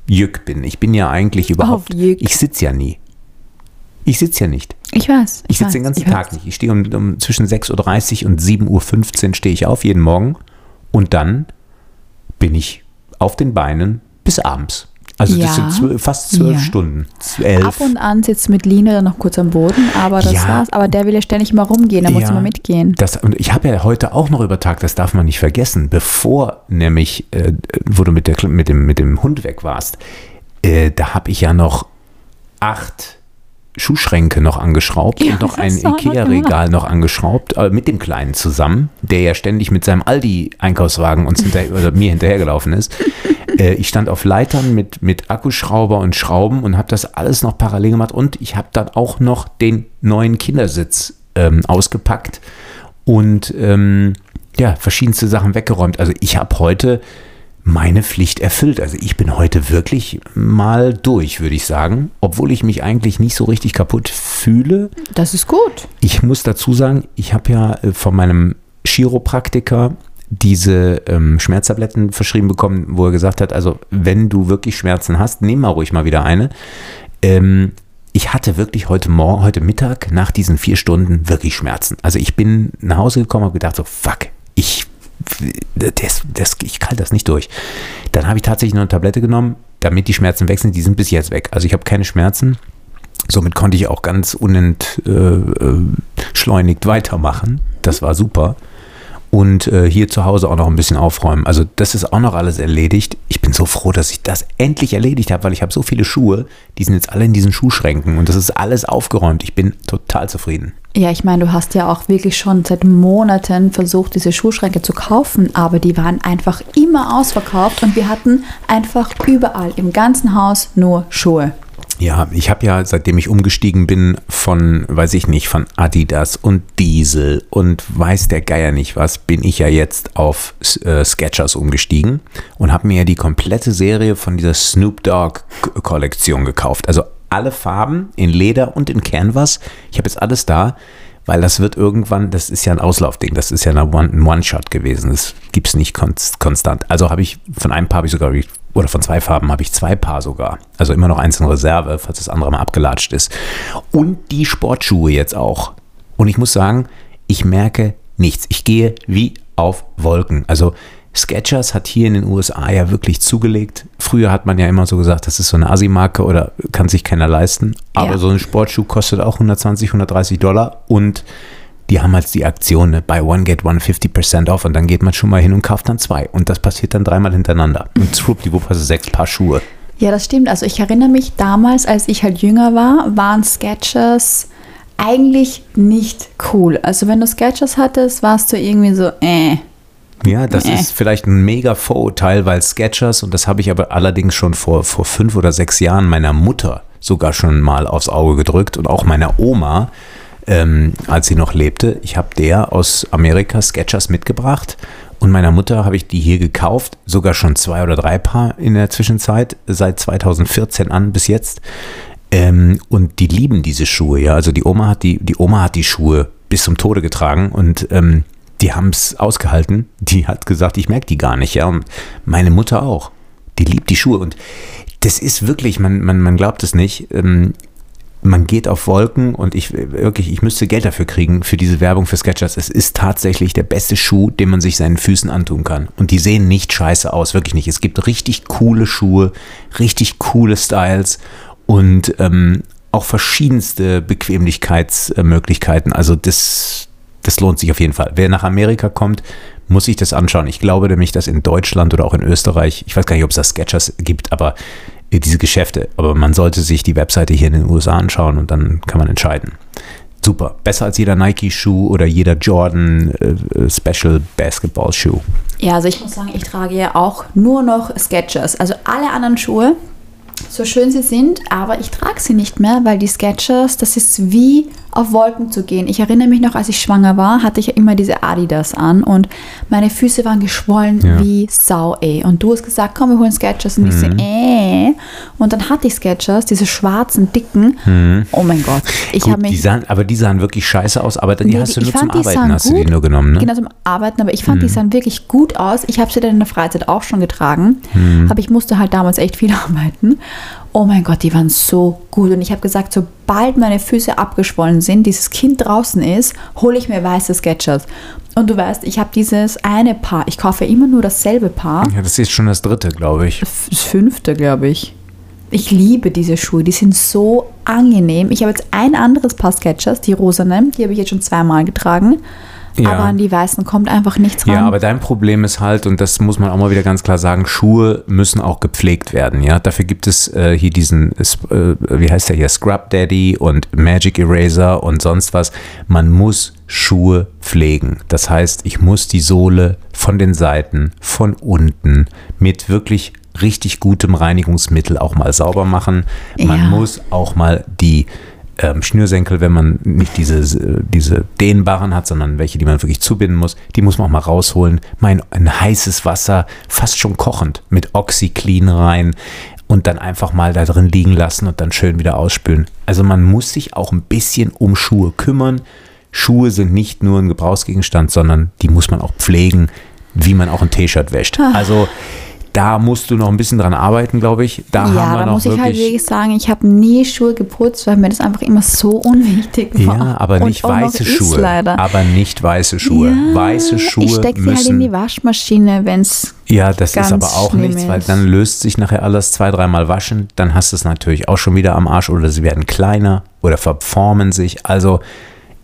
Jück bin. Ich bin ja eigentlich überhaupt, ich sitze ja nie. Ich sitze ja nicht. Ich weiß. Ich sitze weiß, den ganzen ich Tag weiß. nicht. Ich stehe um, um zwischen 6.30 Uhr und 7.15 Uhr stehe ich auf jeden Morgen und dann bin ich auf den Beinen bis abends. Also das Ja. sind zwölf, fast zwölf Ja. Stunden. Zwölf. Ab und an sitzt mit Lino dann noch kurz am Boden, aber das Ja. war's. Aber der will ja ständig mal rumgehen, da muss immer mitgehen. Das, und ich habe ja heute auch noch über Tag, das darf man nicht vergessen, bevor nämlich, äh, wo du mit, der, mit, dem, mit dem Hund weg warst, äh, da habe ich ja noch acht Schuhschränke noch angeschraubt Ja, und noch das ein Ikea-Regal noch angeschraubt, äh, mit dem Kleinen zusammen, der ja ständig mit seinem Aldi-Einkaufswagen uns hinterher, oder mir hinterhergelaufen ist. Äh, ich stand auf Leitern mit, mit Akkuschrauber und Schrauben und habe das alles noch parallel gemacht und ich habe dann auch noch den neuen Kindersitz ähm, ausgepackt und ähm, ja, verschiedenste Sachen weggeräumt. Also ich habe heute meine Pflicht erfüllt. Also ich bin heute wirklich mal durch, würde ich sagen, obwohl ich mich eigentlich nicht so richtig kaputt fühle. Das ist gut. Ich muss dazu sagen, ich habe ja äh, von meinem Chiropraktiker diese ähm, Schmerztabletten verschrieben bekommen, wo er gesagt hat, also wenn du wirklich Schmerzen hast, nimm mal ruhig mal wieder eine. Ähm, ich hatte wirklich heute Morgen, heute Mittag nach diesen vier Stunden wirklich Schmerzen. Also ich bin nach Hause gekommen und gedacht so, fuck, ich, das, das, ich kann das nicht durch. Dann habe ich tatsächlich nur eine Tablette genommen, damit die Schmerzen weg sind. Die sind bis jetzt weg. Also ich habe keine Schmerzen. Somit konnte ich auch ganz unentschleunigt weitermachen. Das war super. Und äh, hier zu Hause auch noch ein bisschen aufräumen. Also das ist auch noch alles erledigt. Ich bin so froh, dass ich das endlich erledigt habe, weil ich habe so viele Schuhe, die sind jetzt alle in diesen Schuhschränken und das ist alles aufgeräumt. Ich bin total zufrieden. Ja, ich meine, du hast ja auch wirklich schon seit Monaten versucht, diese Schuhschränke zu kaufen, aber die waren einfach immer ausverkauft und wir hatten einfach überall im ganzen Haus nur Schuhe. Ja, ich habe ja, seitdem ich umgestiegen bin von, weiß ich nicht, von Adidas und Diesel und weiß der Geier nicht was, bin ich ja jetzt auf äh, Skechers umgestiegen und habe mir ja die komplette Serie von dieser Snoop Dogg Kollektion gekauft. Also alle Farben in Leder und in Canvas. Ich habe jetzt alles da, weil das wird irgendwann, das ist ja ein Auslaufding, das ist ja ein One- ein One-Shot gewesen. Das gibt es nicht konst- konstant. Also habe ich von einem Paar habe ich sogar oder von zwei Farben habe ich zwei Paar sogar. Also immer noch eins in Reserve, falls das andere mal abgelatscht ist. Und die Sportschuhe jetzt auch. Und ich muss sagen, ich merke nichts. Ich gehe wie auf Wolken. Also Skechers hat hier in den USA ja wirklich zugelegt. Früher hat man ja immer so gesagt, das ist so eine Assi-Marke oder kann sich keiner leisten. Aber Ja. so ein Sportschuh kostet auch 120, 130 Dollar und die haben halt die Aktion, ne? buy one, get one, 50% off und dann geht man schon mal hin und kauft dann zwei. Und das passiert dann dreimal hintereinander. Und schwuppdiwupp hast du sechs Paar Schuhe. Ja, das stimmt. Also ich erinnere mich damals, als ich halt jünger war, waren Sketches eigentlich nicht cool. Also wenn du Sketches hattest, warst du irgendwie so, äh. Ja, das Nee. ist vielleicht ein mega Vorurteil, weil Skechers, und das habe ich aber allerdings schon vor, vor fünf oder sechs Jahren meiner Mutter sogar schon mal aufs Auge gedrückt und auch meiner Oma, ähm, als sie noch lebte. Ich habe der aus Amerika Skechers mitgebracht und meiner Mutter habe ich die hier gekauft, sogar schon zwei oder drei Paar in der Zwischenzeit, seit 2014 an bis jetzt. Ähm, und die lieben diese Schuhe, ja. Also die Oma hat die, die Oma hat die Schuhe bis zum Tode getragen und ähm, die haben es ausgehalten. Die hat gesagt, ich merke die gar nicht, ja. Und meine Mutter auch. Die liebt die Schuhe. Und das ist wirklich, man, man, man glaubt es nicht. Ähm, man geht auf Wolken und ich wirklich, ich müsste Geld dafür kriegen, für diese Werbung für Skechers. Es ist tatsächlich der beste Schuh, den man sich seinen Füßen antun kann. Und die sehen nicht scheiße aus, wirklich nicht. Es gibt richtig coole Schuhe, richtig coole Styles und ähm, auch verschiedenste Bequemlichkeitsmöglichkeiten. Also das, das lohnt sich auf jeden Fall. Wer nach Amerika kommt, muss sich das anschauen. Ich glaube nämlich, dass in Deutschland oder auch in Österreich, ich weiß gar nicht, ob es da Sketchers gibt, aber diese Geschäfte. Aber man sollte sich die Webseite hier in den USA anschauen und dann kann man entscheiden. Super. Besser als jeder Nike-Schuh oder jeder Jordan äh, äh. Ja, also ich muss sagen, ich trage ja auch nur noch Sketchers. Also alle anderen Schuhe, so schön sie sind, aber ich trage sie nicht mehr, weil die Sketchers, das ist wie auf Wolken zu gehen. Ich erinnere mich noch, als ich schwanger war, hatte ich ja immer diese Adidas an und meine Füße waren geschwollen Ja. wie Sau, ey. Und du hast gesagt, komm, wir holen Sketchers. Und ich so, äh. Und dann hatte ich Sketchers, diese schwarzen, dicken. Oh mein Gott. Ich Gut, habe die mich sahen, aber die sahen wirklich scheiße aus, aber die Nee, hast du die- nur zum die Arbeiten, hast du die nur genommen, ne? Genau zum Arbeiten, aber ich fand, die sahen wirklich gut aus. Ich habe sie dann in der Freizeit auch schon getragen, aber ich musste halt damals echt viel arbeiten. Oh mein Gott, die waren so gut. Und ich habe gesagt, sobald meine Füße abgeschwollen sind, dieses Kind draußen ist, hole ich mir weiße Sketchers. Und du weißt, ich habe dieses eine Paar. Ich kaufe immer nur dasselbe Paar. Ja, das ist schon das dritte, glaube ich. Das fünfte, glaube ich. Ich liebe diese Schuhe, die sind so angenehm. Ich habe jetzt ein anderes Paar Sketchers, die rosanen, die habe ich jetzt schon zweimal getragen. Ja. Aber an die weißen kommt einfach nichts ran. Ja, aber dein Problem ist halt, und das muss man auch mal wieder ganz klar sagen, Schuhe müssen auch gepflegt werden. Ja, dafür gibt es äh, hier diesen, äh, wie heißt der hier, Scrub Daddy und Magic Eraser und sonst was. Man muss Schuhe pflegen. Das heißt, ich muss die Sohle von den Seiten, von unten mit wirklich richtig gutem Reinigungsmittel auch mal sauber machen. Man Ja. muss auch mal die ähm, Schnürsenkel, wenn man nicht diese, diese dehnbaren hat, sondern welche, die man wirklich zubinden muss, die muss man auch mal rausholen. Mein ein heißes Wasser, fast schon kochend, mit OxyClean rein und dann einfach mal da drin liegen lassen und dann schön wieder ausspülen. Also man muss sich auch ein bisschen um Schuhe kümmern. Schuhe sind nicht nur ein Gebrauchsgegenstand, sondern die muss man auch pflegen, wie man auch ein T-Shirt wäscht. Also da musst du noch ein bisschen dran arbeiten, glaube ich. Da haben ja, wir da noch muss ich halt wirklich sagen, ich habe nie Schuhe geputzt, weil mir das einfach immer so unwichtig war. Ja, aber Und nicht noch weiße ist Schuhe. Leider. Aber nicht weiße Schuhe. Ja, weiße Schuhe Ich stecke sie halt in die Waschmaschine, wenn es. ja, das ist ganz aber auch nichts, weil ist. dann löst sich nachher alles zwei, dreimal waschen. Dann hast du es natürlich auch schon wieder am Arsch oder sie werden kleiner oder verformen sich. Also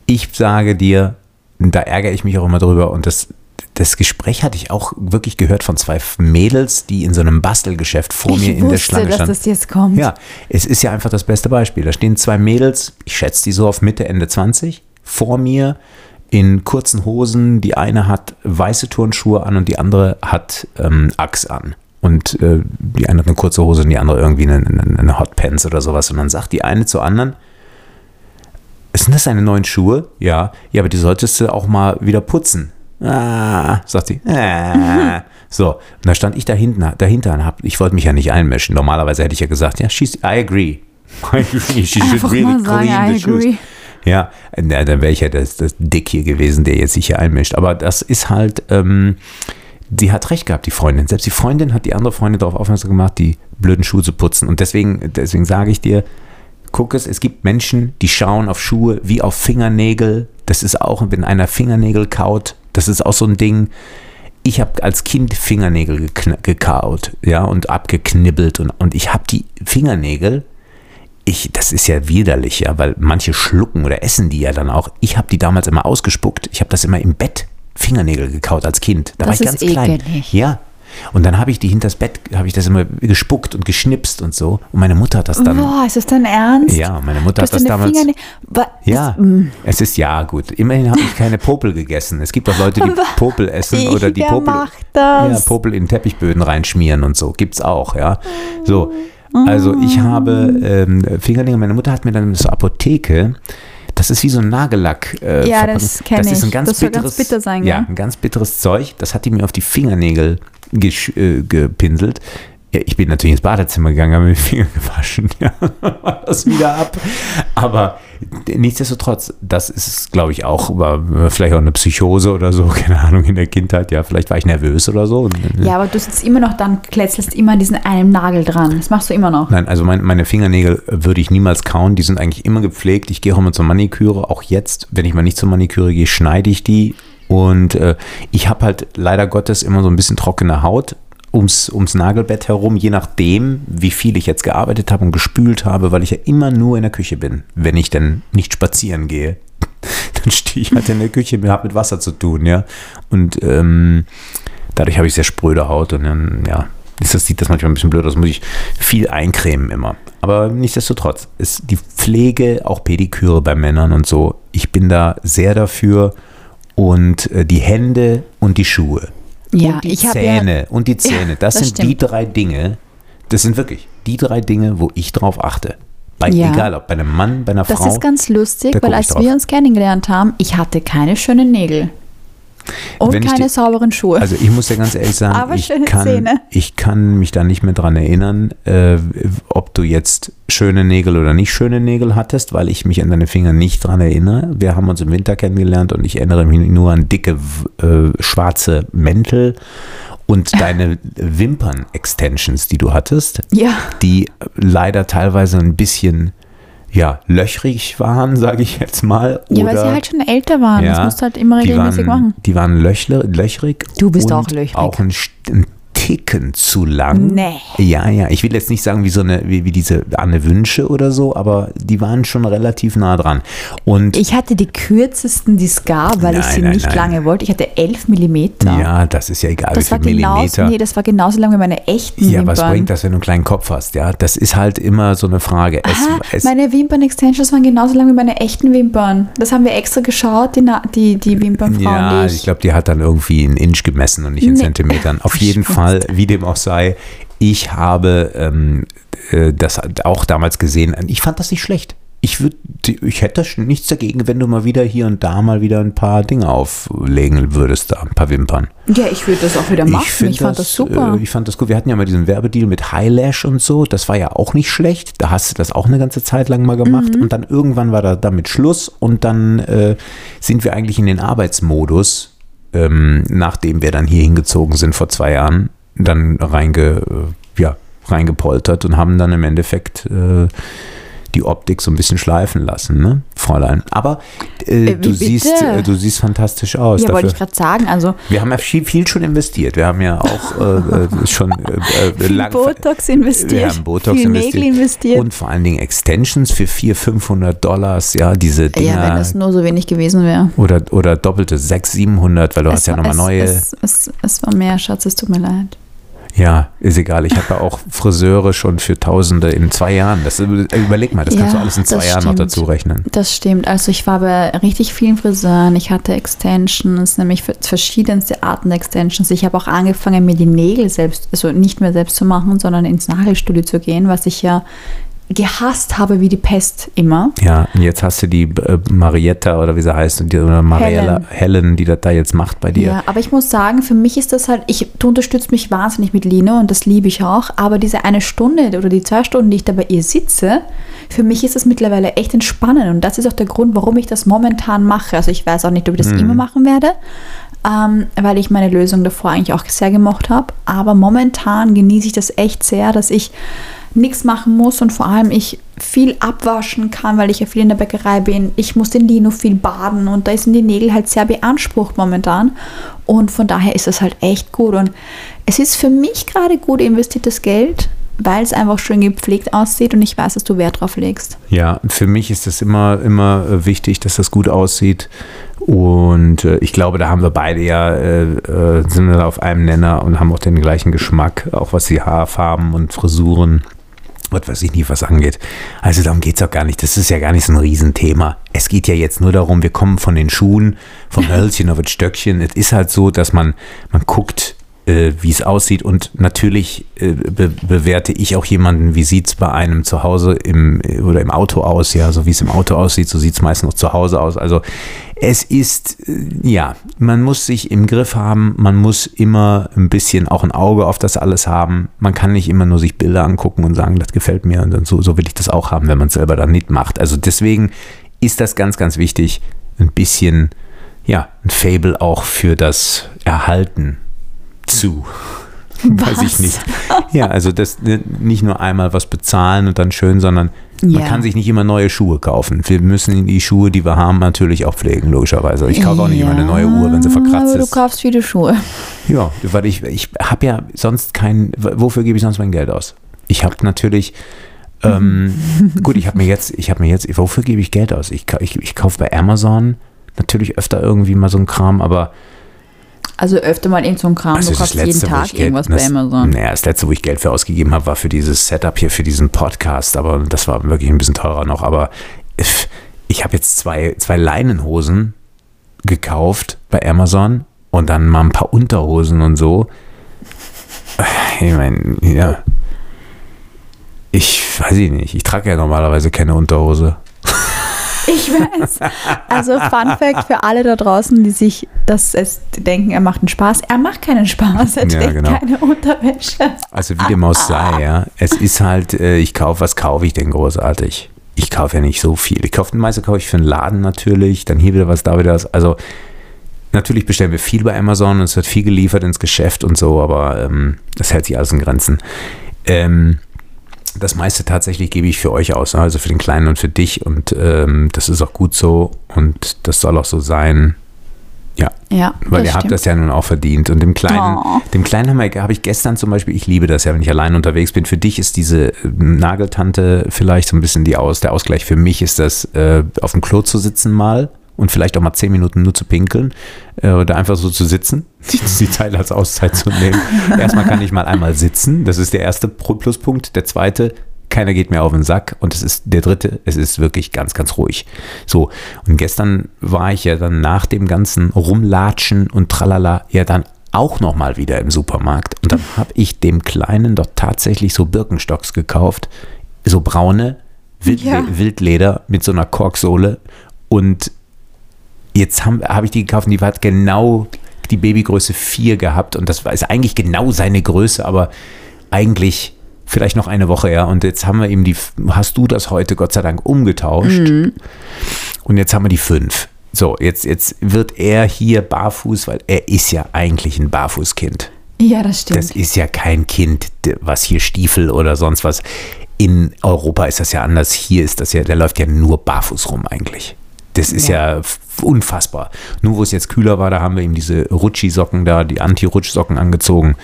ich sage dir, da ärgere ich mich auch immer drüber und das. Das Gespräch hatte ich auch wirklich gehört von zwei Mädels, die in so einem Bastelgeschäft vor mir ich in der wusste, Schlange dass standen. das jetzt kommt. Ja, es ist ja einfach das beste Beispiel. Da stehen zwei Mädels, ich schätze die so auf Mitte, Ende 20, vor mir in kurzen Hosen. Die eine hat weiße Turnschuhe an und die andere hat ähm, Axe an. und äh, die eine hat eine kurze Hose und die andere irgendwie eine, eine, eine Hotpants oder sowas. Und dann sagt die eine zur anderen, sind das deine neuen Schuhe? Ja. Ja, aber die solltest du auch mal wieder putzen. Ah, sagt sie. Ah. So, und da stand ich da hinten, dahinter und hab, ich wollte mich ja nicht einmischen. Normalerweise hätte ich ja gesagt, ja, she's, I agree. I agree. She should Einfach really mal sagen, clean I the shoes. agree. Ja, na, dann wäre ich ja das, das Dick hier gewesen, der jetzt sich hier einmischt. Aber das ist halt, ähm, sie hat recht gehabt, die Freundin. Selbst die Freundin hat die andere Freundin darauf aufmerksam gemacht, die blöden Schuhe zu putzen. Und deswegen, deswegen sage ich dir, guck es, es gibt Menschen, die schauen auf Schuhe wie auf Fingernägel. Das ist auch, wenn einer Fingernägel kaut, das ist auch so ein Ding. Ich habe als Kind Fingernägel gekaut, ja, und abgeknibbelt und, und ich habe die Fingernägel, ich, das ist ja widerlich, ja, weil manche schlucken oder essen die ja dann auch. Ich habe die damals immer ausgespuckt. Ich habe das immer im Bett Fingernägel gekaut als Kind. Da Das war ich ist ganz klein. ekelig. Ja. Und dann habe ich die hinters Bett, habe ich das immer gespuckt und geschnipst und so. Und meine Mutter hat das dann. Boah, ist das dein Ernst? Ja, meine Mutter hat das damals. Finger nicht- Wa- Ja, Das, mm. es ist ja gut. Immerhin habe ich keine Popel gegessen. Es gibt auch Leute, die Popel essen oder die Popel? Ja, Popel in Teppichböden reinschmieren und so. Gibt's auch, ja. So, also ich habe ähm, Fingernägel. Meine Mutter hat mir dann zur Apotheke. Das ist wie so ein Nagellack. Äh, Ja, das kenn Das ist ein ich. ganz Das soll ganz bitteres, bitter sein, Ja, ein ganz bitteres Zeug. Das hat die mir auf die Fingernägel äh, gepinselt. Ja, ich bin natürlich ins Badezimmer gegangen, habe mir die Finger gewaschen. Ja, war das wieder ab. Aber nichtsdestotrotz, das ist, glaube ich, auch, war vielleicht auch eine Psychose oder so, keine Ahnung, in der Kindheit. Ja, vielleicht war ich nervös oder so. Äh, Ja, aber du sitzt immer noch dann, kletzelst immer an diesen einen Nagel dran. Das machst du immer noch. Nein, also mein, meine Fingernägel würde ich niemals kauen. Die sind eigentlich immer gepflegt. Ich gehe auch immer zur Maniküre. Auch jetzt, wenn ich mal nicht zur Maniküre gehe, schneide ich die. Und äh, ich habe halt leider Gottes immer so ein bisschen trockene Haut ums, ums Nagelbett herum, je nachdem, wie viel ich jetzt gearbeitet habe und gespült habe, weil ich ja immer nur in der Küche bin, wenn ich denn nicht spazieren gehe. Dann stehe ich halt in der Küche, mir habe mit Wasser zu tun, ja. Und ähm, dadurch habe ich sehr spröde Haut und dann, ja, ist das, sieht das manchmal ein bisschen blöd aus, muss ich viel eincremen immer. Aber nichtsdestotrotz, ist die Pflege, auch Pediküre bei Männern und so, ich bin da sehr dafür und äh, die Hände und die Schuhe. Ja, und die Zähne ja, und die Zähne, das, das sind die stimmt. drei Dinge, das sind wirklich die drei Dinge, wo ich drauf achte. Bei, Ja. Egal, ob bei einem Mann, bei einer das Frau. ist ganz lustig, weil als wir uns kennengelernt haben, ich hatte keine schönen Nägel. Und keine die- sauberen Schuhe. Also ich muss ja ganz ehrlich sagen, Aber ich, schöne kann, ich kann mich da nicht mehr dran erinnern, äh, ob du jetzt schöne Nägel oder nicht schöne Nägel hattest, weil ich mich an deine Finger nicht dran erinnere. Wir haben uns im Winter kennengelernt und ich erinnere mich nur an dicke äh, schwarze Mäntel und deine Wimpern-Extensions, die du hattest, ja. die leider teilweise ein bisschen ja, löchrig waren, sage ich jetzt mal. ja, weil sie oder- halt schon älter waren. das musst du halt immer die regelmäßig waren, machen. Die waren löchler, löchrig. Du bist und auch löchrig. Auch ein, ein Ticken zu lang. Nee. Ja, ja. Ich will jetzt nicht sagen wie so eine, wie, wie diese Anne Wünsche oder so, aber die waren schon relativ nah dran. Und Ich hatte die kürzesten, die es gab, weil ich Nein, sie nein, nicht nein. lange wollte. Ich hatte 11 Millimeter. ja, das ist ja egal, das wie war, viel genauso, Millimeter. nee, das war genauso lang wie meine echten ja, Wimpern. was bringt das, wenn du einen kleinen Kopf hast? Ja, das ist halt immer so eine Frage. Es, Ah, es, meine Wimpern-Extensions waren genauso lang wie meine echten Wimpern. Das haben wir extra geschaut, die, Na- die, die Wimpernfrauen. Ja, die ich glaube, die hat dann irgendwie in Inch gemessen und nicht in Nee. Zentimetern. Auf jeden Fall, wie dem auch sei, ich habe ähm, äh, das auch damals gesehen. Ich fand das nicht schlecht. Ich, würd, ich hätte nichts dagegen, wenn du mal wieder hier und da mal wieder ein paar Dinge auflegen würdest, da ein paar Wimpern. ja, ich würde das auch wieder machen. Ich, find fand das, super. Äh, ich fand das gut. Wir hatten ja mal diesen Werbedeal mit Highlash und so. Das war ja auch nicht schlecht. Da hast du das auch eine ganze Zeit lang mal gemacht. Mhm. Und dann irgendwann war da damit Schluss. Und dann äh, sind wir eigentlich in den Arbeitsmodus, ähm, nachdem wir dann hier hingezogen sind vor zwei Jahren, dann reinge, äh, ja, reingepoltert und haben dann im Endeffekt äh, die Optik so ein bisschen schleifen lassen, ne, Fräulein. Aber äh, Äh, du, siehst, äh, du siehst fantastisch aus. ja, wollte dafür. ich gerade sagen. Also Wir haben ja viel, viel schon investiert. Wir haben ja auch äh, äh, schon lang, Botox investiert, wir haben Botox viel investiert. Nägel investiert. und vor allen Dingen Extensions für 400, 500 Dollars. Ja, diese Dinger. ja, wenn das nur so wenig gewesen wäre. oder, oder doppelte 600, 700, weil du hast ja nochmal es, neue. Es, es, es war mehr, Schatz, es tut mir leid. Ja, ist egal. Ich habe ja auch Friseure schon für Tausende in zwei Jahren. Das, überleg mal, das kannst Ja, du alles in zwei Jahren noch stimmt. dazu rechnen. Das stimmt. Also ich war bei richtig vielen Friseuren. Ich hatte Extensions, nämlich verschiedenste Arten der Extensions. Ich habe auch angefangen, mir die Nägel selbst, also nicht mehr selbst zu machen, sondern ins Nagelstudio zu gehen, was ich ja gehasst habe wie die Pest immer. Ja, und jetzt hast du die äh, Marietta oder wie sie heißt, und die, oder Mariella Helen. Helen, die das da jetzt macht bei dir. Ja, aber ich muss sagen, für mich ist das halt, ich, du unterstützt mich wahnsinnig mit Lino und das liebe ich auch, aber diese eine Stunde oder die zwei Stunden, die ich da bei ihr sitze, für mich ist das mittlerweile echt entspannend und das ist auch der Grund, warum ich das momentan mache. Also ich weiß auch nicht, ob ich das immer machen werde, ähm, weil ich meine Lösung davor eigentlich auch sehr gemocht habe, aber momentan genieße ich das echt sehr, dass ich nichts machen muss und vor allem ich viel abwaschen kann, weil ich ja viel in der Bäckerei bin. Ich muss den Lino viel baden und da sind die Nägel halt sehr beansprucht momentan. Und von daher ist das halt echt gut. Und es ist für mich gerade gut investiertes Geld, weil es einfach schön gepflegt aussieht und ich weiß, dass du Wert drauf legst. Ja, für mich ist es immer, immer äh, wichtig, dass das gut aussieht. Und äh, ich glaube, da haben wir beide ja, äh, äh, sind wir auf einem Nenner und haben auch den gleichen Geschmack, auch was die Haarfarben und Frisuren, was weiß ich nicht, was angeht. Also darum geht es auch gar nicht. Das ist ja gar nicht so ein Riesenthema. Es geht ja jetzt nur darum, wir kommen von den Schuhen, vom Hölzchen auf das Stöckchen. Es ist halt so, dass man, man guckt, äh, wie es aussieht. Und natürlich äh, be bewerte ich auch jemanden, wie sieht es bei einem zu Hause im, oder im Auto aus. Ja, so wie es im Auto aussieht, so sieht es meistens noch zu Hause aus. Also es ist, äh, ja, man muss sich im Griff haben, man muss immer ein bisschen auch ein Auge auf das alles haben. Man kann nicht immer nur sich Bilder angucken und sagen, das gefällt mir und dann so, so will ich das auch haben, wenn man es selber dann nicht macht. Also deswegen ist das ganz, ganz wichtig, ein bisschen, ja, ein Fable auch für das Erhalten zu. Weiß ich Was? nicht. Ja, also das ne, nicht nur einmal was bezahlen und dann schön, sondern man Ja. kann sich nicht immer neue Schuhe kaufen. Wir müssen die Schuhe, die wir haben, natürlich auch pflegen, logischerweise. Ich kaufe auch nicht immer eine neue Uhr, wenn sie verkratzt aber ist. du kaufst viele Schuhe. Ja, weil ich, ich habe ja sonst kein, wofür gebe ich sonst mein Geld aus? Ich habe natürlich, ähm, gut, ich habe mir jetzt, ich habe mir jetzt, wofür gebe ich Geld aus? Ich, ich, ich kaufe bei Amazon natürlich öfter irgendwie mal so ein Kram, aber Also öfter mal irgend so ein Kram, also du kaufst jeden wo Tag Geld- irgendwas bei das, Amazon. Naja, das letzte, wo ich Geld für ausgegeben habe, war für dieses Setup hier, für diesen Podcast, aber das war wirklich ein bisschen teurer noch, aber ich, ich habe jetzt zwei, zwei Leinenhosen gekauft bei Amazon und dann mal ein paar Unterhosen und so. Ich meine, ja. Ich weiß ich nicht. Ich trage ja normalerweise keine Unterhose. Ich weiß. Also Fun Fact für alle da draußen, die sich das es denken, er macht einen Spaß. Er macht keinen Spaß. Er Ja, trägt genau. keine Unterwäsche. Also wie dem auch sei, ja. Es ist halt, äh, ich kaufe, was kaufe ich denn großartig? Ich kaufe ja nicht so viel. Ich kaufe, meiste kaufe ich für einen Laden natürlich, dann hier wieder was, da wieder was. Also natürlich bestellen wir viel bei Amazon und es wird viel geliefert ins Geschäft und so, aber ähm, das hält sich alles in Grenzen. Ähm, das meiste tatsächlich gebe ich für euch aus, ne? also für den Kleinen und für dich und ähm, das ist auch gut so und das soll auch so sein. Ja, Ja, weil ihr habt stimmt. das ja nun auch verdient. Und dem Kleinen, Oh. dem Kleinen habe ich, habe ich gestern zum Beispiel, ich liebe das ja, wenn ich allein unterwegs bin. Für dich ist diese äh, Nageltante vielleicht so ein bisschen die Aus, der Ausgleich. Für mich ist das, äh, auf dem Klo zu sitzen mal und vielleicht auch mal zehn Minuten nur zu pinkeln äh, oder einfach so zu sitzen, die, die Zeit als Auszeit zu nehmen. Erstmal kann ich mal einmal sitzen, das ist der erste Pluspunkt. Der zweite, keiner geht mir auf den Sack und es ist der dritte, es ist wirklich ganz, ganz ruhig. So, und gestern war ich ja dann nach dem ganzen Rumlatschen und Tralala ja dann auch nochmal wieder im Supermarkt und dann habe ich dem Kleinen dort tatsächlich so Birkenstocks gekauft, so braune, Wildle Ja. Wildleder mit so einer Korksohle und jetzt habe hab ich die gekauft und die hat genau die Babygröße 4 gehabt und das war ist eigentlich genau seine Größe, aber eigentlich vielleicht noch eine Woche, ja. Und jetzt haben wir eben die, hast du das heute Gott sei Dank umgetauscht und jetzt haben wir die 5. So, jetzt, jetzt wird er hier barfuß, weil er ist ja eigentlich ein Barfußkind. Ja, das stimmt. Das ist ja kein Kind, was hier Stiefel oder sonst was. In Europa ist das ja anders. Hier ist das ja, der läuft ja nur barfuß rum eigentlich. Das ist ja, unfassbar. Nur wo es jetzt kühler war, da haben wir ihm diese Rutschi-Socken da, die Anti-Rutsch-Socken angezogen.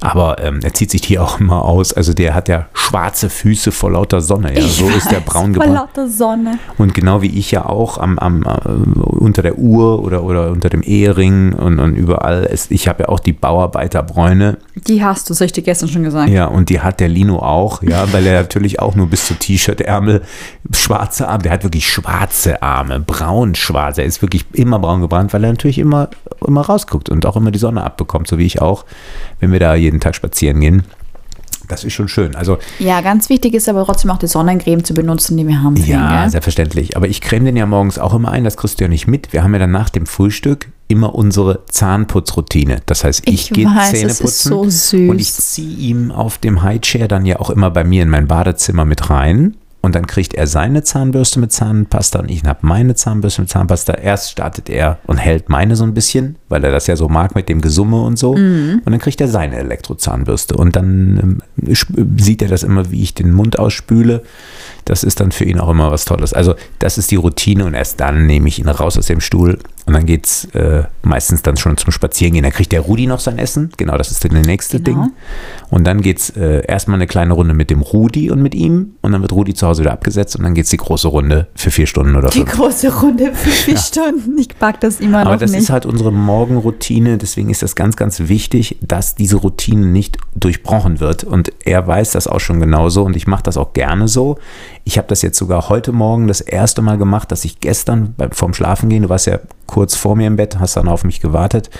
Aber ähm, er zieht sich die auch immer aus. Also der hat ja schwarze Füße vor lauter Sonne. Ja, so ist der braun Vor gebrannt. lauter Sonne. Und genau wie ich ja auch am, am, äh, unter der Uhr oder, oder unter dem Ehering und, und überall. Ist, ich habe ja auch die Bauarbeiterbräune. Die hast du, das habe ich dir gestern schon gesagt. Ja, und die hat der Lino auch, ja, weil er natürlich auch nur bis zu T-Shirt-Ärmel schwarze Arme, der hat wirklich schwarze Arme, braun-schwarz. Er ist wirklich immer braun gebrannt, weil er natürlich immer, immer rausguckt und auch immer die Sonne abbekommt, so wie ich auch, wenn wir da jeden Tag spazieren gehen. Das ist schon schön. Also Ja, ganz wichtig ist aber trotzdem auch die Sonnencreme zu benutzen, die wir haben. Ja, gell? selbstverständlich. Aber ich creme den ja morgens auch immer ein, das kriegst du ja nicht mit. Wir haben ja dann nach dem Frühstück immer unsere Zahnputzroutine. Das heißt, ich, Ich gehe Zähne putzen so und ich ziehe ihm auf dem Highchair dann ja auch immer bei mir in mein Badezimmer mit rein. Und dann kriegt er seine Zahnbürste mit Zahnpasta und ich habe meine Zahnbürste mit Zahnpasta. Erst startet er und hält meine so ein bisschen, weil er das ja so mag mit dem Gesumme und so. Mhm. Und dann kriegt er seine Elektrozahnbürste. Und dann sp- sieht er das immer, wie ich den Mund ausspüle. Das ist dann für ihn auch immer was Tolles. Also das ist die Routine und erst dann nehme ich ihn raus aus dem Stuhl und dann geht es äh, meistens dann schon zum Spazierengehen. Dann kriegt der Rudi noch sein Essen. Genau, das ist dann das nächste Genau. Ding. Und dann geht es äh, erstmal eine kleine Runde mit dem Rudi und mit ihm und dann wird Rudi zu Hause wieder abgesetzt und dann geht es die große Runde für vier Stunden oder Die fünf. große Runde für vier Stunden. Ich pack das immer Aber noch das nicht. ist halt unsere Morgenroutine, deswegen ist das ganz, ganz wichtig, dass diese Routine nicht durchbrochen wird. Und er weiß das auch schon genauso und ich mache das auch gerne so. Ich habe das jetzt sogar heute Morgen das erste Mal gemacht, dass ich gestern beim, vorm Schlafengehen, du warst ja kurz vor mir im Bett, hast dann auf mich gewartet.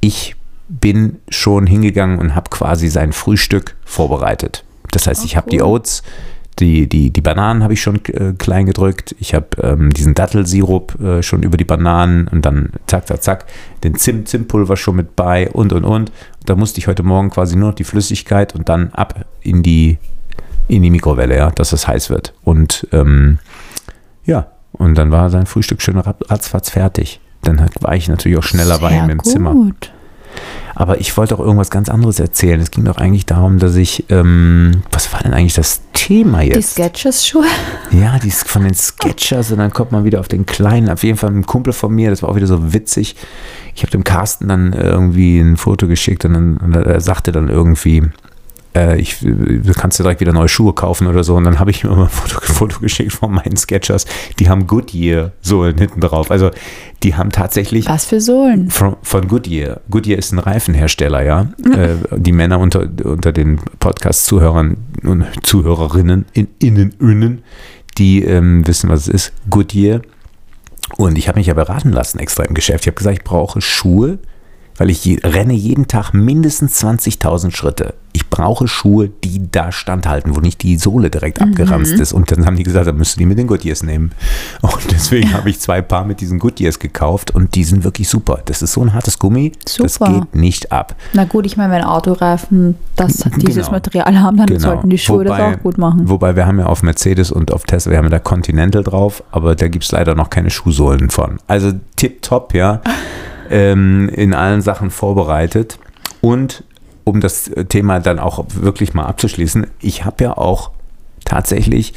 Ich bin schon hingegangen und habe quasi sein Frühstück vorbereitet. Das heißt, ich habe die Oats, die, die, die Bananen habe ich schon äh, klein gedrückt. Ich habe ähm, diesen Dattelsirup äh, schon über die Bananen und dann zack, zack, zack, den Zimt, Zimtpulver schon mit bei und und und. Da musste ich heute Morgen quasi nur noch die Flüssigkeit und dann ab in die, in die Mikrowelle, ja, dass es heiß wird. Und ähm, ja, und dann war sein Frühstück schön rat- ratzfatz fertig. Dann hat- war ich natürlich auch schneller bei Sehr ihm im gut. Zimmer. Aber ich wollte auch irgendwas ganz anderes erzählen. Es ging doch eigentlich darum, dass ich, ähm, was war denn eigentlich das Thema Die jetzt? Sketchers-Schuhe. Ja, die von den Sketchers und dann kommt man wieder auf den kleinen, auf jeden Fall ein Kumpel von mir, das war auch wieder so witzig. Ich habe dem Carsten dann irgendwie ein Foto geschickt und, dann, und er sagte dann irgendwie, äh, ich, du kannst dir direkt wieder neue Schuhe kaufen oder so. Und dann habe ich ihm immer ein Foto, Foto geschickt von meinen Sketchers. Die haben Goodyear-Sohlen hinten drauf. Also die haben tatsächlich Was für Sohlen? von, von Goodyear. Goodyear ist ein Reifenhersteller, ja. Äh, die Männer unter, unter den Podcast-Zuhörern und Zuhörerinnen, in, innen, innen, die ähm, wissen, was es ist. Goodyear. Und ich habe mich ja beraten lassen extra im Geschäft. Ich habe gesagt, ich brauche Schuhe, weil ich je, renne jeden Tag mindestens 20.000 Schritte. Ich brauche Schuhe, die da standhalten, wo nicht die Sohle direkt abgeranzt ist. Und dann haben die gesagt, dann müsst du die mit den Goodyears nehmen. Und deswegen habe ich zwei Paar mit diesen Goodyears gekauft und die sind wirklich super. Das ist so ein hartes Gummi, das Super. geht nicht ab. Na gut, ich meine, wenn Autoreifen das, dieses Genau. Material haben, dann sollten die Schuhe das auch gut machen. Wobei wir haben ja auf Mercedes und auf Tesla, wir haben ja da Continental drauf, aber da gibt es leider noch keine Schuhsohlen von. Also tipptopp, ja. ähm, in allen Sachen vorbereitet. Und um das Thema dann auch wirklich mal abzuschließen, ich habe ja auch tatsächlich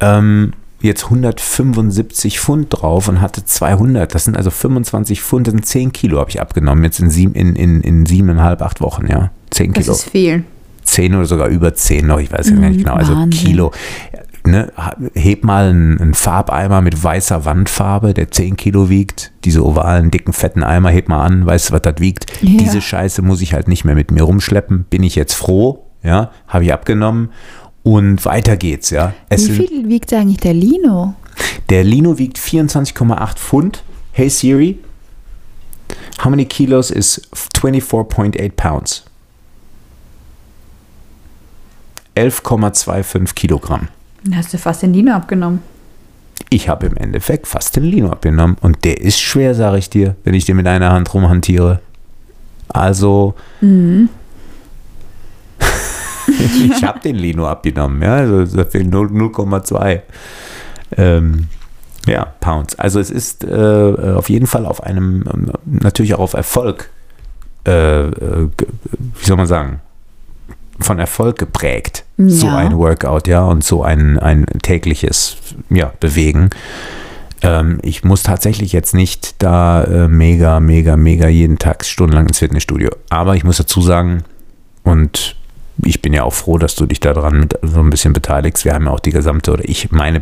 ähm, jetzt 175 Pfund drauf und hatte 200. Das sind also 25 Pfund, das sind 10 Kilo habe ich abgenommen, jetzt in, sieben, in, in, in siebeneinhalb, acht Wochen, ja. 10 Das Kilo. ist viel. 10 oder sogar über 10 noch, ich weiß ja gar nicht genau, also Mhm, Wahnsinn. Kilo. Ne, heb mal einen, einen Farbeimer mit weißer Wandfarbe, der 10 Kilo wiegt, diese ovalen, dicken, fetten Eimer, heb mal an, weißt du, was das wiegt? Ja. Diese Scheiße muss ich halt nicht mehr mit mir rumschleppen, bin ich jetzt froh, ja, habe ich abgenommen und weiter geht's, ja. Es Wie viel wiegt eigentlich der Lino? der Lino wiegt 24,8 Pfund. Hey Siri, how many kilos is 24.8 pounds? 11,25 Kilogramm. Dann hast du fast den Lino abgenommen. Ich habe im Endeffekt fast den Lino abgenommen. Und der ist schwer, sage ich dir, wenn ich den mit einer Hand rumhantiere. Also, ich habe den Lino abgenommen, ja, also da fehlen 0 0,2 ähm, ja, Pounds. Also es ist äh, auf jeden Fall auf einem, ähm, natürlich auch auf Erfolg, äh, äh, wie soll man sagen, von Erfolg geprägt. So Ja. ein Workout, ja, und so ein, ein tägliches ja, Bewegen. Ähm, ich muss tatsächlich jetzt nicht da äh, mega, mega, mega jeden Tag stundenlang ins Fitnessstudio. Aber ich muss dazu sagen, und ich bin ja auch froh, dass du dich daran mit so ein bisschen beteiligst. Wir haben ja auch die gesamte, oder ich, meine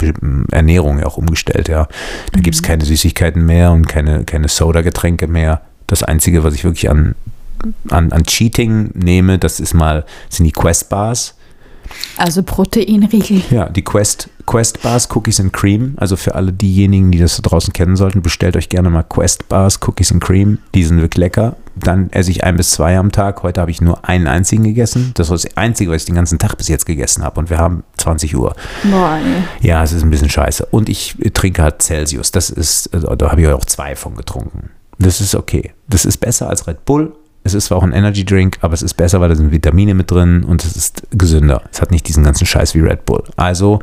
Ernährung ja auch umgestellt, ja. Da gibt es keine Süßigkeiten mehr und keine, keine Soda-Getränke mehr. Das Einzige, was ich wirklich an, an, an Cheating nehme, das ist mal, sind die Quest Bars. Also Proteinriegel. Ja, die Quest, Quest Bars, Cookies and Cream. Also für alle diejenigen, die das da draußen kennen sollten, bestellt euch gerne mal Quest Bars, Cookies and Cream. Die sind wirklich lecker. Dann esse ich ein bis zwei am Tag. Heute habe ich nur einen einzigen gegessen. Das war das Einzige, was ich den ganzen Tag bis jetzt gegessen habe. Und wir haben 20 Uhr. Boah, nee. Ja, es ist ein bisschen scheiße. Und ich trinke halt Celsius. Das ist, äh, da habe ich auch zwei von getrunken. Das ist okay. Das ist besser als Red Bull. Es ist zwar auch ein Energy Drink, aber es ist besser, weil da sind Vitamine mit drin und es ist gesünder. Es hat nicht diesen ganzen Scheiß wie Red Bull. Also,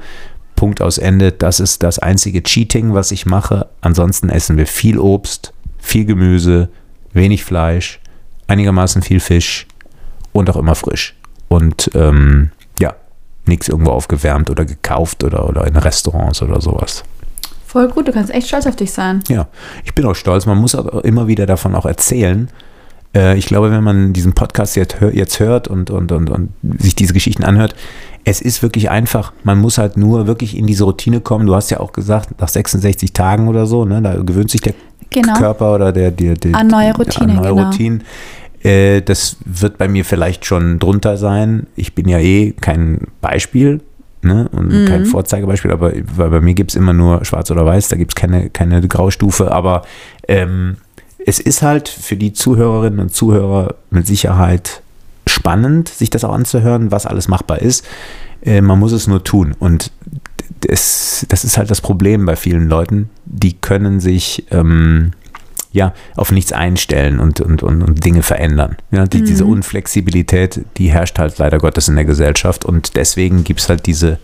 Punkt aus Ende. Das ist das einzige Cheating, was ich mache. Ansonsten essen wir viel Obst, viel Gemüse, wenig Fleisch, einigermaßen viel Fisch und auch immer frisch. Und ähm, ja, nichts irgendwo aufgewärmt oder gekauft oder, oder in Restaurants oder sowas. Voll gut, du kannst echt stolz auf dich sein. Ja, ich bin auch stolz. Man muss auch immer wieder davon auch erzählen. Äh, Ich glaube, wenn man diesen Podcast jetzt, hör- jetzt hört und, und, und, und sich diese Geschichten anhört, es ist wirklich einfach. Man muss halt nur wirklich in diese Routine kommen. Du hast ja auch gesagt, nach 66 Tagen oder so, ne, da gewöhnt sich der Genau. Körper oder der, der, der An neue Routine, an neue genau. Routinen. Äh, das wird bei mir vielleicht schon drunter sein. Ich bin ja eh kein Beispiel ne? und Mhm. kein Vorzeigebeispiel, aber weil bei mir gibt es immer nur schwarz oder weiß, da gibt es keine, keine Graustufe. Aber ähm, es ist halt für die Zuhörerinnen und Zuhörer mit Sicherheit spannend, sich das auch anzuhören, was alles machbar ist. Äh, man muss es nur tun. Und das, das ist halt das Problem bei vielen Leuten. Die können sich ähm, ja auf nichts einstellen und, und, und, und Dinge verändern. Ja, die, Diese Unflexibilität, die herrscht halt leider Gottes in der Gesellschaft. Und deswegen gibt es halt diese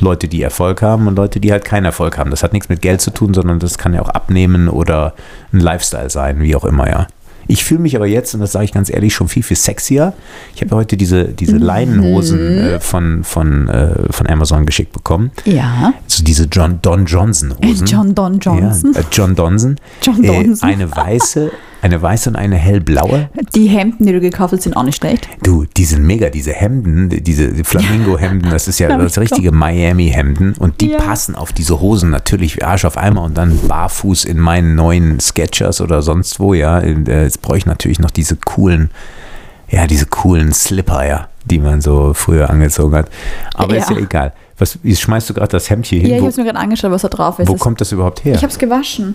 Leute, die Erfolg haben und Leute, die halt keinen Erfolg haben. Das hat nichts mit Geld zu tun, sondern das kann ja auch abnehmen oder ein Lifestyle sein, wie auch immer, ja. Ich fühle mich aber jetzt, und das sage ich ganz ehrlich, schon viel, viel sexier. Ich habe heute diese, diese Leinenhosen äh, von, von, äh, von Amazon geschickt bekommen. Ja. So diese John, Don Johnson Hosen. John Don Johnson. Ja, äh, John Donson. John Äh, Donson. eine weiße, eine weiße und eine hellblaue. Die Hemden, die du gekauft hast, sind auch nicht schlecht. Du, die sind mega, diese Hemden, diese Flamingo-Hemden, das ist ja das richtige Miami-Hemden und die Ja. passen auf diese Hosen natürlich wie Arsch auf einmal und dann barfuß in meinen neuen Sketchers oder sonst wo, ja. Äh, Jetzt brauche ich natürlich noch diese coolen, ja, diese coolen Slipper, ja, die man so früher angezogen hat. Aber ist Ja. ja egal. Was, wie schmeißt du gerade das Hemd hier hin? Ja, ich habe es mir gerade angeschaut, was da drauf ist. wo kommt das überhaupt her? ich habe es gewaschen,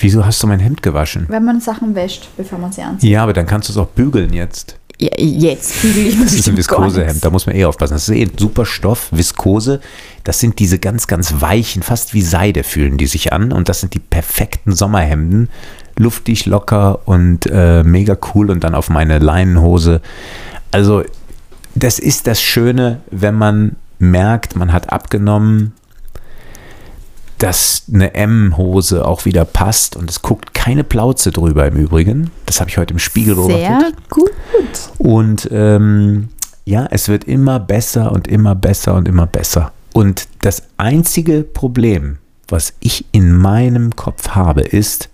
Wieso hast du mein Hemd gewaschen? wenn man Sachen wäscht, bevor man sie anzieht. Ja, aber dann kannst du es auch bügeln jetzt. Ja, jetzt bügel ich Das ist ein Viskosehemd, da muss man eh aufpassen. Das ist eh ein super Stoff, Viskose. Das sind diese ganz, ganz weichen, fast wie Seide fühlen die sich an. Und das sind die perfekten Sommerhemden. Luftig, locker und äh, mega cool. Und dann auf meine Leinenhose. Also, das ist das Schöne, wenn man merkt, man hat abgenommen, dass eine M-Hose auch wieder passt und es guckt keine Plauze drüber im Übrigen. Das habe ich heute im Spiegel beobachtet. Sehr gut. Und ähm, ja, es wird immer besser und immer besser und immer besser. Und das einzige Problem, was ich in meinem Kopf habe, ist,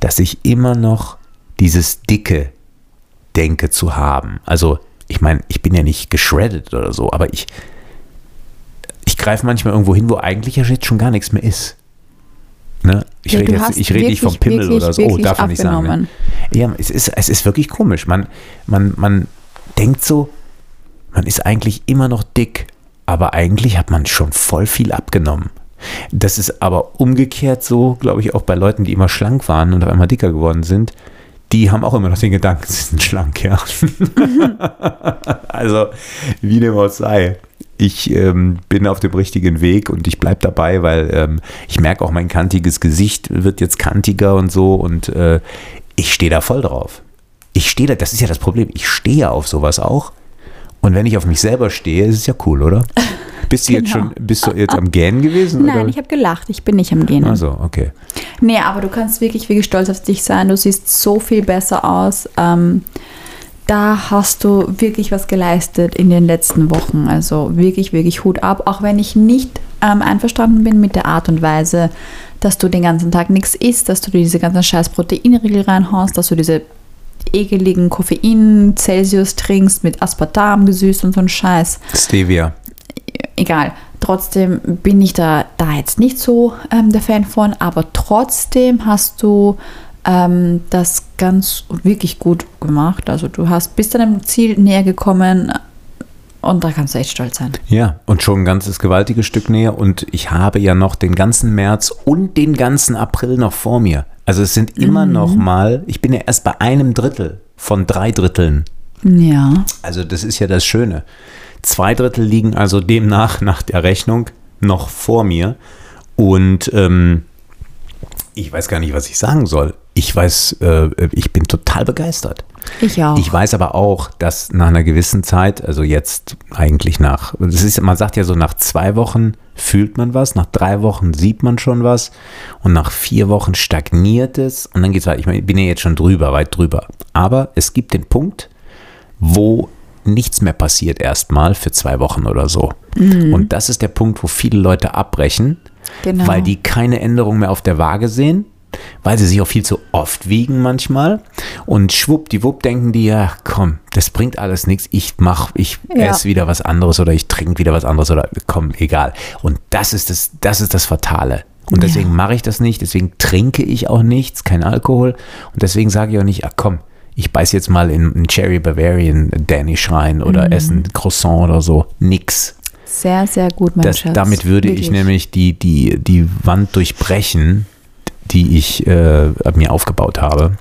dass ich immer noch dieses dicke denke zu haben. Also, ich meine, ich bin ja nicht geschreddet oder so, aber ich, ich greife manchmal irgendwo hin, wo eigentlich ja jetzt schon gar nichts mehr ist. Ne? Ich Ja, rede jetzt, ich rede nicht vom Pimmel wirklich, oder so. Oh, darf man nicht sagen. Ne? Ja, es ist, es ist wirklich komisch. Man, man, man denkt so, man ist eigentlich immer noch dick, aber eigentlich hat man schon voll viel abgenommen. Das ist aber umgekehrt so, glaube ich, auch bei Leuten, die immer schlank waren und auf einmal dicker geworden sind. Die haben auch immer noch den Gedanken, sie sind schlank, ja. also, wie dem auch sei. Ich ähm, bin auf dem richtigen Weg und ich bleibe dabei, weil ähm, ich merke auch, mein kantiges Gesicht wird jetzt kantiger und so und äh, ich stehe da voll drauf. Ich stehe da, das ist ja das Problem, ich stehe auf sowas auch. Und wenn ich auf mich selber stehe, ist es ja cool, oder? Bist du jetzt Genau. schon, bist du jetzt am Gähnen gewesen? Nein, oder? ich habe gelacht. Ich bin nicht am Gehen. Also, okay. Nee, aber du kannst wirklich, wirklich stolz auf dich sein. Du siehst so viel besser aus. Ähm, da hast du wirklich was geleistet in den letzten Wochen. Also wirklich, wirklich Hut ab. Auch wenn ich nicht ähm, einverstanden bin mit der Art und Weise, dass du den ganzen Tag nichts isst, dass du dir diese ganzen scheiß Proteinriegel reinhaust, dass du diese ekeligen Koffein Celsius trinkst mit Aspartam gesüßt und so ein Scheiß. Stevia. Egal. Trotzdem bin ich da, da jetzt nicht so ähm, der Fan von, aber trotzdem hast du ähm, das ganz wirklich gut gemacht. Also du hast bis deinem Ziel näher gekommen und da kannst du echt stolz sein. Ja, und schon ein ganzes gewaltiges Stück näher. Und ich habe ja noch den ganzen März und den ganzen April noch vor mir. Also es sind immer noch mal, ich bin ja erst bei einem Drittel von drei Dritteln. Ja. Also das ist ja das Schöne. Zwei Drittel liegen also demnach nach der Rechnung noch vor mir. Und ähm, ich weiß gar nicht, was ich sagen soll. Ich weiß, äh, ich bin total begeistert. Ich auch. Ich weiß aber auch, dass nach einer gewissen Zeit, also jetzt eigentlich nach, das ist, man sagt ja so, nach zwei Wochen fühlt man was, nach drei Wochen sieht man schon was und nach vier Wochen stagniert es und dann geht es weiter. Ich meine, ich bin ja jetzt schon drüber, weit drüber. Aber es gibt den Punkt, wo nichts mehr passiert erstmal für zwei Wochen oder so. Und das ist der Punkt, wo viele Leute abbrechen, Genau. weil die keine Änderung mehr auf der Waage sehen, weil sie sich auch viel zu oft wiegen manchmal und schwuppdiwupp denken die, ja komm, das bringt alles nichts, ich mach, ich Ja. esse wieder was anderes oder ich trinke wieder was anderes oder komm, egal. Und das ist das, das ist das Fatale. Und deswegen Ja. mache ich das nicht, deswegen trinke ich auch nichts, kein Alkohol und deswegen sage ich auch nicht, ach komm, ich beiß jetzt mal in einen Cherry Bavarian Danish rein oder Mhm. esse ein Croissant oder so. Nix. Sehr, sehr gut, mein Das, Schatz. damit würde ich Wirklich. nämlich die, die, die Wand durchbrechen, die ich äh, mir aufgebaut habe.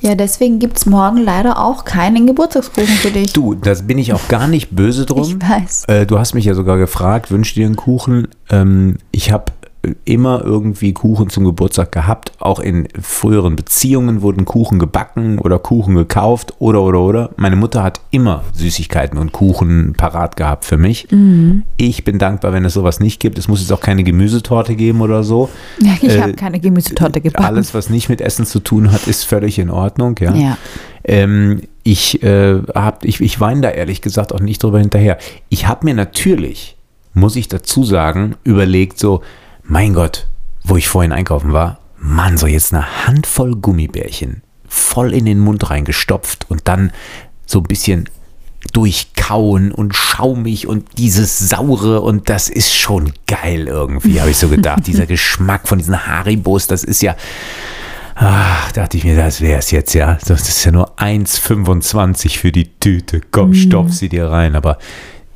Ja, deswegen gibt es morgen leider auch keinen Geburtstagskuchen für dich. Du, das bin ich auch gar nicht böse drum. Ich weiß. Äh, du hast mich ja sogar gefragt, wünschst du dir einen Kuchen? Ähm, ich habe immer irgendwie Kuchen zum Geburtstag gehabt. Auch in früheren Beziehungen wurden Kuchen gebacken oder Kuchen gekauft oder oder oder. Meine Mutter hat immer Süßigkeiten und Kuchen parat gehabt für mich. Ich bin dankbar, wenn es sowas nicht gibt. Es muss jetzt auch keine Gemüsetorte geben oder so. Ja, ich Äh, habe keine Gemüsetorte gebacken. Alles, was nicht mit Essen zu tun hat, ist völlig in Ordnung. Ja. Ja. Ähm, ich, äh, hab, ich, ich weine da ehrlich gesagt auch nicht drüber hinterher. Ich habe mir natürlich, muss ich dazu sagen, überlegt, so, mein Gott, wo ich vorhin einkaufen war, Mann, so jetzt eine Handvoll Gummibärchen voll in den Mund reingestopft und dann so ein bisschen durchkauen und schaumig und dieses saure und das ist schon geil irgendwie, habe ich so gedacht. Dieser Geschmack von diesen Haribos, das ist ja, ach, dachte ich mir, das wäre es jetzt, ja. Das ist ja nur 1,25 für die Tüte. Komm, stopf sie dir rein. Aber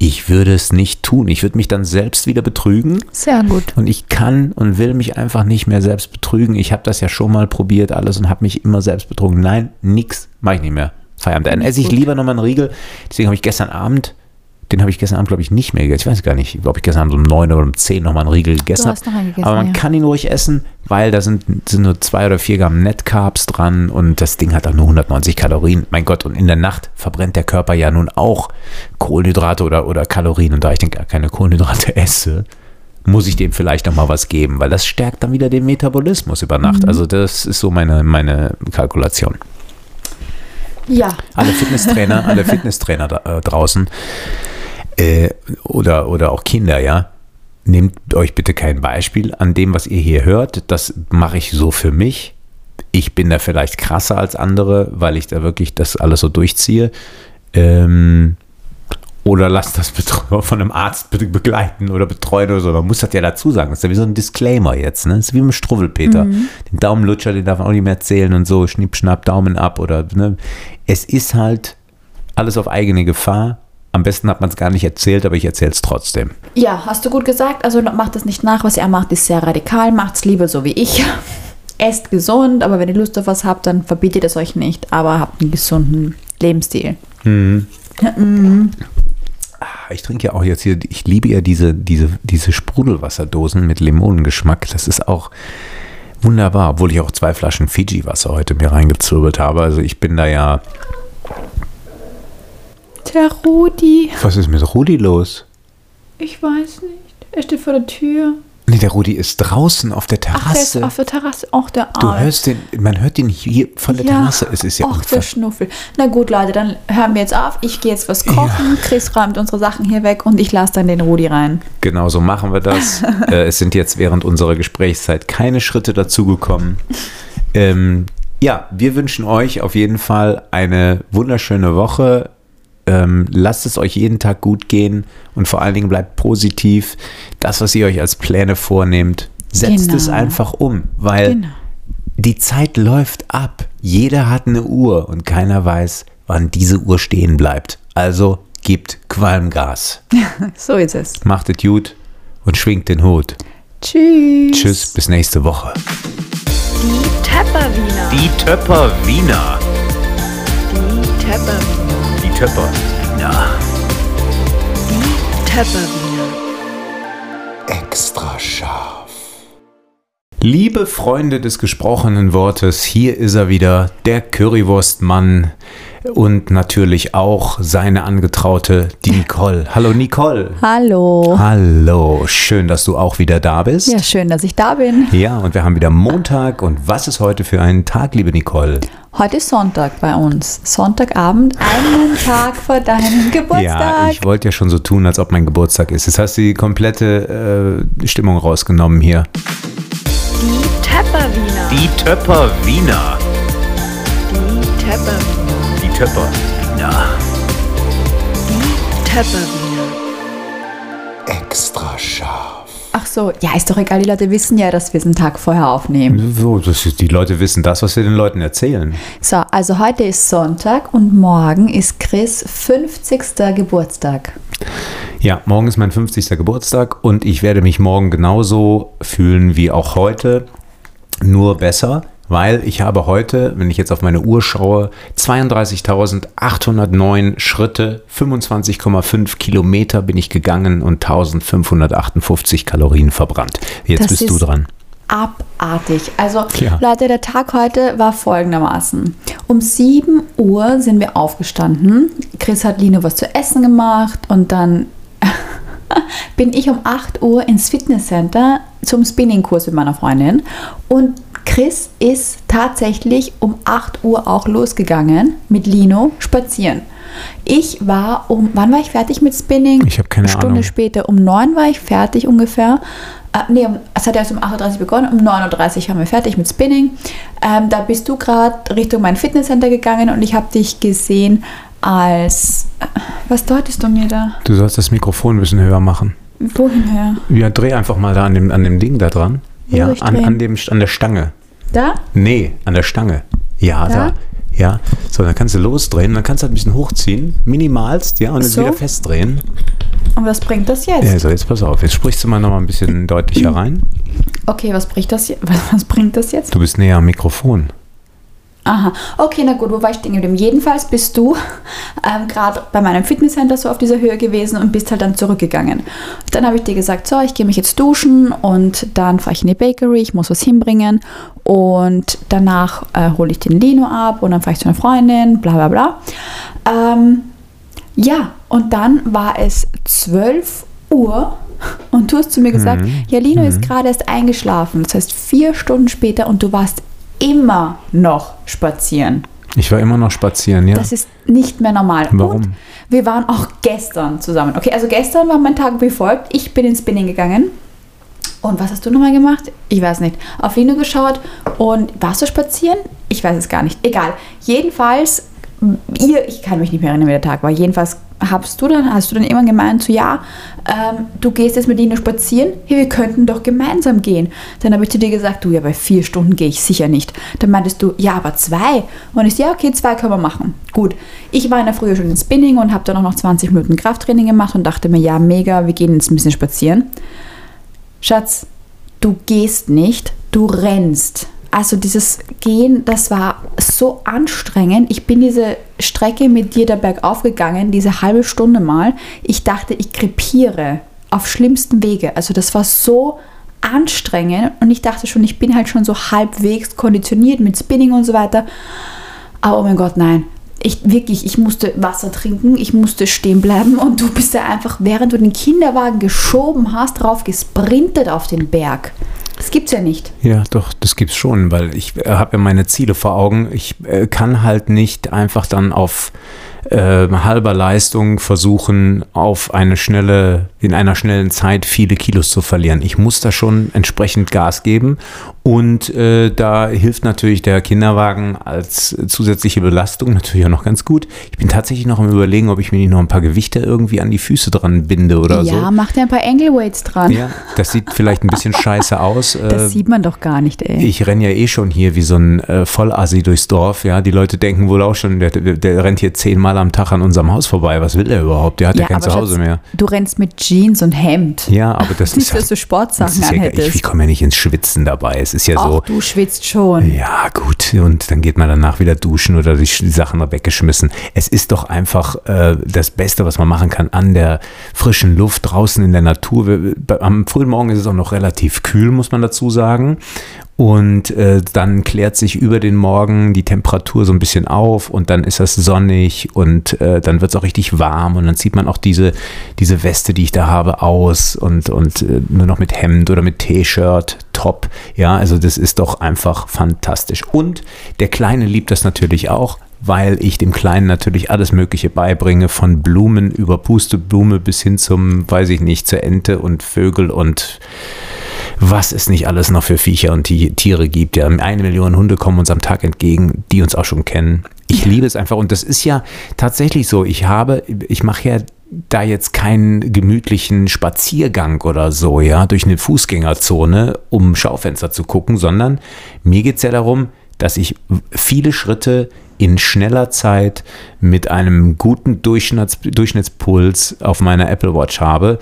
ich würde es nicht tun. Ich würde mich dann selbst wieder betrügen. Sehr gut. Und ich kann und will mich einfach nicht mehr selbst betrügen. Ich habe das ja schon mal probiert alles und habe mich immer selbst betrogen. Nein, nix, mache ich nicht mehr. Feierabend. Dann esse ich lieber nochmal einen Riegel. Deswegen habe ich gestern Abend, den habe ich gestern Abend, glaube ich, nicht mehr gegessen. Ich weiß gar nicht, ob ich gestern Abend um 9 oder um 10 nochmal einen Riegel gegessen habe. Aber man ja. kann ihn ruhig essen, weil da sind, sind nur zwei oder vier Gramm Netcarbs dran und das Ding hat auch nur 190 Kalorien. Mein Gott, und in der Nacht verbrennt der Körper ja nun auch Kohlenhydrate oder, oder Kalorien. Und da ich dann gar keine Kohlenhydrate esse, muss ich dem vielleicht noch mal was geben, weil das stärkt dann wieder den Metabolismus über Nacht. Also das ist so meine, meine Kalkulation. Ja. Alle Fitnesstrainer, alle Fitnesstrainer da, äh, draußen äh, oder, oder auch Kinder, ja, nehmt euch bitte kein Beispiel an dem, was ihr hier hört. Das mache ich so für mich. Ich bin da vielleicht krasser als andere, weil ich da wirklich das alles so durchziehe. Ähm, oder lasst das von einem Arzt be- begleiten oder betreuen oder so. Man muss das ja dazu sagen. Das ist ja wie so ein Disclaimer jetzt. Ne? Das ist wie mit Struwwelpeter. Den Daumenlutscher, den darf man auch nicht mehr erzählen und so. Schnipp, schnapp, Daumen ab. Oder, ne? Es ist halt alles auf eigene Gefahr. Am besten hat man es gar nicht erzählt, aber ich erzähle es trotzdem. Ja, hast du gut gesagt. Also macht es nicht nach. Was er macht, ist sehr radikal. Macht's lieber so wie ich. Esst gesund, aber wenn ihr Lust auf was habt, dann verbietet es euch nicht. Aber habt einen gesunden Lebensstil. Ah, Ich trinke ja auch jetzt hier, ich liebe ja diese, diese, diese Sprudelwasserdosen mit Limonengeschmack. Das ist auch wunderbar, obwohl ich auch zwei Flaschen Fiji-Wasser heute mir reingezirbelt habe. Also ich bin da ja. Der Rudi. Was ist mit Rudi los? Ich weiß nicht. Er steht vor der Tür. Nee, der Rudi ist draußen auf der Ach, der ist Terrasse. auf der Terrasse. Auch der du Arme. hörst den, man hört den hier von der Terrasse. Es ist ja unfassbar. der Schnuffel. Na gut, Leute, dann hören wir jetzt auf. Ich gehe jetzt was kochen. Chris räumt unsere Sachen hier weg und ich lasse dann den Rudi rein. Genau so machen wir das. äh, es sind jetzt während unserer Gesprächszeit keine Schritte dazugekommen. Ähm, ja, wir wünschen euch auf jeden Fall eine wunderschöne Woche. Ähm, lasst es euch jeden Tag gut gehen und vor allen Dingen bleibt positiv. Das, was ihr euch als Pläne vornehmt, setzt Genau. es einfach um, weil Genau. die Zeit läuft ab. Jeder hat eine Uhr und keiner weiß, wann diese Uhr stehen bleibt. Also gibt Qualmgas. So ist es. Macht es gut und schwingt den Hut. Tschüss. Tschüss, bis nächste Woche. Die Tepperwiener. Die Töpper Wiener. Die Tepperwiener. Die Töpper Wiener. Die Tepperwiener. Extra scharf. Liebe Freunde des gesprochenen Wortes, hier ist er wieder, der Currywurstmann und natürlich auch seine Angetraute, die Nicole. Hallo Nicole. Hallo. Hallo, schön, dass du auch wieder da bist. Ja, schön, dass ich da bin. Ja, und wir haben wieder Montag. Und was ist heute für ein Tag, liebe Nicole? Heute ist Sonntag bei uns. Sonntagabend, einen Tag vor deinem Geburtstag. Ja, ich wollte ja schon so tun, als ob mein Geburtstag ist. Jetzt hast du die komplette äh, Stimmung rausgenommen hier. Die Tepperwiener. Die Töpper Wiener. Die Tepperwiener. Die Töpper Wiener. Die Tepperwiener. Extra scharf. Ach so, ja, ist doch egal. Die Leute wissen ja, dass wir es einen Tag vorher aufnehmen. So, das ist, die Leute wissen das, was wir den Leuten erzählen. So, also heute ist Sonntag und morgen ist Chris 50. Geburtstag. Ja, morgen ist mein 50. Geburtstag und ich werde mich morgen genauso fühlen wie auch heute, nur besser, weil ich habe heute, wenn ich jetzt auf meine Uhr schaue, 32.809 Schritte, 25,5 Kilometer bin ich gegangen und 1558 Kalorien verbrannt. Jetzt Das bist du dran. Abartig. Also, Ja. Leute, der Tag heute war folgendermaßen. Um 7 Uhr sind wir aufgestanden. Chris hat Lino was zu essen gemacht und dann bin ich um 8 Uhr ins Fitnesscenter zum Spinningkurs mit meiner Freundin und Chris ist tatsächlich um 8 Uhr auch losgegangen mit Lino spazieren. Ich war um, wann war ich fertig mit Spinning? Ich habe keine Stunde Ahnung. später, um 9 war ich fertig ungefähr. Äh, nee, es hat erst um 8.30 Uhr begonnen, um 9.30 Uhr haben wir fertig mit Spinning. Ähm, da bist du gerade Richtung mein Fitnesscenter gegangen und ich habe dich gesehen als. äh, Was deutest du mir da? Du sollst das Mikrofon ein bisschen höher machen. Wohin her? Ja, dreh einfach mal da an dem, an dem Ding da dran. Ja, an, an, dem, an der Stange. Da? Nee, an der Stange. Ja, da. Da? Ja, so, dann kannst du losdrehen, dann kannst du halt ein bisschen hochziehen, minimalst, ja, und dann So? wieder festdrehen. Und was bringt das jetzt? Ja, so, jetzt pass auf, jetzt sprichst du mal noch mal ein bisschen deutlicher rein. Okay, was bringt das, was, was bringt das jetzt? Du bist näher am Mikrofon. Aha, okay, na gut, wo war ich stehen geblieben? Jedenfalls bist du ähm, gerade bei meinem Fitnesscenter so auf dieser Höhe gewesen und bist halt dann zurückgegangen. Dann habe ich dir gesagt, so, ich gehe mich jetzt duschen und dann fahre ich in die Bakery, ich muss was hinbringen und danach äh, hole ich den Lino ab und dann fahre ich zu einer Freundin, bla bla bla. Ähm, ja, und dann war es 12 Uhr und du hast zu mir gesagt, ja, Lino ist gerade erst eingeschlafen. Das heißt, vier Stunden später und du warst immer noch spazieren. Ich war immer noch spazieren, ja. Das ist nicht mehr normal. Warum? Und wir waren auch gestern zusammen. Okay, also gestern war mein Tag wie folgt. Ich bin ins Spinning gegangen. Und was hast du nochmal gemacht? Ich weiß nicht. Auf Lino geschaut und warst du spazieren? Ich weiß es gar nicht. Egal. Jedenfalls, ihr, ich kann mich nicht mehr erinnern, wie der Tag war. Jedenfalls hast du dann, hast du dann immer gemeint, so ja, ähm, du gehst jetzt mit Lino spazieren, hey, wir könnten doch gemeinsam gehen. Dann habe ich zu dir gesagt, du, ja, bei vier Stunden gehe ich sicher nicht. Dann meintest du, ja, aber zwei. Und ich ja, okay, zwei können wir machen. Gut. Ich war in der Früh schon in Spinning und habe dann auch noch 20 Minuten Krafttraining gemacht und dachte mir, ja, mega, wir gehen jetzt ein bisschen spazieren. Schatz, du gehst nicht, du rennst. Also dieses Gehen, das war so anstrengend. Ich bin diese Strecke mit dir da bergauf gegangen, diese halbe Stunde mal. Ich dachte, ich krepiere auf schlimmsten Wege. Also das war so anstrengend und ich dachte schon, ich bin halt schon so halbwegs konditioniert mit Spinning und so weiter. Aber oh mein Gott, nein. ich wirklich, ich musste Wasser trinken, ich musste stehen bleiben und du bist da einfach, während du den Kinderwagen geschoben hast, drauf gesprintet auf den Berg. Das gibt's ja nicht. Ja, doch, das gibt's schon, weil ich äh, habe ja meine Ziele vor Augen. Ich äh, kann halt nicht einfach dann auf äh, halber Leistung versuchen, auf eine schnelle, in einer schnellen Zeit viele Kilos zu verlieren. Ich muss da schon entsprechend Gas geben und äh, da hilft natürlich der Kinderwagen als zusätzliche Belastung natürlich auch noch ganz gut. Ich bin tatsächlich noch am überlegen, ob ich mir nicht noch ein paar Gewichte irgendwie an die Füße dran binde oder so. Ja, mach dir ein paar Angle-Weights dran. Ja, das sieht vielleicht ein bisschen scheiße aus. Das äh, sieht man doch gar nicht, ey. ich renne ja eh schon hier wie so ein äh, Vollassi durchs Dorf, ja. Die Leute denken wohl auch schon, der, der, der rennt hier zehnmal am Tag an unserem Haus vorbei. Was will der überhaupt? Der hat ja, kein aber Zuhause mehr. Du rennst mit Jeans und Hemd. Ja, aber das Nicht, ist dass du das Sportsachen ist ja, ich, ich komme ja nicht ins Schwitzen dabei. Es ist ja Ach, so. du schwitzt schon. Ja, gut. Und dann geht man danach wieder duschen oder die, Sachen weggeschmissen. Es ist doch einfach äh, das Beste, was man machen kann, an der frischen Luft, draußen in der Natur. Am frühen Morgen ist es auch noch relativ kühl, muss man dazu sagen. Und äh, dann klärt sich über den Morgen die Temperatur so ein bisschen auf und dann ist das sonnig und äh, dann wird es auch richtig warm und dann zieht man auch diese, diese Weste, die ich da habe, aus und, und äh, nur noch mit Hemd oder mit T-Shirt, Top. Ja, also das ist doch einfach fantastisch. Und der Kleine liebt das natürlich auch, weil ich dem Kleinen natürlich alles Mögliche beibringe, von Blumen über Pusteblume bis hin zum, weiß ich nicht, zur Ente und Vögel und was es nicht alles noch für Viecher und Ti- Tiere gibt. Ja, eine Million Hunde kommen uns am Tag entgegen, die uns auch schon kennen. Ich liebe es einfach und das ist ja tatsächlich so. Ich habe, ich mache ja da jetzt keinen gemütlichen Spaziergang oder so, ja, durch eine Fußgängerzone, um Schaufenster zu gucken, sondern mir geht es ja darum, dass ich viele Schritte in schneller Zeit mit einem guten Durchschnitts Durchschnittspuls auf meiner Apple Watch habe.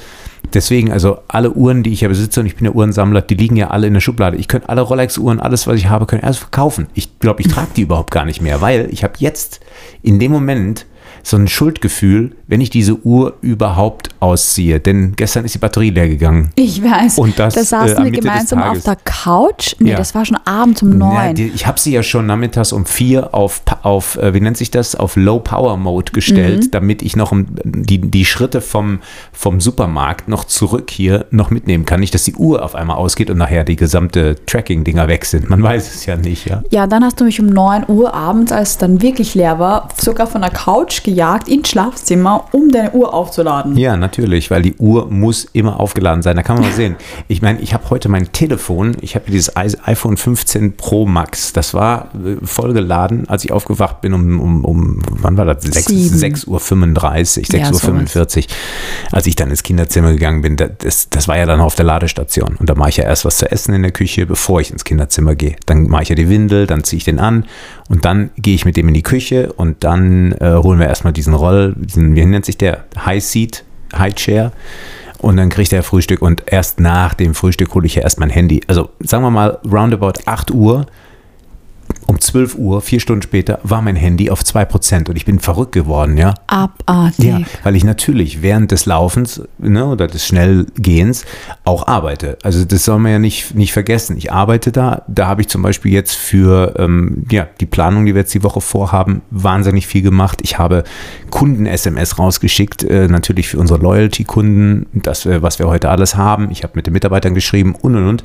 Deswegen, also alle Uhren, die ich ja besitze, und ich bin ja Uhrensammler, die liegen ja alle in der Schublade. Ich könnte alle Rolex-Uhren, alles, was ich habe, können erst verkaufen. Ich glaube, ich trage die überhaupt gar nicht mehr, weil ich habe jetzt in dem Moment so ein Schuldgefühl, wenn ich diese Uhr überhaupt ausziehe. Denn gestern ist die Batterie leer gegangen. Ich weiß. Und das, da saßen äh, wir gemeinsam auf der Couch. Nee, Ja. das war schon abends um Ja, neun. die, ich habe sie ja schon nachmittags um vier auf, auf äh, wie nennt sich das, auf Low Power Mode gestellt, Mhm. damit ich noch die, die Schritte vom, vom Supermarkt noch zurück hier noch mitnehmen kann. Nicht, dass die Uhr auf einmal ausgeht und nachher die gesamte Tracking-Dinger weg sind. Man weiß es ja nicht, ja. ja, dann hast du mich um 9 Uhr abends, als es dann wirklich leer war, sogar von der Couch gejagt ins Schlafzimmer, um deine Uhr aufzuladen. Ja, natürlich, weil die Uhr muss immer aufgeladen sein. Da kann man mal sehen. Ich meine, ich habe heute mein Telefon, ich habe dieses iPhone 15 Pro Max. Das war äh, vollgeladen, als ich aufgewacht bin um, um, um wann war das? 6, Sieben. 6 Uhr 35, 6 Ja, Uhr sowas. 45. Als ich dann ins Kinderzimmer gegangen bin, da- das, das war ja dann auf der Ladestation. Und da mache ich ja erst was zu essen in der Küche, bevor ich ins Kinderzimmer gehe. Dann mache ich ja die Windel, dann ziehe ich den an und dann gehe ich mit dem in die Küche und dann äh, holen wir erstmal diesen Roll, diesen, wie nennt sich der? High Seat, High Chair. Und dann kriegt er Frühstück und erst nach dem Frühstück hole ich ja erst mein Handy. Also sagen wir mal, roundabout 8 Uhr, um 12 Uhr, vier Stunden später, war mein Handy auf 2% und ich bin verrückt geworden, ja. Abartig. Ja, weil ich natürlich während des Laufens ne, oder des Schnellgehens auch arbeite. Also das soll man ja nicht, nicht vergessen. Ich arbeite da. Da habe ich zum Beispiel jetzt für ähm, ja, die Planung, die wir jetzt die Woche vorhaben, wahnsinnig viel gemacht. Ich habe Kunden-SMS rausgeschickt, äh, natürlich für unsere Loyalty-Kunden, das, was wir heute alles haben. Ich habe mit den Mitarbeitern geschrieben und und und.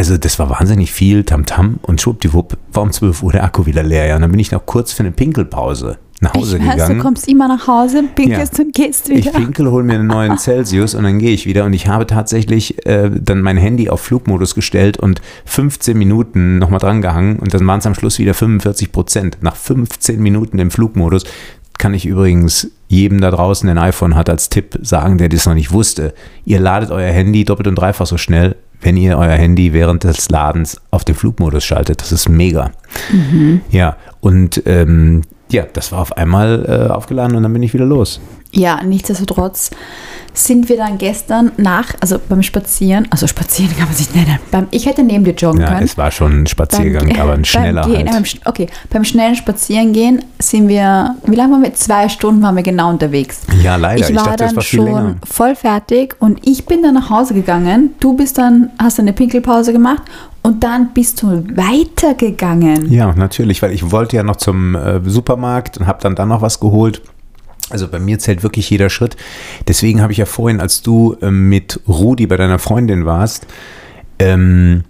Also das war wahnsinnig viel Tamtam und schwuppdiwupp war um 12 Uhr der Akku wieder leer. Ja. Und dann bin ich noch kurz für eine Pinkelpause nach Hause Ich weiß, gegangen. du kommst immer nach Hause, pinkelst Ja. und gehst Ich wieder. pinkel, hole mir einen neuen Celsius und dann gehe ich wieder. Und ich habe tatsächlich äh, dann mein Handy auf Flugmodus gestellt und 15 Minuten nochmal dran gehangen. Und dann waren es am Schluss wieder 45 Prozent. Nach 15 Minuten im Flugmodus kann ich übrigens jedem da draußen, der ein iPhone hat, als Tipp sagen, der das noch nicht wusste. Ihr ladet euer Handy doppelt und dreifach so schnell, wenn ihr euer Handy während des Ladens auf den Flugmodus schaltet. Das ist mega. Ja, und ähm, ja, das war auf einmal äh, aufgeladen und dann bin ich wieder los. Ja, nichtsdestotrotz sind wir dann gestern nach, also beim Spazieren, also Spazieren kann man sich nennen, beim, ich hätte neben dir joggen Ja, können. es war schon ein Spaziergang, Beim- aber ein schneller beim Gehen, halt. okay, beim schnellen Spazierengehen sind wir, wie lange waren wir? Zwei Stunden waren wir genau unterwegs. Ja, leider. Ich Ich war dachte, das dann war schon länger. voll fertig und ich bin dann nach Hause gegangen. Du bist dann, hast eine Pinkelpause gemacht und dann bist du weitergegangen. Ja, natürlich, weil ich wollte ja noch zum äh, Supermarkt und habe dann dann noch was geholt. Also bei mir zählt wirklich jeder Schritt. Deswegen habe ich ja vorhin, als du ähm, mit Rudi bei deiner Freundin warst, ähm,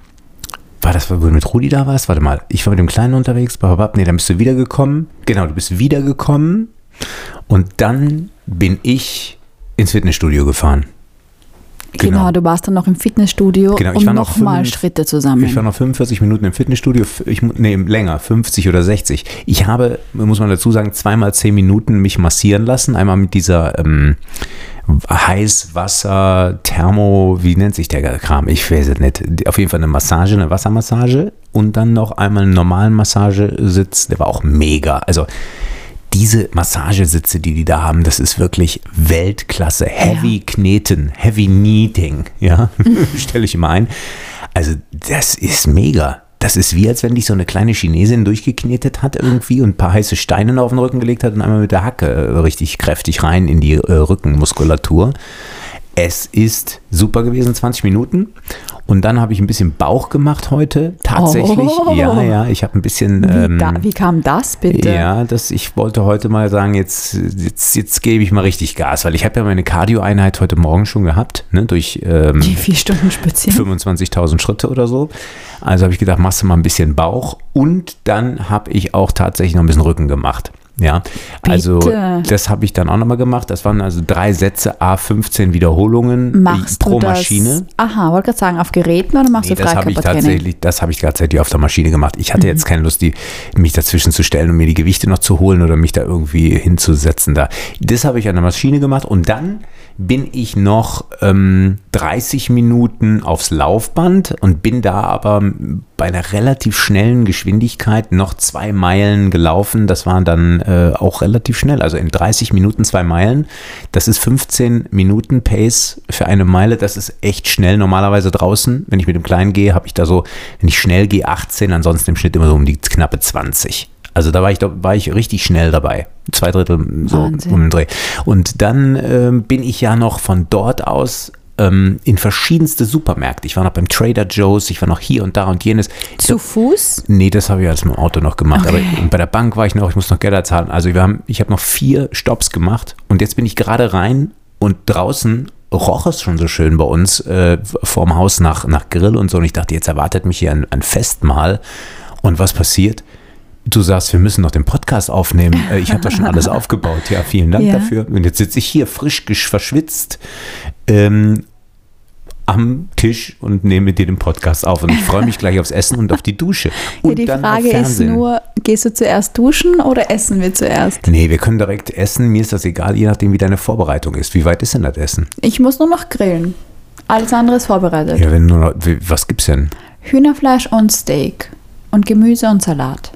war das, wo du mit Rudi da warst? Warte mal, ich war mit dem Kleinen unterwegs, bababab, nee, dann bist du wiedergekommen. Genau, du bist wiedergekommen und dann bin ich ins Fitnessstudio gefahren. Genau. Genau. du warst dann noch im Fitnessstudio Genau, noch nochmal Schritte zusammen. Ich war noch 45 Minuten im Fitnessstudio, ich, nee, länger, 50 oder 60. Ich habe, muss man dazu sagen, zweimal 10 Minuten mich massieren lassen. Einmal mit dieser ähm, Heißwasser, Thermo, wie nennt sich der Kram? Ich weiß es nicht. Auf jeden Fall eine Massage, eine Wassermassage und dann noch einmal einen normalen Massagesitz. Der war auch mega. Also diese Massagesitze, die die da haben, das ist wirklich Weltklasse. Heavy Kneten, Heavy Kneading, ja, stelle ich immer ein. Also das ist mega. Das ist wie, als wenn dich so eine kleine Chinesin durchgeknetet hat irgendwie und ein paar heiße Steine auf den Rücken gelegt hat und einmal mit der Hacke äh, richtig kräftig rein in die äh, Rückenmuskulatur. Es ist super gewesen, 20 Minuten. Und dann habe ich ein bisschen Bauch gemacht heute. Tatsächlich. Oh. Ja, ja. Ich habe ein bisschen. wie, ähm, da, wie kam das bitte? ja, das, ich wollte heute mal sagen, jetzt, jetzt, jetzt gebe ich mal richtig Gas, weil ich habe ja meine Cardio-Einheit heute Morgen schon gehabt, ne, durch ähm, Die vier Stunden spazieren. 25.000 Schritte oder so. Also habe ich gedacht, machst du mal ein bisschen Bauch und dann habe ich auch tatsächlich noch ein bisschen Rücken gemacht. Ja, also Bitte. das habe ich dann auch nochmal gemacht. Das waren also drei Sätze, A15 Wiederholungen Machst pro du das, Maschine. Aha, wollte gerade sagen, auf Geräten oder machst Nee, du das habe ich Freikörpertraining? tatsächlich, das habe ich tatsächlich auf der Maschine gemacht. Ich hatte Mhm. jetzt keine Lust, die, mich dazwischen zu stellen und mir die Gewichte noch zu holen oder mich da irgendwie hinzusetzen. Da. Das habe ich an der Maschine gemacht und dann bin ich noch ähm, 30 Minuten aufs Laufband und bin da aber bei einer relativ schnellen Geschwindigkeit noch zwei Meilen gelaufen. Das waren dann äh, auch relativ schnell. Also in 30 Minuten zwei Meilen. Das ist 15 Minuten Pace für eine Meile. Das ist echt schnell. Normalerweise draußen, wenn ich mit dem Kleinen gehe, habe ich da so, wenn ich schnell gehe, 18, ansonsten im Schnitt immer so um die knappe 20. Also da war ich, da war ich richtig schnell dabei. Zwei Drittel so Wahnsinn. um den Dreh. Und dann ähm, bin ich ja noch von dort aus ähm, in verschiedenste Supermärkte. Ich war noch beim Trader Joe's, ich war noch hier und da und jenes. Zu Fuß? Nee, das habe ich alles mit dem Auto noch gemacht. Okay. Aber bei der Bank war ich noch, ich muss noch Gelder zahlen. Also wir haben, ich habe noch vier Stops gemacht und jetzt bin ich gerade rein und draußen roch es schon so schön bei uns äh, vorm Haus nach, nach Grill und so. Und ich dachte, jetzt erwartet mich hier ein, ein Festmahl. Und was passiert? Du sagst, wir müssen noch den Podcast aufnehmen. Äh, Ich habe da schon alles aufgebaut. Ja, vielen Dank Ja. dafür. Und jetzt sitze ich hier frisch verschwitzt ähm, am Tisch und nehme mit dir den Podcast auf. Und ich freue mich gleich aufs Essen und auf die Dusche. Und ja, die dann Frage ist nur, gehst du zuerst duschen oder essen wir zuerst? Nee, wir können direkt essen. Mir ist das egal, je nachdem, wie deine Vorbereitung ist. Wie weit ist denn das Essen? Ich muss nur noch grillen. Alles andere ist vorbereitet. Ja, wenn nur noch, was gibt's denn? Hühnerfleisch und Steak. Und Gemüse und Salat.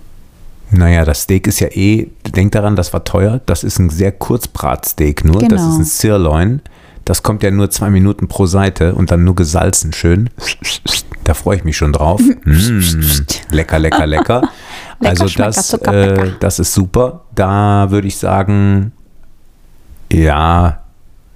Naja, das Steak ist ja eh, denk daran, das war teuer. Das ist ein sehr Kurzbratsteak nur. Das Genau. ist ein Sirloin. Das kommt ja nur zwei Minuten pro Seite und dann nur gesalzen schön. Da freue ich mich schon drauf. Mm, lecker, lecker, lecker. Also das, äh, das ist super. Da würde ich sagen, ja,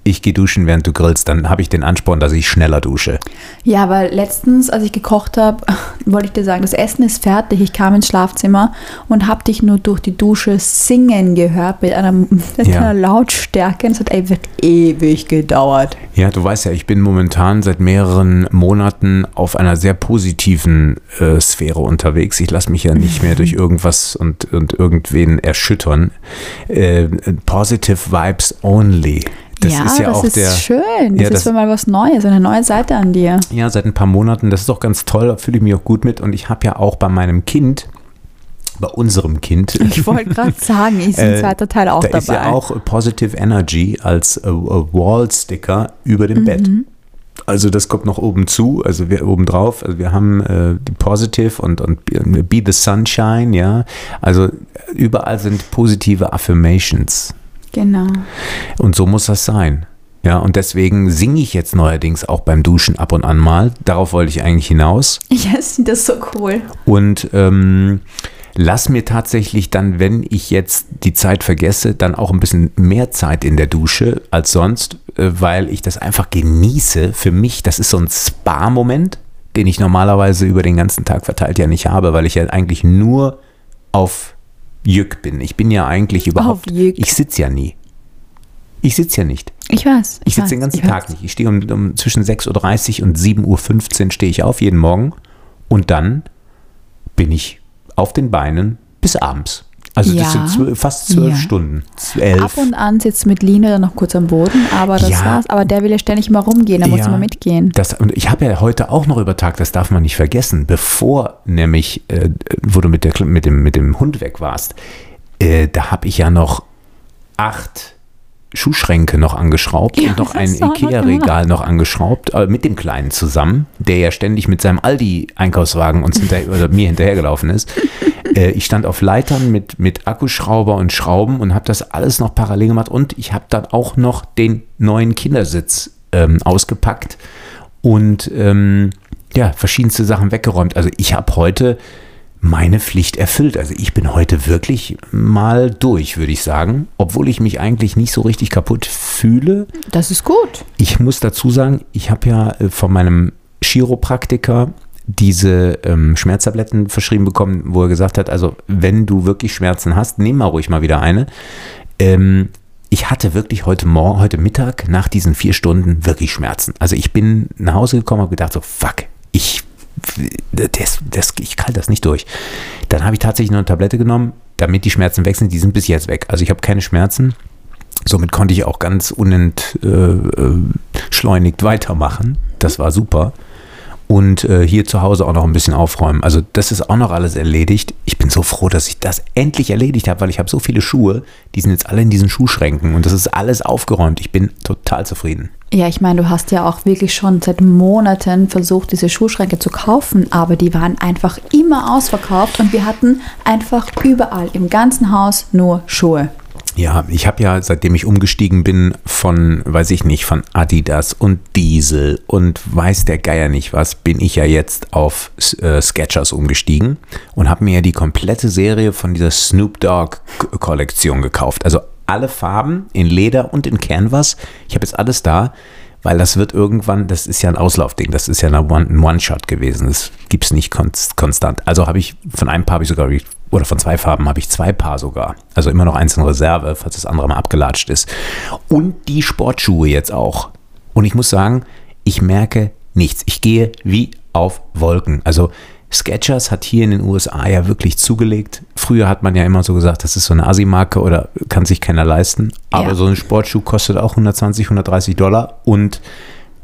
ich gehe duschen, während du grillst. Dann habe ich den Ansporn, dass ich schneller dusche. Ja, weil letztens, als ich gekocht habe, wollte ich dir sagen, das Essen ist fertig. Ich kam ins Schlafzimmer und habe dich nur durch die Dusche singen gehört mit einer, mit Ja. einer Lautstärke. Und es hat ewig, ewig gedauert. Ja, du weißt ja, ich bin momentan seit mehreren Monaten auf einer sehr positiven äh, Sphäre unterwegs. Ich lasse mich ja nicht mehr durch irgendwas und, und irgendwen erschüttern. Äh, positive Vibes only. Das ja, ist ja das auch ist der. schön. Das Ja, ist das- für mal was Neues, eine neue Seite an dir. Ja, seit ein paar Monaten. Das ist doch ganz toll. Da fühle ich mich auch gut mit. Und ich habe ja auch bei meinem Kind, bei unserem Kind, Ich wollte gerade sagen, ist ein Äh, zweiter Teil auch da dabei. ist ja auch Positive Energy als äh, äh, Wall-Sticker über dem Bett. Mhm. Also das kommt noch oben zu, also wir oben drauf. Also wir haben äh, die Positive und, und Be the Sunshine, ja. Also überall sind positive Affirmations. Genau. Und so muss das sein. Ja, und deswegen singe ich jetzt neuerdings auch beim Duschen ab und an mal. Darauf wollte ich eigentlich hinaus. Ja, ich finde das so cool. Und ähm, lass mir tatsächlich dann, wenn ich jetzt die Zeit vergesse, dann auch ein bisschen mehr Zeit in der Dusche als sonst, äh, weil ich das einfach genieße. Für mich, das ist so ein Spa-Moment, den ich normalerweise über den ganzen Tag verteilt ja nicht habe, weil ich ja eigentlich nur auf Jück bin. Ich bin ja eigentlich überhaupt, ich sitze ja nie. Ich sitze ja nicht. Ich weiß. Ich sitze den ganzen Tag nicht. Ich stehe um, um zwischen 6.30 Uhr und 7.15 Uhr stehe ich auf jeden Morgen und dann bin ich auf den Beinen bis abends. Also Ja. das sind zwölf, fast zwölf Ja. Stunden. Elf. Ab und an sitzt mit Lina dann noch kurz am Boden, aber das Ja. war's. Aber der will ja ständig mal rumgehen, da muss immer mitgehen. Das, und ich habe ja heute auch noch übertagt, das darf man nicht vergessen, bevor nämlich, äh, wo du mit, der, mit, dem, mit dem Hund weg warst, äh, da habe ich ja noch acht Schuhschränke noch angeschraubt Ja, und noch ein Ikea-Regal noch angeschraubt, äh, mit dem Kleinen zusammen, der ja ständig mit seinem Aldi-Einkaufswagen uns hinterher, oder mir hinterhergelaufen ist. äh, ich stand auf Leitern mit, mit Akkuschrauber und Schrauben und habe das alles noch parallel gemacht und ich habe dann auch noch den neuen Kindersitz ähm, ausgepackt und ähm, ja, verschiedenste Sachen weggeräumt. Also ich habe heute meine Pflicht erfüllt. Also ich bin heute wirklich mal durch, würde ich sagen, obwohl ich mich eigentlich nicht so richtig kaputt fühle. Das ist gut. Ich muss dazu sagen, ich habe ja äh, von meinem Chiropraktiker diese ähm, Schmerztabletten verschrieben bekommen, wo er gesagt hat, also wenn du wirklich Schmerzen hast, nimm mal ruhig mal wieder eine. Ähm, ich hatte wirklich heute Morgen, heute Mittag nach diesen vier Stunden wirklich Schmerzen. Also ich bin nach Hause gekommen und gedacht so, fuck, ich, das, das, ich kann das nicht durch. Dann habe ich tatsächlich eine Tablette genommen, damit die Schmerzen weg sind. Die sind bis jetzt weg. Also ich habe keine Schmerzen. Somit konnte ich auch ganz unentschleunigt weitermachen. Das war super. Und äh, hier zu Hause auch noch ein bisschen aufräumen. Also das ist auch noch alles erledigt. Ich bin so froh, dass ich das endlich erledigt habe, weil ich habe so viele Schuhe, die sind jetzt alle in diesen Schuhschränken und das ist alles aufgeräumt. Ich bin total zufrieden. Ja, ich meine, du hast ja auch wirklich schon seit Monaten versucht, diese Schuhschränke zu kaufen, aber die waren einfach immer ausverkauft und wir hatten einfach überall im ganzen Haus nur Schuhe. Ja, ich habe ja, seitdem ich umgestiegen bin von, weiß ich nicht, von Adidas und Diesel und weiß der Geier nicht was, bin ich ja jetzt auf äh, Skechers umgestiegen und habe mir ja die komplette Serie von dieser Snoop Dogg Kollektion gekauft. Also alle Farben in Leder und in Canvas. Ich habe jetzt alles da, weil das wird irgendwann, das ist ja ein Auslaufding, das ist ja ein One-Shot gewesen. Das gibt es nicht konst- konstant. Also habe ich, von einem Paar habe ich sogar, oder von zwei Farben habe ich zwei Paar sogar. Also immer noch eins in Reserve, falls das andere mal abgelatscht ist. Und die Sportschuhe jetzt auch. Und ich muss sagen, ich merke nichts. Ich gehe wie auf Wolken. Also Skechers hat hier in den USA ja wirklich zugelegt. Früher hat man ja immer so gesagt, das ist so eine Assi-Marke oder kann sich keiner leisten. Aber Ja. so ein Sportschuh kostet auch 120, 130 Dollar und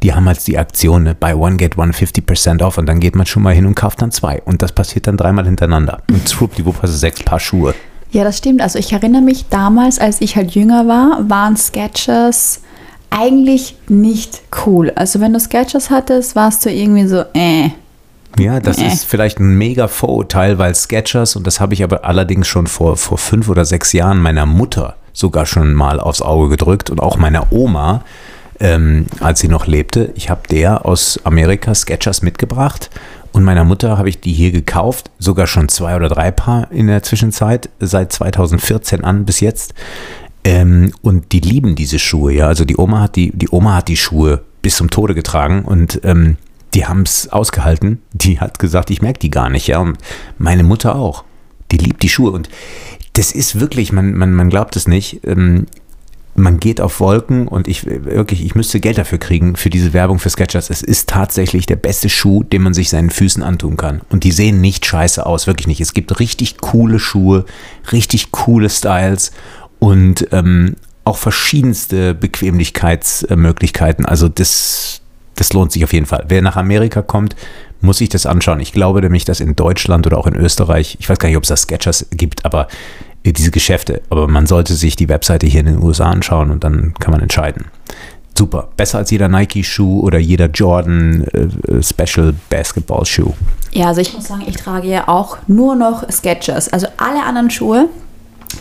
die haben halt die Aktion, ne? buy one, get one, 50% off und dann geht man schon mal hin und kauft dann zwei. Und das passiert dann dreimal hintereinander. Und schwuppdiwupp hast du sechs Paar Schuhe. Ja, das stimmt. Also ich erinnere mich damals, als ich halt jünger war, waren Sketchers eigentlich nicht cool. Also wenn du Sketchers hattest, warst du irgendwie so, äh. Ja, das Nee. ist vielleicht ein mega Vorurteil, weil Skechers, und das habe ich aber allerdings schon vor, vor fünf oder sechs Jahren meiner Mutter sogar schon mal aufs Auge gedrückt und auch meiner Oma, ähm, als sie noch lebte. Ich habe der aus Amerika Skechers mitgebracht und meiner Mutter habe ich die hier gekauft, sogar schon zwei oder drei Paar in der Zwischenzeit, seit 2014 an bis jetzt. Ähm, und die lieben diese Schuhe, ja. Also die Oma hat die, die Oma hat die Schuhe bis zum Tode getragen und ähm, die haben es ausgehalten. Die hat gesagt, ich merke die gar nicht, ja. Und meine Mutter auch. Die liebt die Schuhe. Und das ist wirklich, man, man, man glaubt es nicht. Ähm, man geht auf Wolken und ich wirklich, ich müsste Geld dafür kriegen, für diese Werbung für Skechers. Es ist tatsächlich der beste Schuh, den man sich seinen Füßen antun kann. Und die sehen nicht scheiße aus, wirklich nicht. Es gibt richtig coole Schuhe, richtig coole Styles und ähm, auch verschiedenste Bequemlichkeitsmöglichkeiten. Also das, das lohnt sich auf jeden Fall. Wer nach Amerika kommt, muss sich das anschauen. Ich glaube nämlich, dass in Deutschland oder auch in Österreich, ich weiß gar nicht, ob es da Sketchers gibt, aber diese Geschäfte. Aber man sollte sich die Webseite hier in den USA anschauen und dann kann man entscheiden. Super. Besser als jeder Nike-Schuh oder jeder Jordan äh, äh, Special Basketball-Schuh. Ja, also ich muss sagen, ich trage ja auch nur noch Skechers. Also alle anderen Schuhe,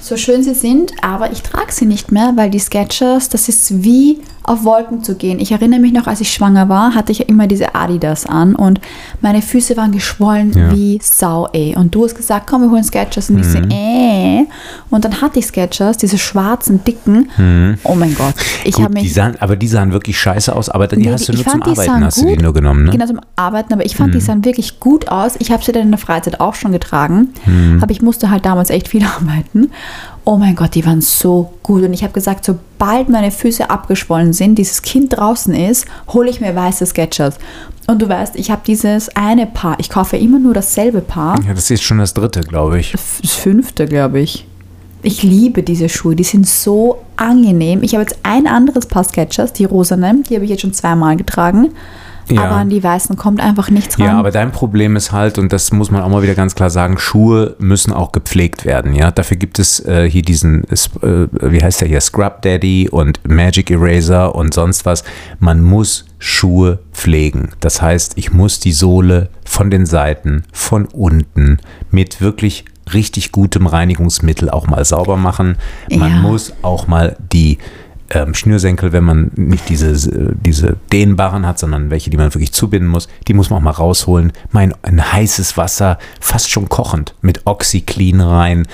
so schön sie sind, aber ich trage sie nicht mehr, weil die Sketchers, das ist wie auf Wolken zu gehen. Ich erinnere mich noch, als ich schwanger war, hatte ich ja immer diese Adidas an und meine Füße waren geschwollen Ja. wie Sau, ey. Und du hast gesagt, komm, wir holen Sketchers und ich so, äh. Und dann hatte ich Sketchers, diese schwarzen, dicken. Oh mein Gott. Ich habe Gut, die mich sahen, aber die sahen wirklich scheiße aus, aber die Nee, hast du nur zum Arbeiten, hast du die nur genommen, ne? Genau zum Arbeiten, aber ich fand, Mhm. die sahen wirklich gut aus. Ich habe sie dann in der Freizeit auch schon getragen, Mhm. aber ich musste halt damals echt viel arbeiten. Oh mein Gott, die waren so gut. Und ich habe gesagt, sobald meine Füße abgeschwollen sind, dieses Kind draußen ist, hole ich mir weiße Sketchers. Und du weißt, ich habe dieses eine Paar. Ich kaufe immer nur dasselbe Paar. Ja, das ist schon das dritte, glaube ich. Das fünfte, glaube ich. Ich liebe diese Schuhe, die sind so angenehm. Ich habe jetzt ein anderes Paar Sketchers, die rosanen, die habe ich jetzt schon zweimal getragen. Ja. Aber an die weißen kommt einfach nichts ran. Ja, aber dein Problem ist halt, und das muss man auch mal wieder ganz klar sagen, Schuhe müssen auch gepflegt werden, ja. Dafür gibt es äh, hier diesen, äh, wie heißt der hier, Scrub Daddy und Magic Eraser und sonst was. Man muss Schuhe pflegen. Das heißt, ich muss die Sohle von den Seiten, von unten mit wirklich richtig gutem Reinigungsmittel auch mal sauber machen. Man Ja. muss auch mal die ähm, Schnürsenkel, wenn man nicht diese, diese dehnbaren hat, sondern welche, die man wirklich zubinden muss, die muss man auch mal rausholen. Mein, ein heißes Wasser, fast schon kochend, mit OxyClean rein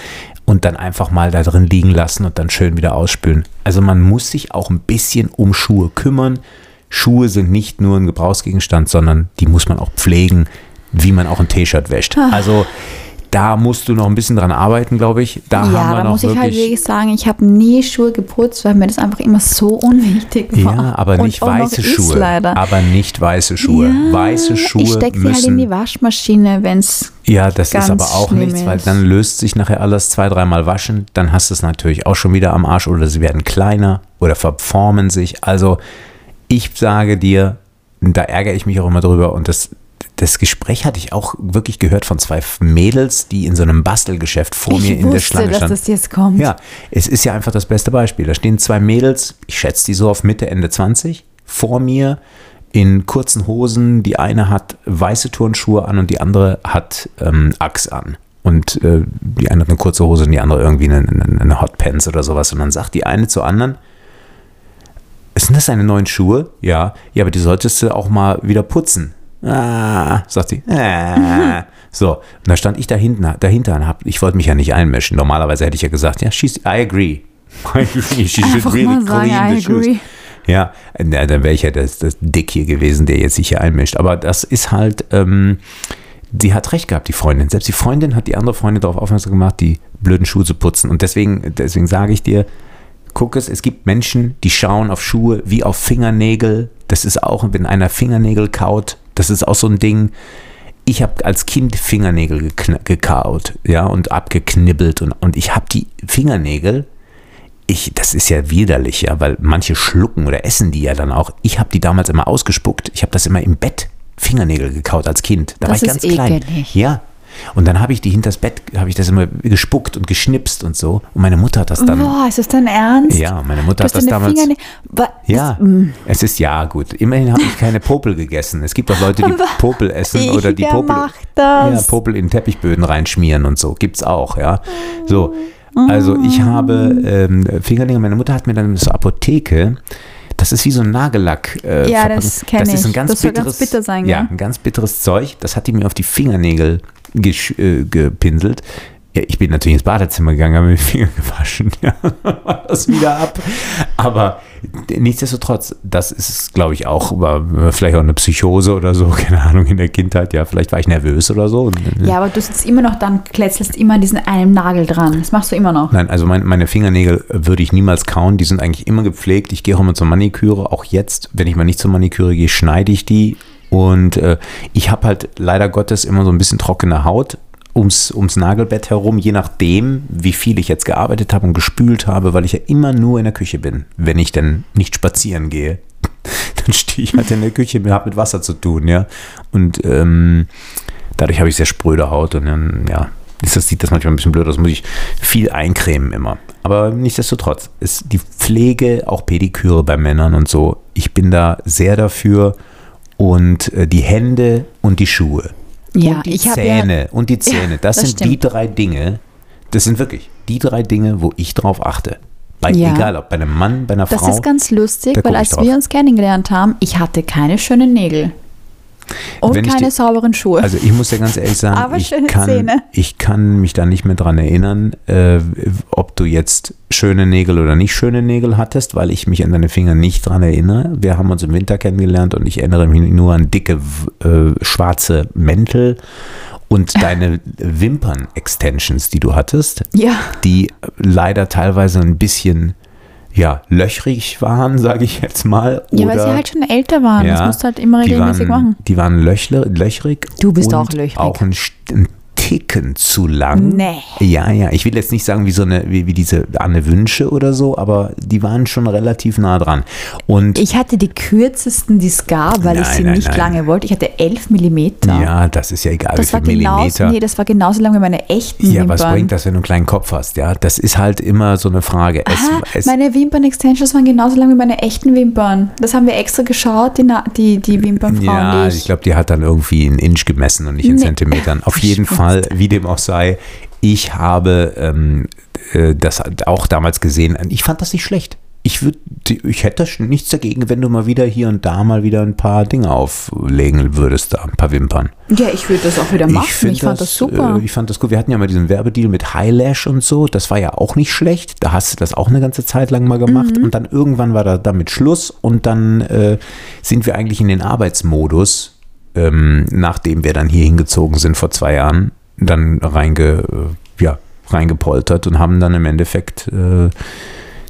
und dann einfach mal da drin liegen lassen und dann schön wieder ausspülen. Also man muss sich auch ein bisschen um Schuhe kümmern. Schuhe sind nicht nur ein Gebrauchsgegenstand, sondern die muss man auch pflegen, wie man auch ein T-Shirt wäscht. Also da musst du noch ein bisschen dran arbeiten, glaube ich. Da haben ja, wir da noch muss ich halt wirklich sagen, ich habe nie Schuhe geputzt, weil mir das einfach immer so unwichtig war. Ja, aber nicht weiße Schuhe. Leider. Aber nicht weiße Schuhe. Ja, weiße Schuhe Ich stecke sie halt in die Waschmaschine, wenn es. ja, das ist aber auch nichts, weil ist. dann löst sich nachher alles zwei, dreimal waschen. Dann hast du es natürlich auch schon wieder am Arsch oder sie werden kleiner oder verformen sich. Also ich sage dir, da ärgere ich mich auch immer drüber und das. Das Gespräch hatte ich auch wirklich gehört von zwei Mädels, die in so einem Bastelgeschäft vor Ich mir in der wusste, Schlange dass standen. das jetzt kommt. Ja, es ist ja einfach das beste Beispiel. Da stehen zwei Mädels, ich schätze die so auf Mitte, Ende 20, vor mir in kurzen Hosen. Die eine hat weiße Turnschuhe an und die andere hat ähm, Axe an. Und äh, die eine hat eine kurze Hose und die andere irgendwie eine, eine, eine Hotpants oder sowas. Und dann sagt die eine zur anderen, sind das deine neuen Schuhe? Ja. Ja, aber die solltest du auch mal wieder putzen. Ah, sagt sie. Ah. So, und da stand ich da hinten, dahinter und hab, ich wollte mich ja nicht einmischen. Normalerweise hätte ich ja gesagt, ja, she's, I agree. I agree. She should Einfach really sagen, clean I the shoes. agree. Ja, na, dann wäre ich ja das, das Dick hier gewesen, der jetzt sich hier einmischt. Aber das ist halt, ähm, die hat recht gehabt, die Freundin. Selbst die Freundin hat die andere Freundin darauf aufmerksam gemacht, die blöden Schuhe zu putzen. Und deswegen, deswegen sage ich dir, guck es, es gibt Menschen, die schauen auf Schuhe wie auf Fingernägel. Das ist auch, wenn einer Fingernägel kaut, das ist auch so ein Ding. Ich habe als Kind Fingernägel gekaut, ja, und abgeknibbelt und, und ich habe die Fingernägel, ich, das ist ja widerlich, ja, weil manche schlucken oder essen die ja dann auch. Ich habe die damals immer ausgespuckt. Ich habe das immer im Bett Fingernägel gekaut als Kind. Da Das war ich ist ganz klein. ekelig. Ja. Und dann habe ich die hinters Bett, habe ich das immer gespuckt und geschnipst und so. Und meine Mutter hat das dann. Boah, ist das dein Ernst? Ja, meine Mutter hat das damals. Finger Ja, mm. es ist ja gut. Immerhin habe ich keine Popel gegessen. Es gibt auch Leute, die Popel essen oder die Popel, macht das? Ja, Popel in Teppichböden reinschmieren und so. Gibt's auch, ja. So, also ich habe ähm, Fingernägel. Meine Mutter hat mir dann so Apotheke. Das ist wie so ein Nagellack. Äh, Ja, Verpackung. das kenn Das ist ein ich. ganz Das soll ganz bitteres, bitter sein, ja, gell? ein ganz bitteres Zeug. Das hat die mir auf die Fingernägel äh, gepinselt. Ja, ich bin natürlich ins Badezimmer gegangen, habe mir die Finger gewaschen. Ja, das wieder ab. Aber nichtsdestotrotz, das ist, glaube ich, auch, vielleicht auch eine Psychose oder so, keine Ahnung, in der Kindheit. Ja, vielleicht war ich nervös oder so. Ja, aber du sitzt immer noch dann, kletzelst immer an diesen einen Nagel dran. Das machst du immer noch. Nein, also mein, meine Fingernägel würde ich niemals kauen. Die sind eigentlich immer gepflegt. Ich gehe auch immer zur Maniküre. Auch jetzt, wenn ich mal nicht zur Maniküre gehe, schneide ich die. Und äh, ich habe halt leider Gottes immer so ein bisschen trockene Haut ums, ums Nagelbett herum, je nachdem, wie viel ich jetzt gearbeitet habe und gespült habe, weil ich ja immer nur in der Küche bin, wenn ich dann nicht spazieren gehe. Dann stehe ich halt in der Küche, habe mit Wasser zu tun, ja. Und ähm, dadurch habe ich sehr spröde Haut und dann, ja, ist das, sieht das manchmal ein bisschen blöd aus, muss ich viel eincremen immer. Aber nichtsdestotrotz, ist die Pflege, auch Pediküre bei Männern und so, ich bin da sehr dafür und äh, die Hände und die Schuhe Ja, und die Zähne ja, und die Zähne, das, das sind die stimmt. drei Dinge, das sind wirklich die drei Dinge, wo ich drauf achte. Bei, Ja. Egal, ob bei einem Mann, bei einer Das Frau. ist ganz lustig, weil als wir uns kennengelernt haben, ich hatte keine schönen Nägel. Und Wenn keine die- sauberen Schuhe. Also ich muss dir ganz ehrlich sagen, Aber ich, schöne kann, ich kann mich da nicht mehr dran erinnern, äh, ob du jetzt schöne Nägel oder nicht schöne Nägel hattest, weil ich mich an deine Finger nicht dran erinnere. Wir haben uns im Winter kennengelernt und ich erinnere mich nur an dicke äh, schwarze Mäntel und deine Wimpern-Extensions, die du hattest, ja. die leider teilweise ein bisschen ja, löchrig waren, sage ich jetzt mal. ja, weil sie oder- halt schon älter waren. Das ja, musst du halt immer die regelmäßig waren, machen. Die waren löchle, löchrig. Du bist und auch löchrig. Auch ein, ein Ticken zu lang. Nee. Ja, ja. Ich will jetzt nicht sagen wie so eine, wie, wie diese Anne Wünsche oder so, aber die waren schon relativ nah dran. Und Ich hatte die kürzesten, die es gab, weil ich Nein, sie nein, nicht nein. lange wollte. Ich hatte 11 Millimeter. ja, das ist ja egal, das wie war viel genauso, Millimeter. nee, das war genauso lang wie meine echten ja, Wimpern. was bringt das, wenn du einen kleinen Kopf hast? Ja, das ist halt immer so eine Frage. Es, Aha, es, meine Wimpern-Extensions waren genauso lang wie meine echten Wimpern. Das haben wir extra geschaut, die, Na- die, die Wimpernfrauen, Ja, die ich glaube, die hat dann irgendwie in Inch gemessen und nicht in Nee. Zentimetern. Auf jeden Fall, wie dem auch sei, ich habe ähm, äh, das auch damals gesehen. Ich fand das nicht schlecht. Ich, würd, ich hätte nichts dagegen, wenn du mal wieder hier und da mal wieder ein paar Dinge auflegen würdest, da ein paar Wimpern. Ja, ich würde das auch wieder machen. Ich, find fand das, super. Äh, ich fand das gut. Wir hatten ja mal diesen Werbedeal mit Highlash und so. Das war ja auch nicht schlecht. Da hast du das auch eine ganze Zeit lang mal gemacht. Mhm. Und dann irgendwann war da damit Schluss. Und dann äh, sind wir eigentlich in den Arbeitsmodus, ähm, nachdem wir dann hier hingezogen sind vor zwei Jahren, dann reinge, äh, ja, reingepoltert und haben dann im Endeffekt äh,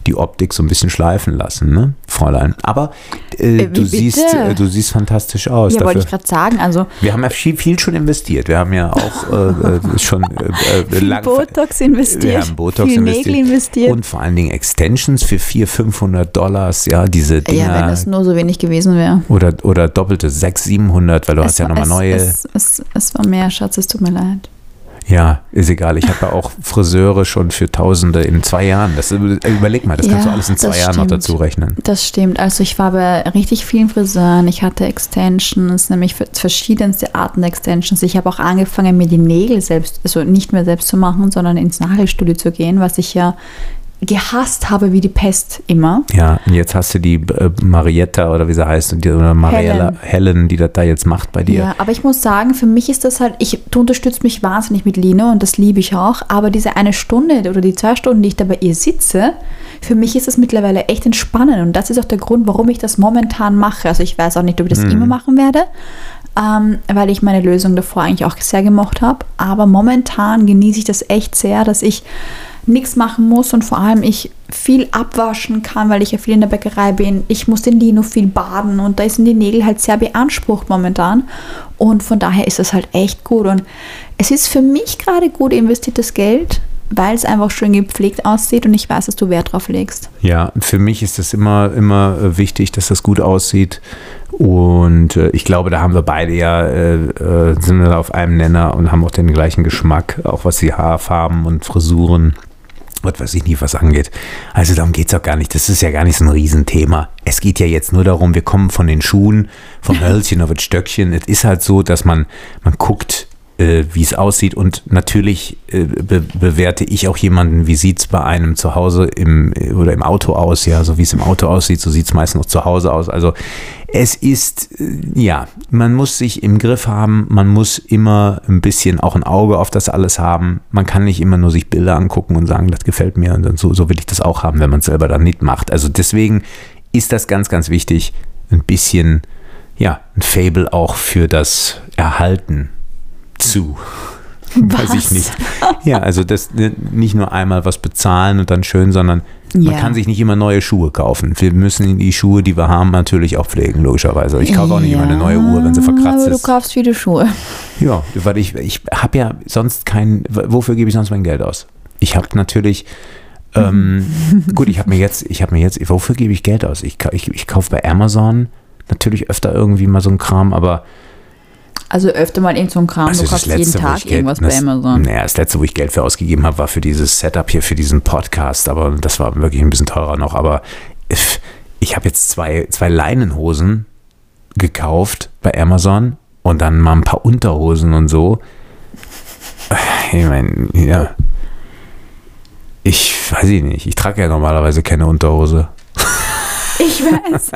die Optik so ein bisschen schleifen lassen, ne, Fräulein. Aber äh, Äh, du, siehst, äh, du siehst fantastisch aus. ja, wollte dafür. ich gerade sagen. Also Wir haben ja viel, viel schon investiert. Wir haben ja auch äh, äh, schon viel lang- Botox investiert, wir haben Botox viel investiert. Nägel investiert. und vor allen Dingen Extensions für 400, 500 Dollars, ja, diese Dinger. ja, wenn das nur so wenig gewesen wäre. oder, oder doppelte 600, 700, weil du hast ja nochmal neue. Es, es, es war mehr, Schatz, es tut mir leid. Ja, ist egal. Ich habe ja auch Friseure schon für Tausende in zwei Jahren. Das, überleg mal, das kannst du Ja, alles in zwei Jahren noch stimmt. dazu rechnen. Das stimmt. Also ich war bei richtig vielen Friseuren. Ich hatte Extensions, nämlich verschiedenste Arten der Extensions. Ich habe auch angefangen, mir die Nägel selbst, also nicht mehr selbst zu machen, sondern ins Nagelstudio zu gehen, was ich ja gehasst habe wie die Pest immer. Ja, und jetzt hast du die äh, Marietta oder wie sie heißt, und die, oder Mariella Helen. Helen, die das da jetzt macht bei dir. Ja, aber ich muss sagen, für mich ist das halt, ich, du unterstützt mich wahnsinnig mit Lino und das liebe ich auch, aber diese eine Stunde oder die zwei Stunden, die ich da bei ihr sitze, für mich ist das mittlerweile echt entspannend und das ist auch der Grund, warum ich das momentan mache. Also ich weiß auch nicht, ob ich das immer machen werde, ähm, weil ich meine Lösung davor eigentlich auch sehr gemocht habe, aber momentan genieße ich das echt sehr, dass ich nichts machen muss und vor allem ich viel abwaschen kann, weil ich ja viel in der Bäckerei bin. Ich muss den Lino viel baden und da sind die Nägel halt sehr beansprucht momentan. Und von daher ist das halt echt gut. Und es ist für mich gerade gut investiertes Geld, weil es einfach schön gepflegt aussieht und ich weiß, dass du Wert drauf legst. Ja, für mich ist das immer, immer äh, wichtig, dass das gut aussieht. Und äh, ich glaube, da haben wir beide ja, äh, äh, sind wir auf einem Nenner und haben auch den gleichen Geschmack, auch was die Haarfarben und Frisuren, was weiß ich nicht, was angeht. Also darum geht es auch gar nicht. Das ist ja gar nicht so ein Riesenthema. Es geht ja jetzt nur darum, wir kommen von den Schuhen, vom Hölzchen auf das Stöckchen. Es ist halt so, dass man, man guckt, äh, wie es aussieht. Und natürlich äh, be bewerte ich auch jemanden, wie sieht es bei einem zu Hause im, oder im Auto aus. Ja, so wie es im Auto aussieht, so sieht es meistens auch zu Hause aus. Also es ist, äh, ja, man muss sich im Griff haben, man muss immer ein bisschen auch ein Auge auf das alles haben. Man kann nicht immer nur sich Bilder angucken und sagen, das gefällt mir und so, so will ich das auch haben, wenn man es selber dann nicht macht. Also deswegen ist das ganz, ganz wichtig, ein bisschen, ja, ein Fable auch für das Erhalten zu. Weiß ich Was? nicht. Ja, also das ne, nicht nur einmal was bezahlen und dann schön, sondern man Ja. kann sich nicht immer neue Schuhe kaufen. Wir müssen die Schuhe, die wir haben, natürlich auch pflegen, logischerweise. Ich kaufe auch nicht immer eine neue Uhr, wenn sie verkratzt aber ist. du kaufst viele Schuhe. Ja, weil ich, ich habe ja sonst kein, wofür gebe ich sonst mein Geld aus? Ich habe natürlich, ähm, gut, ich habe mir jetzt, ich habe mir jetzt, wofür gebe ich Geld aus? Ich, ich, ich kaufe bei Amazon natürlich öfter irgendwie mal so ein Kram, aber Also öfter mal irgend so ein Kram. also du kaufst jeden Tag Geld- irgendwas das, bei Amazon. Naja, das letzte, wo ich Geld für ausgegeben habe, war für dieses Setup hier, für diesen Podcast, aber das war wirklich ein bisschen teurer noch, aber ich, ich habe jetzt zwei, zwei Leinenhosen gekauft bei Amazon und dann mal ein paar Unterhosen und so. Ich meine, ja. Ich weiß ich nicht. Ich trage ja normalerweise keine Unterhose. Ich weiß.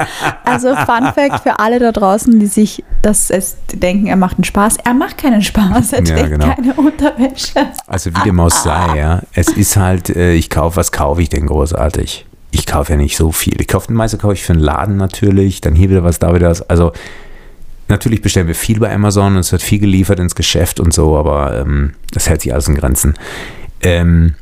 Also Fun Fact für alle da draußen, die sich das denken, er macht einen Spaß. Er macht keinen Spaß, er Ja, trägt genau. keine Unterwäsche. Also wie dem auch sei, ja. Es ist halt, äh, ich kaufe, was kaufe ich denn großartig? Ich kaufe ja nicht so viel. Ich kaufe, den meiste kaufe ich für einen Laden natürlich, dann hier wieder was, da wieder was. Also natürlich bestellen wir viel bei Amazon und es wird viel geliefert ins Geschäft und so, aber ähm, das hält sich alles in Grenzen. Ähm,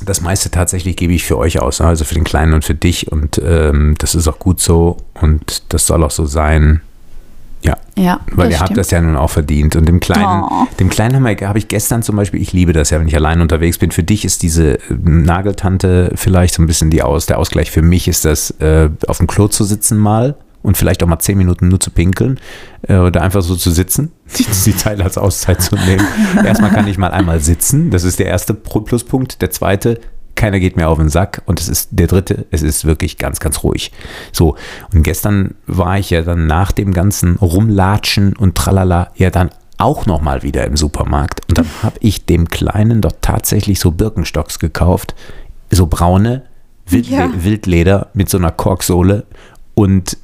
das meiste tatsächlich gebe ich für euch aus, ne? also für den Kleinen und für dich und ähm, das ist auch gut so und das soll auch so sein. Ja, Ja, weil ihr habt stimmt. das ja nun auch verdient. Und dem Kleinen, Oh. dem Kleinen habe hab ich gestern zum Beispiel, ich liebe das ja, wenn ich allein unterwegs bin. Für dich ist diese äh, Nageltante vielleicht so ein bisschen die Aus, der Ausgleich. Für mich ist das, äh, auf dem Klo zu sitzen mal und vielleicht auch mal zehn Minuten nur zu pinkeln äh, oder einfach so zu sitzen, die, die Zeit als Auszeit zu nehmen. Erstmal kann ich mal einmal sitzen, das ist der erste Pluspunkt. Der zweite, keiner geht mir auf den Sack und es ist der dritte, es ist wirklich ganz, ganz ruhig. So, und gestern war ich ja dann nach dem ganzen Rumlatschen und Tralala ja dann auch nochmal wieder im Supermarkt und dann habe ich dem Kleinen doch tatsächlich so Birkenstocks gekauft, so braune, Wild, Ja. Wildleder mit so einer Korksohle und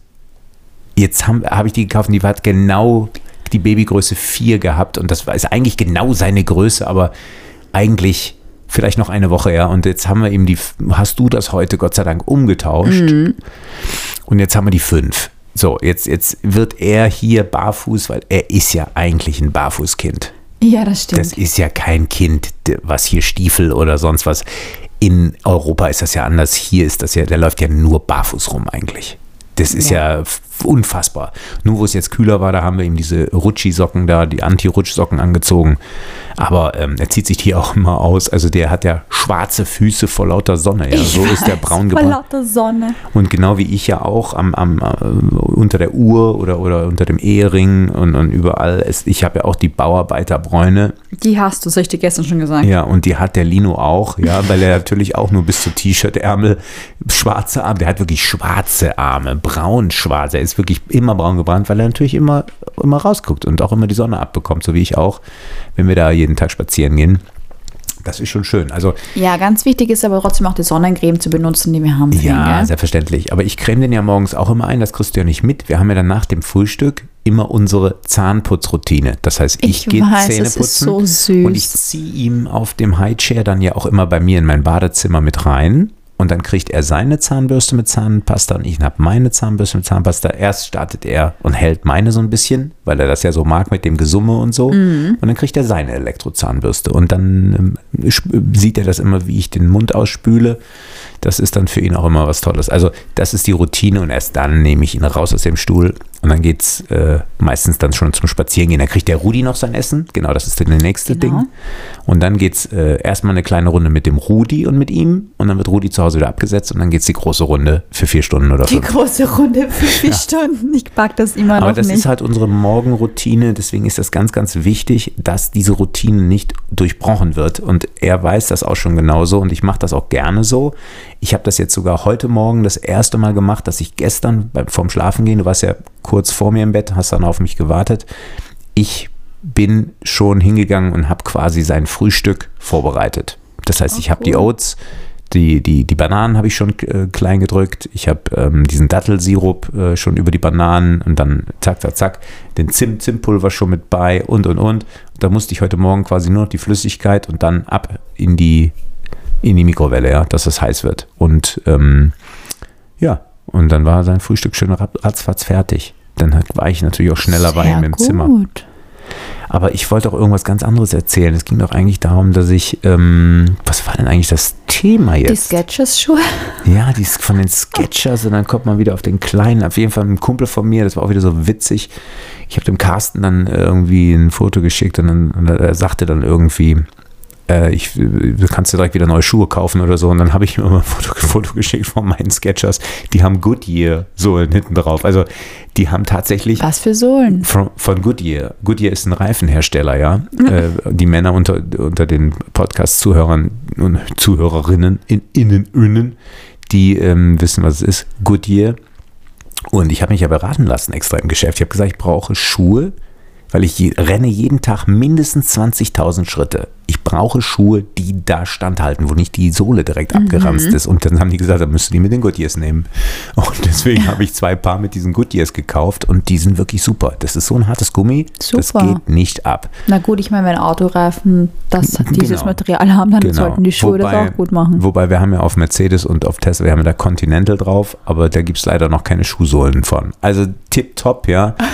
jetzt habe hab ich die gekauft und die hat genau die Babygröße 4 gehabt und das war- ist eigentlich genau seine Größe, aber eigentlich vielleicht noch eine Woche her und jetzt haben wir ihm die, hast du das heute Gott sei Dank umgetauscht und jetzt haben wir die 5. So, jetzt, jetzt wird er hier barfuß, weil er ist ja eigentlich ein Barfußkind. Ja, das stimmt. Das ist ja kein Kind, was hier Stiefel oder sonst was. In Europa ist das ja anders. Hier ist das ja, der läuft ja nur barfuß rum eigentlich. Das ist ja, f- unfassbar. Nur wo es jetzt kühler war, da haben wir ihm diese Rutschi-Socken da, die Anti-Rutsch-Socken angezogen. Aber ähm, er zieht sich die auch immer aus. Also der hat ja schwarze Füße vor lauter Sonne. Ja, Ich so ist der weiß, braun Vor gebrannt. lauter Sonne. Und genau wie ich ja auch am, am, äh, unter der Uhr oder, oder unter dem Ehering und, und überall, ist, ich habe ja auch die Bauarbeiterbräune. Die hast du, das hab ich dir gestern schon gesagt. Ja, und die hat der Lino auch, ja, weil er natürlich auch nur bis zu T-Shirt-Ärmel schwarze Arme, der hat wirklich schwarze Arme, braun-schwarz. Ist wirklich immer braun gebrannt, weil er natürlich immer, immer rausguckt und auch immer die Sonne abbekommt, so wie ich auch, wenn wir da jeden Tag spazieren gehen. Das ist schon schön. Also Ja, ganz wichtig ist aber trotzdem auch die Sonnencreme zu benutzen, die wir haben. Ja, gell? selbstverständlich. Aber ich creme den ja morgens auch immer ein, das kriegst du ja nicht mit. Wir haben ja dann nach dem Frühstück immer unsere Zahnputzroutine. Das heißt, ich, Ich gehe Zähne putzen so und ich ziehe ihm auf dem Highchair dann ja auch immer bei mir in mein Badezimmer mit rein. Und dann kriegt er seine Zahnbürste mit Zahnpasta und ich habe meine Zahnbürste mit Zahnpasta. Erst startet er und hält meine so ein bisschen, weil er das ja so mag mit dem Gesumme und so. Mhm. Und dann kriegt er seine Elektrozahnbürste. Und dann sp- sieht er das immer, wie ich den Mund ausspüle. Das ist dann für ihn auch immer was Tolles. Also das ist die Routine und erst dann nehme ich ihn raus aus dem Stuhl und dann geht es äh, meistens dann schon zum Spazierengehen. Dann kriegt der Rudi noch sein Essen. Genau, das ist dann das nächste Genau. Ding. Und dann geht es äh, erstmal eine kleine Runde mit dem Rudi und mit ihm und dann wird Rudi zu Hause wieder abgesetzt und dann geht es die große Runde für vier Stunden oder Die fünf. große Runde für vier Stunden. Ich pack das immer Aber noch das nicht. ist halt unsere Morgenroutine, deswegen ist das ganz, ganz wichtig, dass diese Routine nicht durchbrochen wird. Und er weiß das auch schon genauso und ich mache das auch gerne so. Ich habe das jetzt sogar heute Morgen das erste Mal gemacht, dass ich gestern beim, vorm Schlafengehen, du warst ja kurz vor mir im Bett, hast dann auf mich gewartet. Ich bin schon hingegangen und habe quasi sein Frühstück vorbereitet. Das heißt, ich habe die Oats, die, die, die Bananen habe ich schon äh, klein gedrückt. Ich habe ähm, diesen Dattelsirup äh, schon über die Bananen und dann zack, zack, zack, den Zimt, Zimtpulver schon mit bei und und und. Da musste ich heute Morgen quasi nur noch die Flüssigkeit und dann ab in die, in die Mikrowelle, ja, dass es heiß wird. Und ähm, ja, und dann war sein Frühstück schön rat- ratzfatz fertig. Dann war ich natürlich auch schneller bei ihm im gut. Zimmer. Aber ich wollte auch irgendwas ganz anderes erzählen. Es ging doch eigentlich darum, dass ich, ähm, was war denn eigentlich das Thema Die jetzt? Sketchers-Schuhe. Ja, die von den Sketchers und dann kommt man wieder auf den kleinen. Auf jeden Fall ein Kumpel von mir, das war auch wieder so witzig. Ich habe dem Carsten dann irgendwie ein Foto geschickt und, dann, und er sagte dann irgendwie, äh, ich, du kannst dir direkt wieder neue Schuhe kaufen oder so. Und dann habe ich ihm immer ein Foto, Foto geschickt von meinen Sketchers. Die haben Goodyear Sohlen hinten drauf. Also die haben tatsächlich Was für Sohlen? von, von Goodyear. Goodyear ist ein Reifenhersteller, ja. Äh, die Männer unter, unter den Podcast-Zuhörern und Zuhörerinnen, in, innen, innen, die ähm, wissen, was es ist. Goodyear. Und ich habe mich ja beraten lassen extra im Geschäft. Ich habe gesagt, ich brauche Schuhe, weil ich je, renne jeden Tag mindestens 20.000 Schritte. Ich brauche Schuhe, die da standhalten, wo nicht die Sohle direkt abgeranzt ist. Und dann haben die gesagt, dann müsst du die mit den Goodyears nehmen. Und deswegen habe ich zwei Paar mit diesen Goodyears gekauft und die sind wirklich super. Das ist so ein hartes Gummi, das Super. geht nicht ab. Na gut, ich meine, wenn Autoreifen das, dieses Genau. Material haben, dann sollten die Schuhe das auch gut machen. Wobei wir haben ja auf Mercedes und auf Tesla, wir haben ja da Continental drauf, aber da gibt es leider noch keine Schuhsohlen von. Also tipptopp, ja.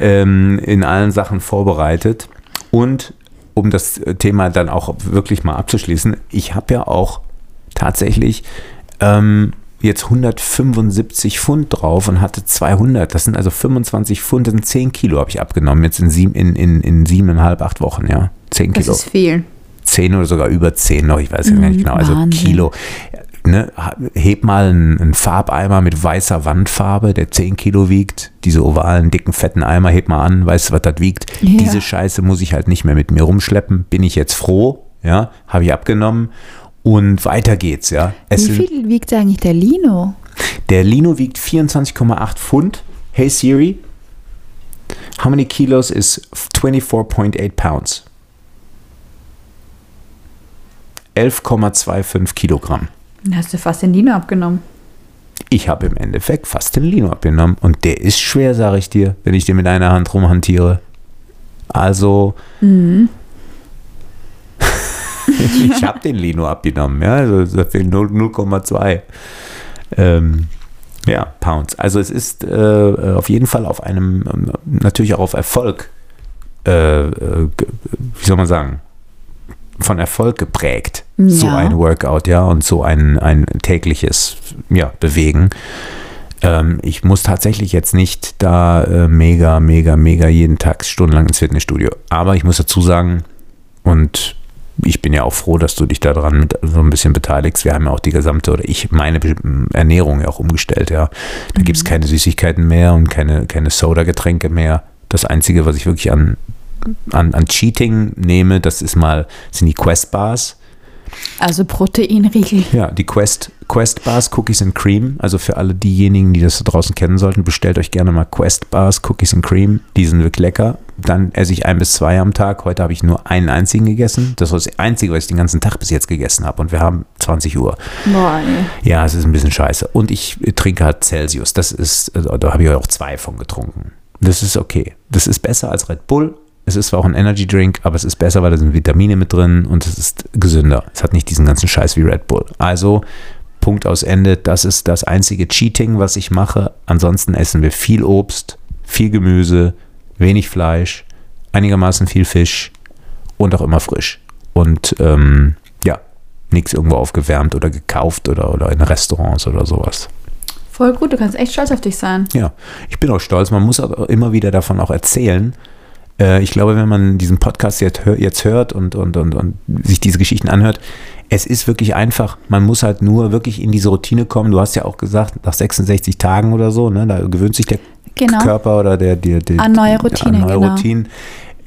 ähm, in allen Sachen vorbereitet. Und um das Thema dann auch wirklich mal abzuschließen, ich habe ja auch tatsächlich ähm, jetzt 175 Pfund drauf und hatte 200. Das sind also 25 Pfund, das sind 10 Kilo habe ich abgenommen, jetzt in, sieben, in, in, in siebeneinhalb, acht Wochen, ja. 10 Das Kilo. ist viel. 10 oder sogar über 10 noch, ich weiß ja gar nicht genau, also Wahnsinn. Kilo. Ne, heb mal einen, einen Farbeimer mit weißer Wandfarbe, der 10 Kilo wiegt, diese ovalen, dicken, fetten Eimer, heb mal an, weißt du, was das wiegt? Ja. Diese Scheiße muss ich halt nicht mehr mit mir rumschleppen, bin ich jetzt froh, ja, habe ich abgenommen und weiter geht's, ja. Es Wie viel wiegt eigentlich der Lino? der Lino wiegt 24,8 Pfund. Hey Siri, how many kilos is 24.8 pounds? 11,25 Kilogramm. Dann hast du fast den Lino abgenommen. Ich habe im Endeffekt fast den Lino abgenommen und der ist schwer, sage ich dir, wenn ich den mit einer Hand rumhantiere. Also, ich habe den Lino abgenommen, ja, also das fehlen 0 0,2 ähm, ja, Pounds. Also es ist äh, auf jeden Fall auf einem, ähm, natürlich auch auf Erfolg, äh, äh, ge- wie soll man sagen, von Erfolg geprägt, so Ja. ein Workout, ja, und so ein, ein tägliches ja, Bewegen. Ähm, ich muss tatsächlich jetzt nicht da äh, mega, mega, mega jeden Tag stundenlang ins Fitnessstudio. Aber ich muss dazu sagen, und ich bin ja auch froh, dass du dich daran mit so ein bisschen beteiligst. Wir haben ja auch die gesamte, oder ich meine Ernährung ja auch umgestellt, ja. Da gibt es keine Süßigkeiten mehr und keine, keine Soda-Getränke mehr. Das Einzige, was ich wirklich an, an, an Cheating nehme, das ist mal, sind die Quest Bars. Also Proteinriegel. Ja, die Quest, Quest Bars, Cookies and Cream. Also für alle diejenigen, die das da draußen kennen sollten, bestellt euch gerne mal Quest Bars, Cookies and Cream. Die sind wirklich lecker. Dann esse ich ein bis zwei am Tag. Heute habe ich nur einen einzigen gegessen. Das war das Einzige, was ich den ganzen Tag bis jetzt gegessen habe. Und wir haben 20 Uhr. Boah, ey. Ja, es ist ein bisschen scheiße. Und ich trinke halt Celsius. Das ist, also da habe ich auch zwei von getrunken. Das ist okay. Das ist besser als Red Bull. Es ist zwar auch ein Energy Drink, aber es ist besser, weil da sind Vitamine mit drin und es ist gesünder. Es hat nicht diesen ganzen Scheiß wie Red Bull. Also, Punkt aus Ende. Das ist das einzige Cheating, was ich mache. Ansonsten essen wir viel Obst, viel Gemüse, wenig Fleisch, einigermaßen viel Fisch und auch immer frisch. Und ähm, ja, nichts irgendwo aufgewärmt oder gekauft oder, oder in Restaurants oder sowas. Voll gut, du kannst echt stolz auf dich sein. Ja, ich bin auch stolz. Man muss aber immer wieder davon auch erzählen. Äh, ich glaube, wenn man diesen Podcast jetzt, hör, jetzt hört und, und, und, und sich diese Geschichten anhört, es ist wirklich einfach. Man muss halt nur wirklich in diese Routine kommen. Du hast ja auch gesagt, nach 66 Tagen oder so, ne, da gewöhnt sich der Genau. Körper oder der, der, der An neue Routine, an neue genau. Routinen.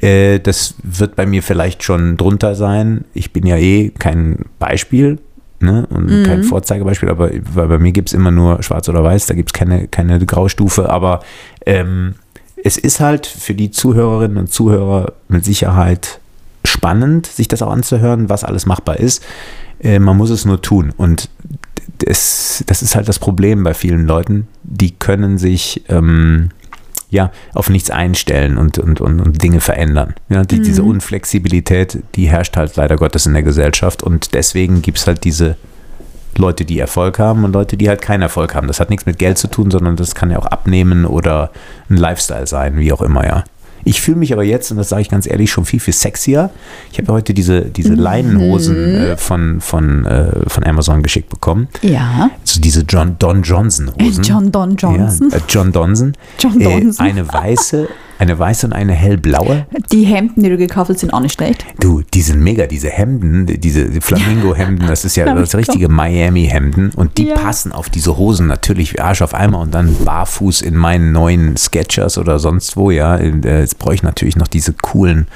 Äh, das wird bei mir vielleicht schon drunter sein. Ich bin ja eh kein Beispiel ne? und Mhm. kein Vorzeigebeispiel, aber weil bei mir gibt es immer nur schwarz oder weiß, da gibt es keine, keine Graustufe. Aber ähm, es ist halt für die Zuhörerinnen und Zuhörer mit Sicherheit spannend, sich das auch anzuhören, was alles machbar ist. Äh, man muss es nur tun. Und das, das ist halt das Problem bei vielen Leuten. Die können sich ähm, ja auf nichts einstellen und, und, und, und Dinge verändern. Ja, die, Diese Unflexibilität, die herrscht halt leider Gottes in der Gesellschaft. Und deswegen gibt es halt diese Leute, die Erfolg haben und Leute, die halt keinen Erfolg haben. Das hat nichts mit Geld zu tun, sondern das kann ja auch abnehmen oder ein Lifestyle sein, wie auch immer, ja. Ich fühle mich aber jetzt, und das sage ich ganz ehrlich, schon viel, viel sexier. Ich habe heute diese, diese Leinenhosen äh, von, von, äh, von Amazon geschickt bekommen. Ja. So diese John, Don Johnson Hosen. John Don Johnson. Ja, äh, John Donson. John Äh, Donson. eine weiße, eine weiße und eine hellblaue. Die Hemden, die du gekauft hast, sind auch nicht schlecht. Du, die sind mega, diese Hemden, diese Flamingo-Hemden, das ist ja das richtige Miami-Hemden und die Ja. passen auf diese Hosen natürlich wie Arsch auf einmal und dann barfuß in meinen neuen Sketchers oder sonst wo, ja. Äh, Jetzt brauche ich natürlich noch diese coolen,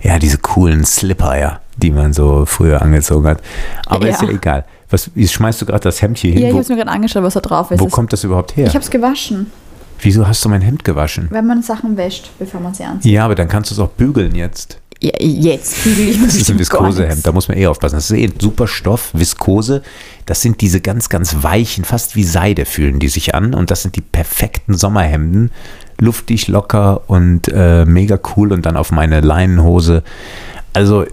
ja, diese coolen Slipper, ja, die man so früher angezogen hat. Aber ist Ja. ja egal. Was, wie schmeißt du gerade das Hemd hier Ja, hin? ich Wo, habe es mir gerade angeschaut, was da drauf ist. wo kommt das überhaupt her? ich habe es gewaschen, Wieso hast du mein Hemd gewaschen? wenn man Sachen wäscht, bevor man sie anzieht. Ja, aber dann kannst du es auch bügeln jetzt. ja, jetzt bügel ich Das ist ein Viskosehemd, da muss man eh aufpassen. Das ist eh ein super Stoff, Viskose. Das sind diese ganz, ganz weichen, fast wie Seide fühlen die sich an. Und das sind die perfekten Sommerhemden. Luftig, locker und äh, mega cool. Und dann auf meine Leinenhose. Also,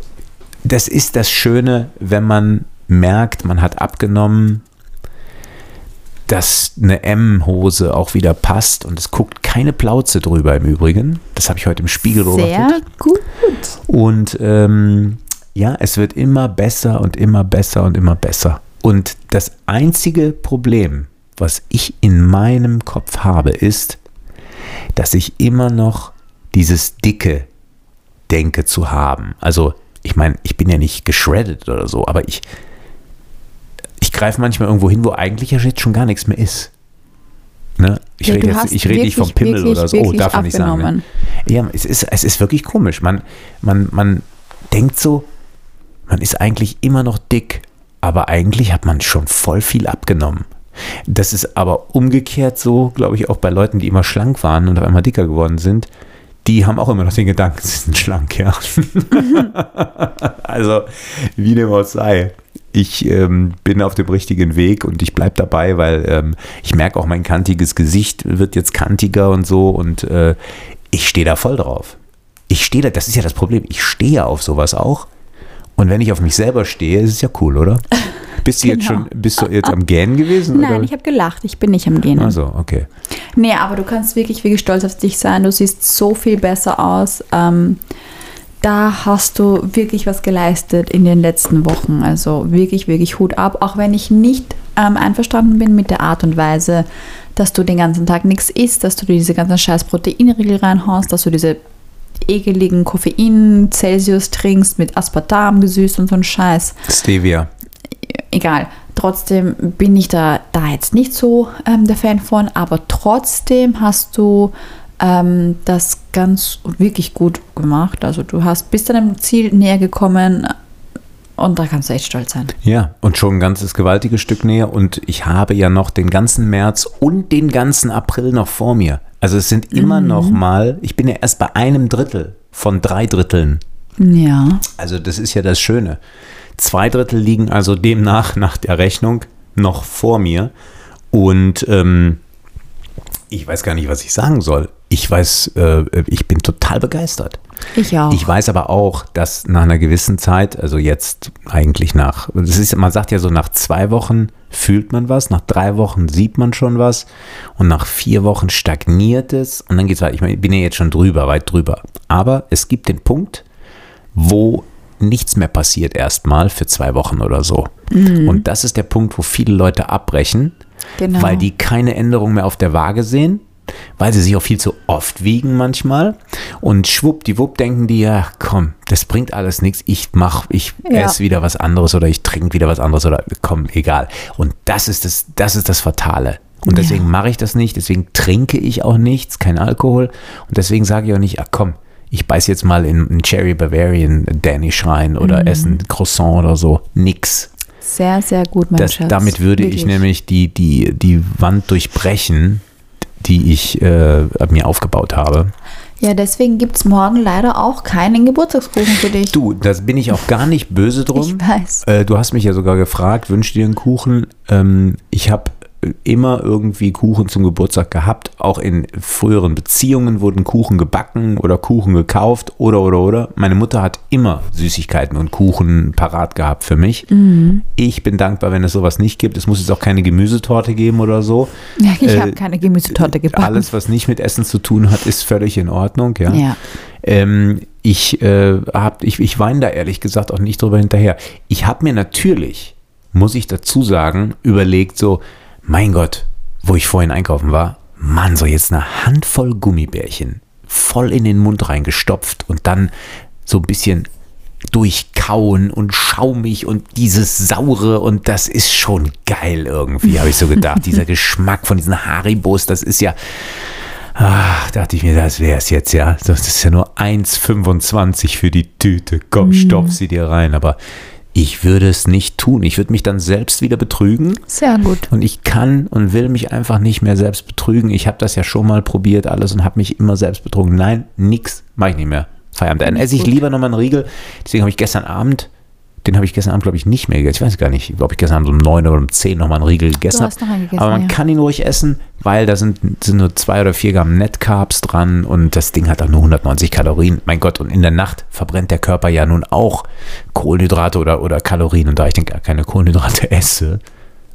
das ist das Schöne, wenn man merkt, man hat abgenommen, dass eine M-Hose auch wieder passt und es guckt keine Plauze drüber im Übrigen. Das habe ich heute im Spiegel beobachtet. Sehr gut. Und ähm, ja, es wird immer besser und immer besser und immer besser. Und das einzige Problem, was ich in meinem Kopf habe, ist, dass ich immer noch dieses dicke denke zu haben. Also, ich meine, ich bin ja nicht geschreddet oder so, aber ich, ich greife manchmal irgendwo hin, wo eigentlich ja jetzt schon gar nichts mehr ist. Ne? Ich Ja, rede jetzt, ich rede nicht vom Pimmel wirklich, oder so. Oh, darf man nicht sagen. Ne? Ja, es ist, es ist wirklich komisch. Man, man, man denkt so, man ist eigentlich immer noch dick, aber eigentlich hat man schon voll viel abgenommen. Das ist aber umgekehrt so, glaube ich, auch bei Leuten, die immer schlank waren und auf einmal dicker geworden sind. Die haben auch immer noch den Gedanken, sie sind schlank, ja. also, wie dem auch sei. Ich ähm, bin auf dem richtigen Weg und ich bleibe dabei, weil ähm, ich merke auch, mein kantiges Gesicht wird jetzt kantiger und so und äh, ich stehe da voll drauf. Ich stehe da, das ist ja das Problem, ich stehe auf sowas auch. Und wenn ich auf mich selber stehe, ist es ja cool, oder? Bist du jetzt Genau. schon, bist du jetzt am Gähnen gewesen? Nein, oder? ich habe gelacht. Ich bin nicht am Gehen. Also, okay. Nee, aber du kannst wirklich, wirklich stolz auf dich sein. Du siehst so viel besser aus. Ähm, da hast du wirklich was geleistet in den letzten Wochen. Also wirklich, wirklich Hut ab. Auch wenn ich nicht ähm, einverstanden bin mit der Art und Weise, dass du den ganzen Tag nichts isst, dass du diese ganzen scheiß Proteinriegel reinhaust, dass du diese ekeligen Koffein-Celsius trinkst mit Aspartam gesüßt und so ein Scheiß Stevia. egal. Trotzdem bin ich da, da jetzt nicht so ähm, der Fan von, aber trotzdem hast du ähm, das ganz wirklich gut gemacht. Also du hast bis deinem Ziel näher gekommen und da kannst du echt stolz sein. Ja, und schon ein ganzes gewaltiges Stück näher. Und ich habe ja noch den ganzen März und den ganzen April noch vor mir. Also es sind immer noch mal, ich bin ja erst bei einem Drittel von drei Dritteln. Ja. Also das ist ja das Schöne. Zwei Drittel liegen also demnach nach der Rechnung noch vor mir. Und ähm, ich weiß gar nicht, was ich sagen soll. Ich weiß, äh, ich bin total begeistert. Ich auch. Ich weiß aber auch, dass nach einer gewissen Zeit, also jetzt eigentlich nach, das ist, man sagt ja so, nach zwei Wochen fühlt man was, nach drei Wochen sieht man schon was und nach vier Wochen stagniert es und dann geht es weiter. Ich meine, ich bin ja jetzt schon drüber, weit drüber. Aber es gibt den Punkt, wo nichts mehr passiert erstmal für zwei Wochen oder so. Und das ist der Punkt, wo viele Leute abbrechen, Genau. weil die keine Änderung mehr auf der Waage sehen, weil sie sich auch viel zu oft wiegen manchmal und schwuppdiwupp denken die, ja komm, das bringt alles nichts, ich mach, ich Ja. esse wieder was anderes oder ich trinke wieder was anderes oder komm, egal. Und das ist das, das ist das Fatale. Und Ja. deswegen mache ich das nicht, deswegen trinke ich auch nichts, kein Alkohol und deswegen sage ich auch nicht, ach komm, ich beiß jetzt mal in einen Cherry Bavarian Danish rein Mhm. oder esse ein Croissant oder so. Nix. Sehr, sehr gut, mein Das, Schatz. damit würde ich Wirklich. nämlich die, die, die Wand durchbrechen, die ich äh, mir aufgebaut habe. Ja, deswegen gibt es morgen leider auch keinen Geburtstagskuchen für dich. Du, das bin ich auch gar nicht böse drum. Ich weiß. Äh, du hast mich ja sogar gefragt, wünschst du dir einen Kuchen? Ähm, ich habe immer irgendwie Kuchen zum Geburtstag gehabt. Auch in früheren Beziehungen wurden Kuchen gebacken oder Kuchen gekauft oder oder oder. Meine Mutter hat immer Süßigkeiten und Kuchen parat gehabt für mich. Mhm. Ich bin dankbar, wenn es sowas nicht gibt. Es muss jetzt auch keine Gemüsetorte geben oder so. Ja, ich Äh, habe keine Gemüsetorte gebacken. Alles, was nicht mit Essen zu tun hat, ist völlig in Ordnung, ja. Ja. Ähm, ich, äh, hab, ich, ich weine da ehrlich gesagt auch nicht drüber hinterher. Ich habe mir natürlich, muss ich dazu sagen, überlegt so, mein Gott, wo ich vorhin einkaufen war, Mann, so jetzt eine Handvoll Gummibärchen voll in den Mund reingestopft und dann so ein bisschen durchkauen und schaumig und dieses saure und das ist schon geil irgendwie, habe ich so gedacht. Dieser Geschmack von diesen Haribos, das ist ja, Ach, dachte ich mir, das wäre es jetzt, ja. Das ist ja nur 1,25 für die Tüte. Komm, stopf sie dir rein. Aber ich würde es nicht tun. Ich würde mich dann selbst wieder betrügen. Sehr gut. Und ich kann und will mich einfach nicht mehr selbst betrügen. Ich habe das ja schon mal probiert alles und habe mich immer selbst betrogen. Nein, nix, mache ich nicht mehr. Feierabend. Dann esse ich lieber nochmal einen Riegel. Deswegen habe ich gestern Abend, den habe ich gestern Abend, glaube ich, nicht mehr gegessen. Ich weiß gar nicht, ob ich gestern Abend um 9 oder um 10 nochmal einen Riegel gegessen habe. Aber man ja. kann ihn ruhig essen, weil da sind, sind nur 2 oder 4 Gramm Net-Carbs dran und das Ding hat auch nur 190 Kalorien. Mein Gott, und in der Nacht verbrennt der Körper ja nun auch Kohlenhydrate oder, oder Kalorien. Und da ich gar keine Kohlenhydrate esse,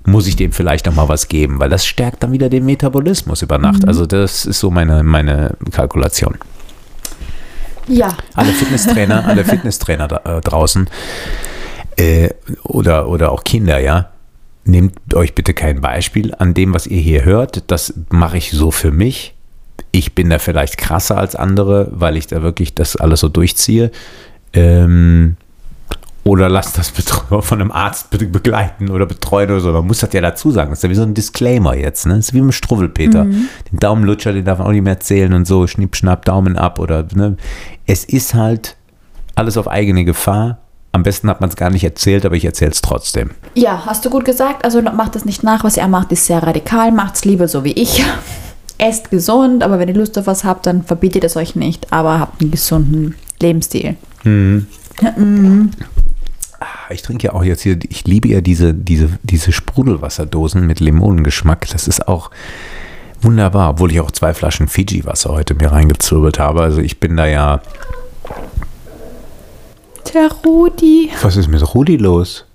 muss ich dem vielleicht noch mal was geben, weil das stärkt dann wieder den Metabolismus über Nacht. Mhm. Also das ist so meine, meine Kalkulation. Ja. Alle Fitnesstrainer, alle Fitnesstrainer da, äh, draußen äh, oder, oder auch Kinder, ja, nehmt euch bitte kein Beispiel an dem, was ihr hier hört. Das mache ich so für mich. Ich bin da vielleicht krasser als andere, weil ich da wirklich das alles so durchziehe. Ähm, oder lasst das von einem Arzt be- begleiten oder betreuen oder so. Man muss das ja dazu sagen. Das ist ja wie so ein Disclaimer jetzt. Ne? Das ist wie mit Struwwelpeter. Den Daumenlutscher, den darf man auch nicht mehr erzählen und so. Schnipp, schnapp, Daumen ab. Oder, ne? Es ist halt alles auf eigene Gefahr. Am besten hat man es gar nicht erzählt, aber ich erzähle es trotzdem. Ja, hast du gut gesagt. Also macht es nicht nach. Was er macht, ist sehr radikal. Macht's lieber so wie ich. Esst gesund, aber wenn ihr Lust auf was habt, dann verbietet es euch nicht. Aber habt einen gesunden Lebensstil. Ich trinke ja auch jetzt hier, ich liebe ja diese, diese, diese Sprudelwasserdosen mit Limonengeschmack. Das ist auch wunderbar, obwohl ich auch zwei Flaschen Fiji-Wasser heute mir reingezirbelt habe. Also ich bin da ja. Der Rudi. Was ist mit Rudi los?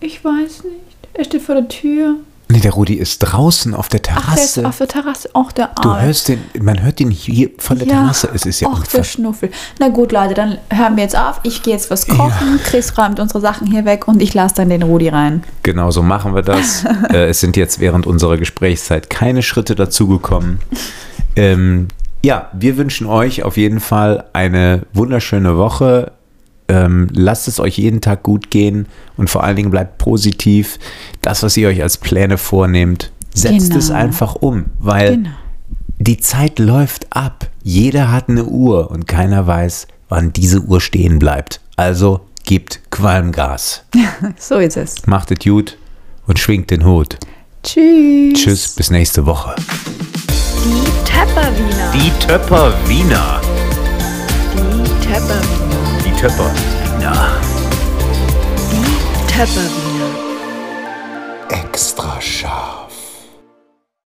Ich weiß nicht. Er steht vor der Tür. Nee, der Rudi ist draußen auf der Ach, der ist Terrasse. auf der Terrasse. Auch der du Arme. hörst den, man hört den hier von der Terrasse. Es ist ja Och, der. Schnuffel. Na gut, Leute, dann hören wir jetzt auf. Ich gehe jetzt was kochen. Chris räumt unsere Sachen hier weg und ich lasse dann den Rudi rein. Genau so machen wir das. äh, es sind jetzt während unserer Gesprächszeit keine Schritte dazugekommen. Ähm, ja, wir wünschen euch auf jeden Fall eine wunderschöne Woche. Ähm, lasst es euch jeden Tag gut gehen und vor allen Dingen bleibt positiv. Das, was ihr euch als Pläne vornehmt, setzt Genau. es einfach um, weil Genau. die Zeit läuft ab. Jeder hat eine Uhr und keiner weiß, wann diese Uhr stehen bleibt. Also gebt Qualmgas. So ist es. Macht es gut und schwingt den Hut. Tschüss. Tschüss, bis nächste Woche. Die Tepperwiener. Die Töpper Wiener. Die Tepperwiener. Die Töpper Wiener. Die Tepperwiener. Extra scharf.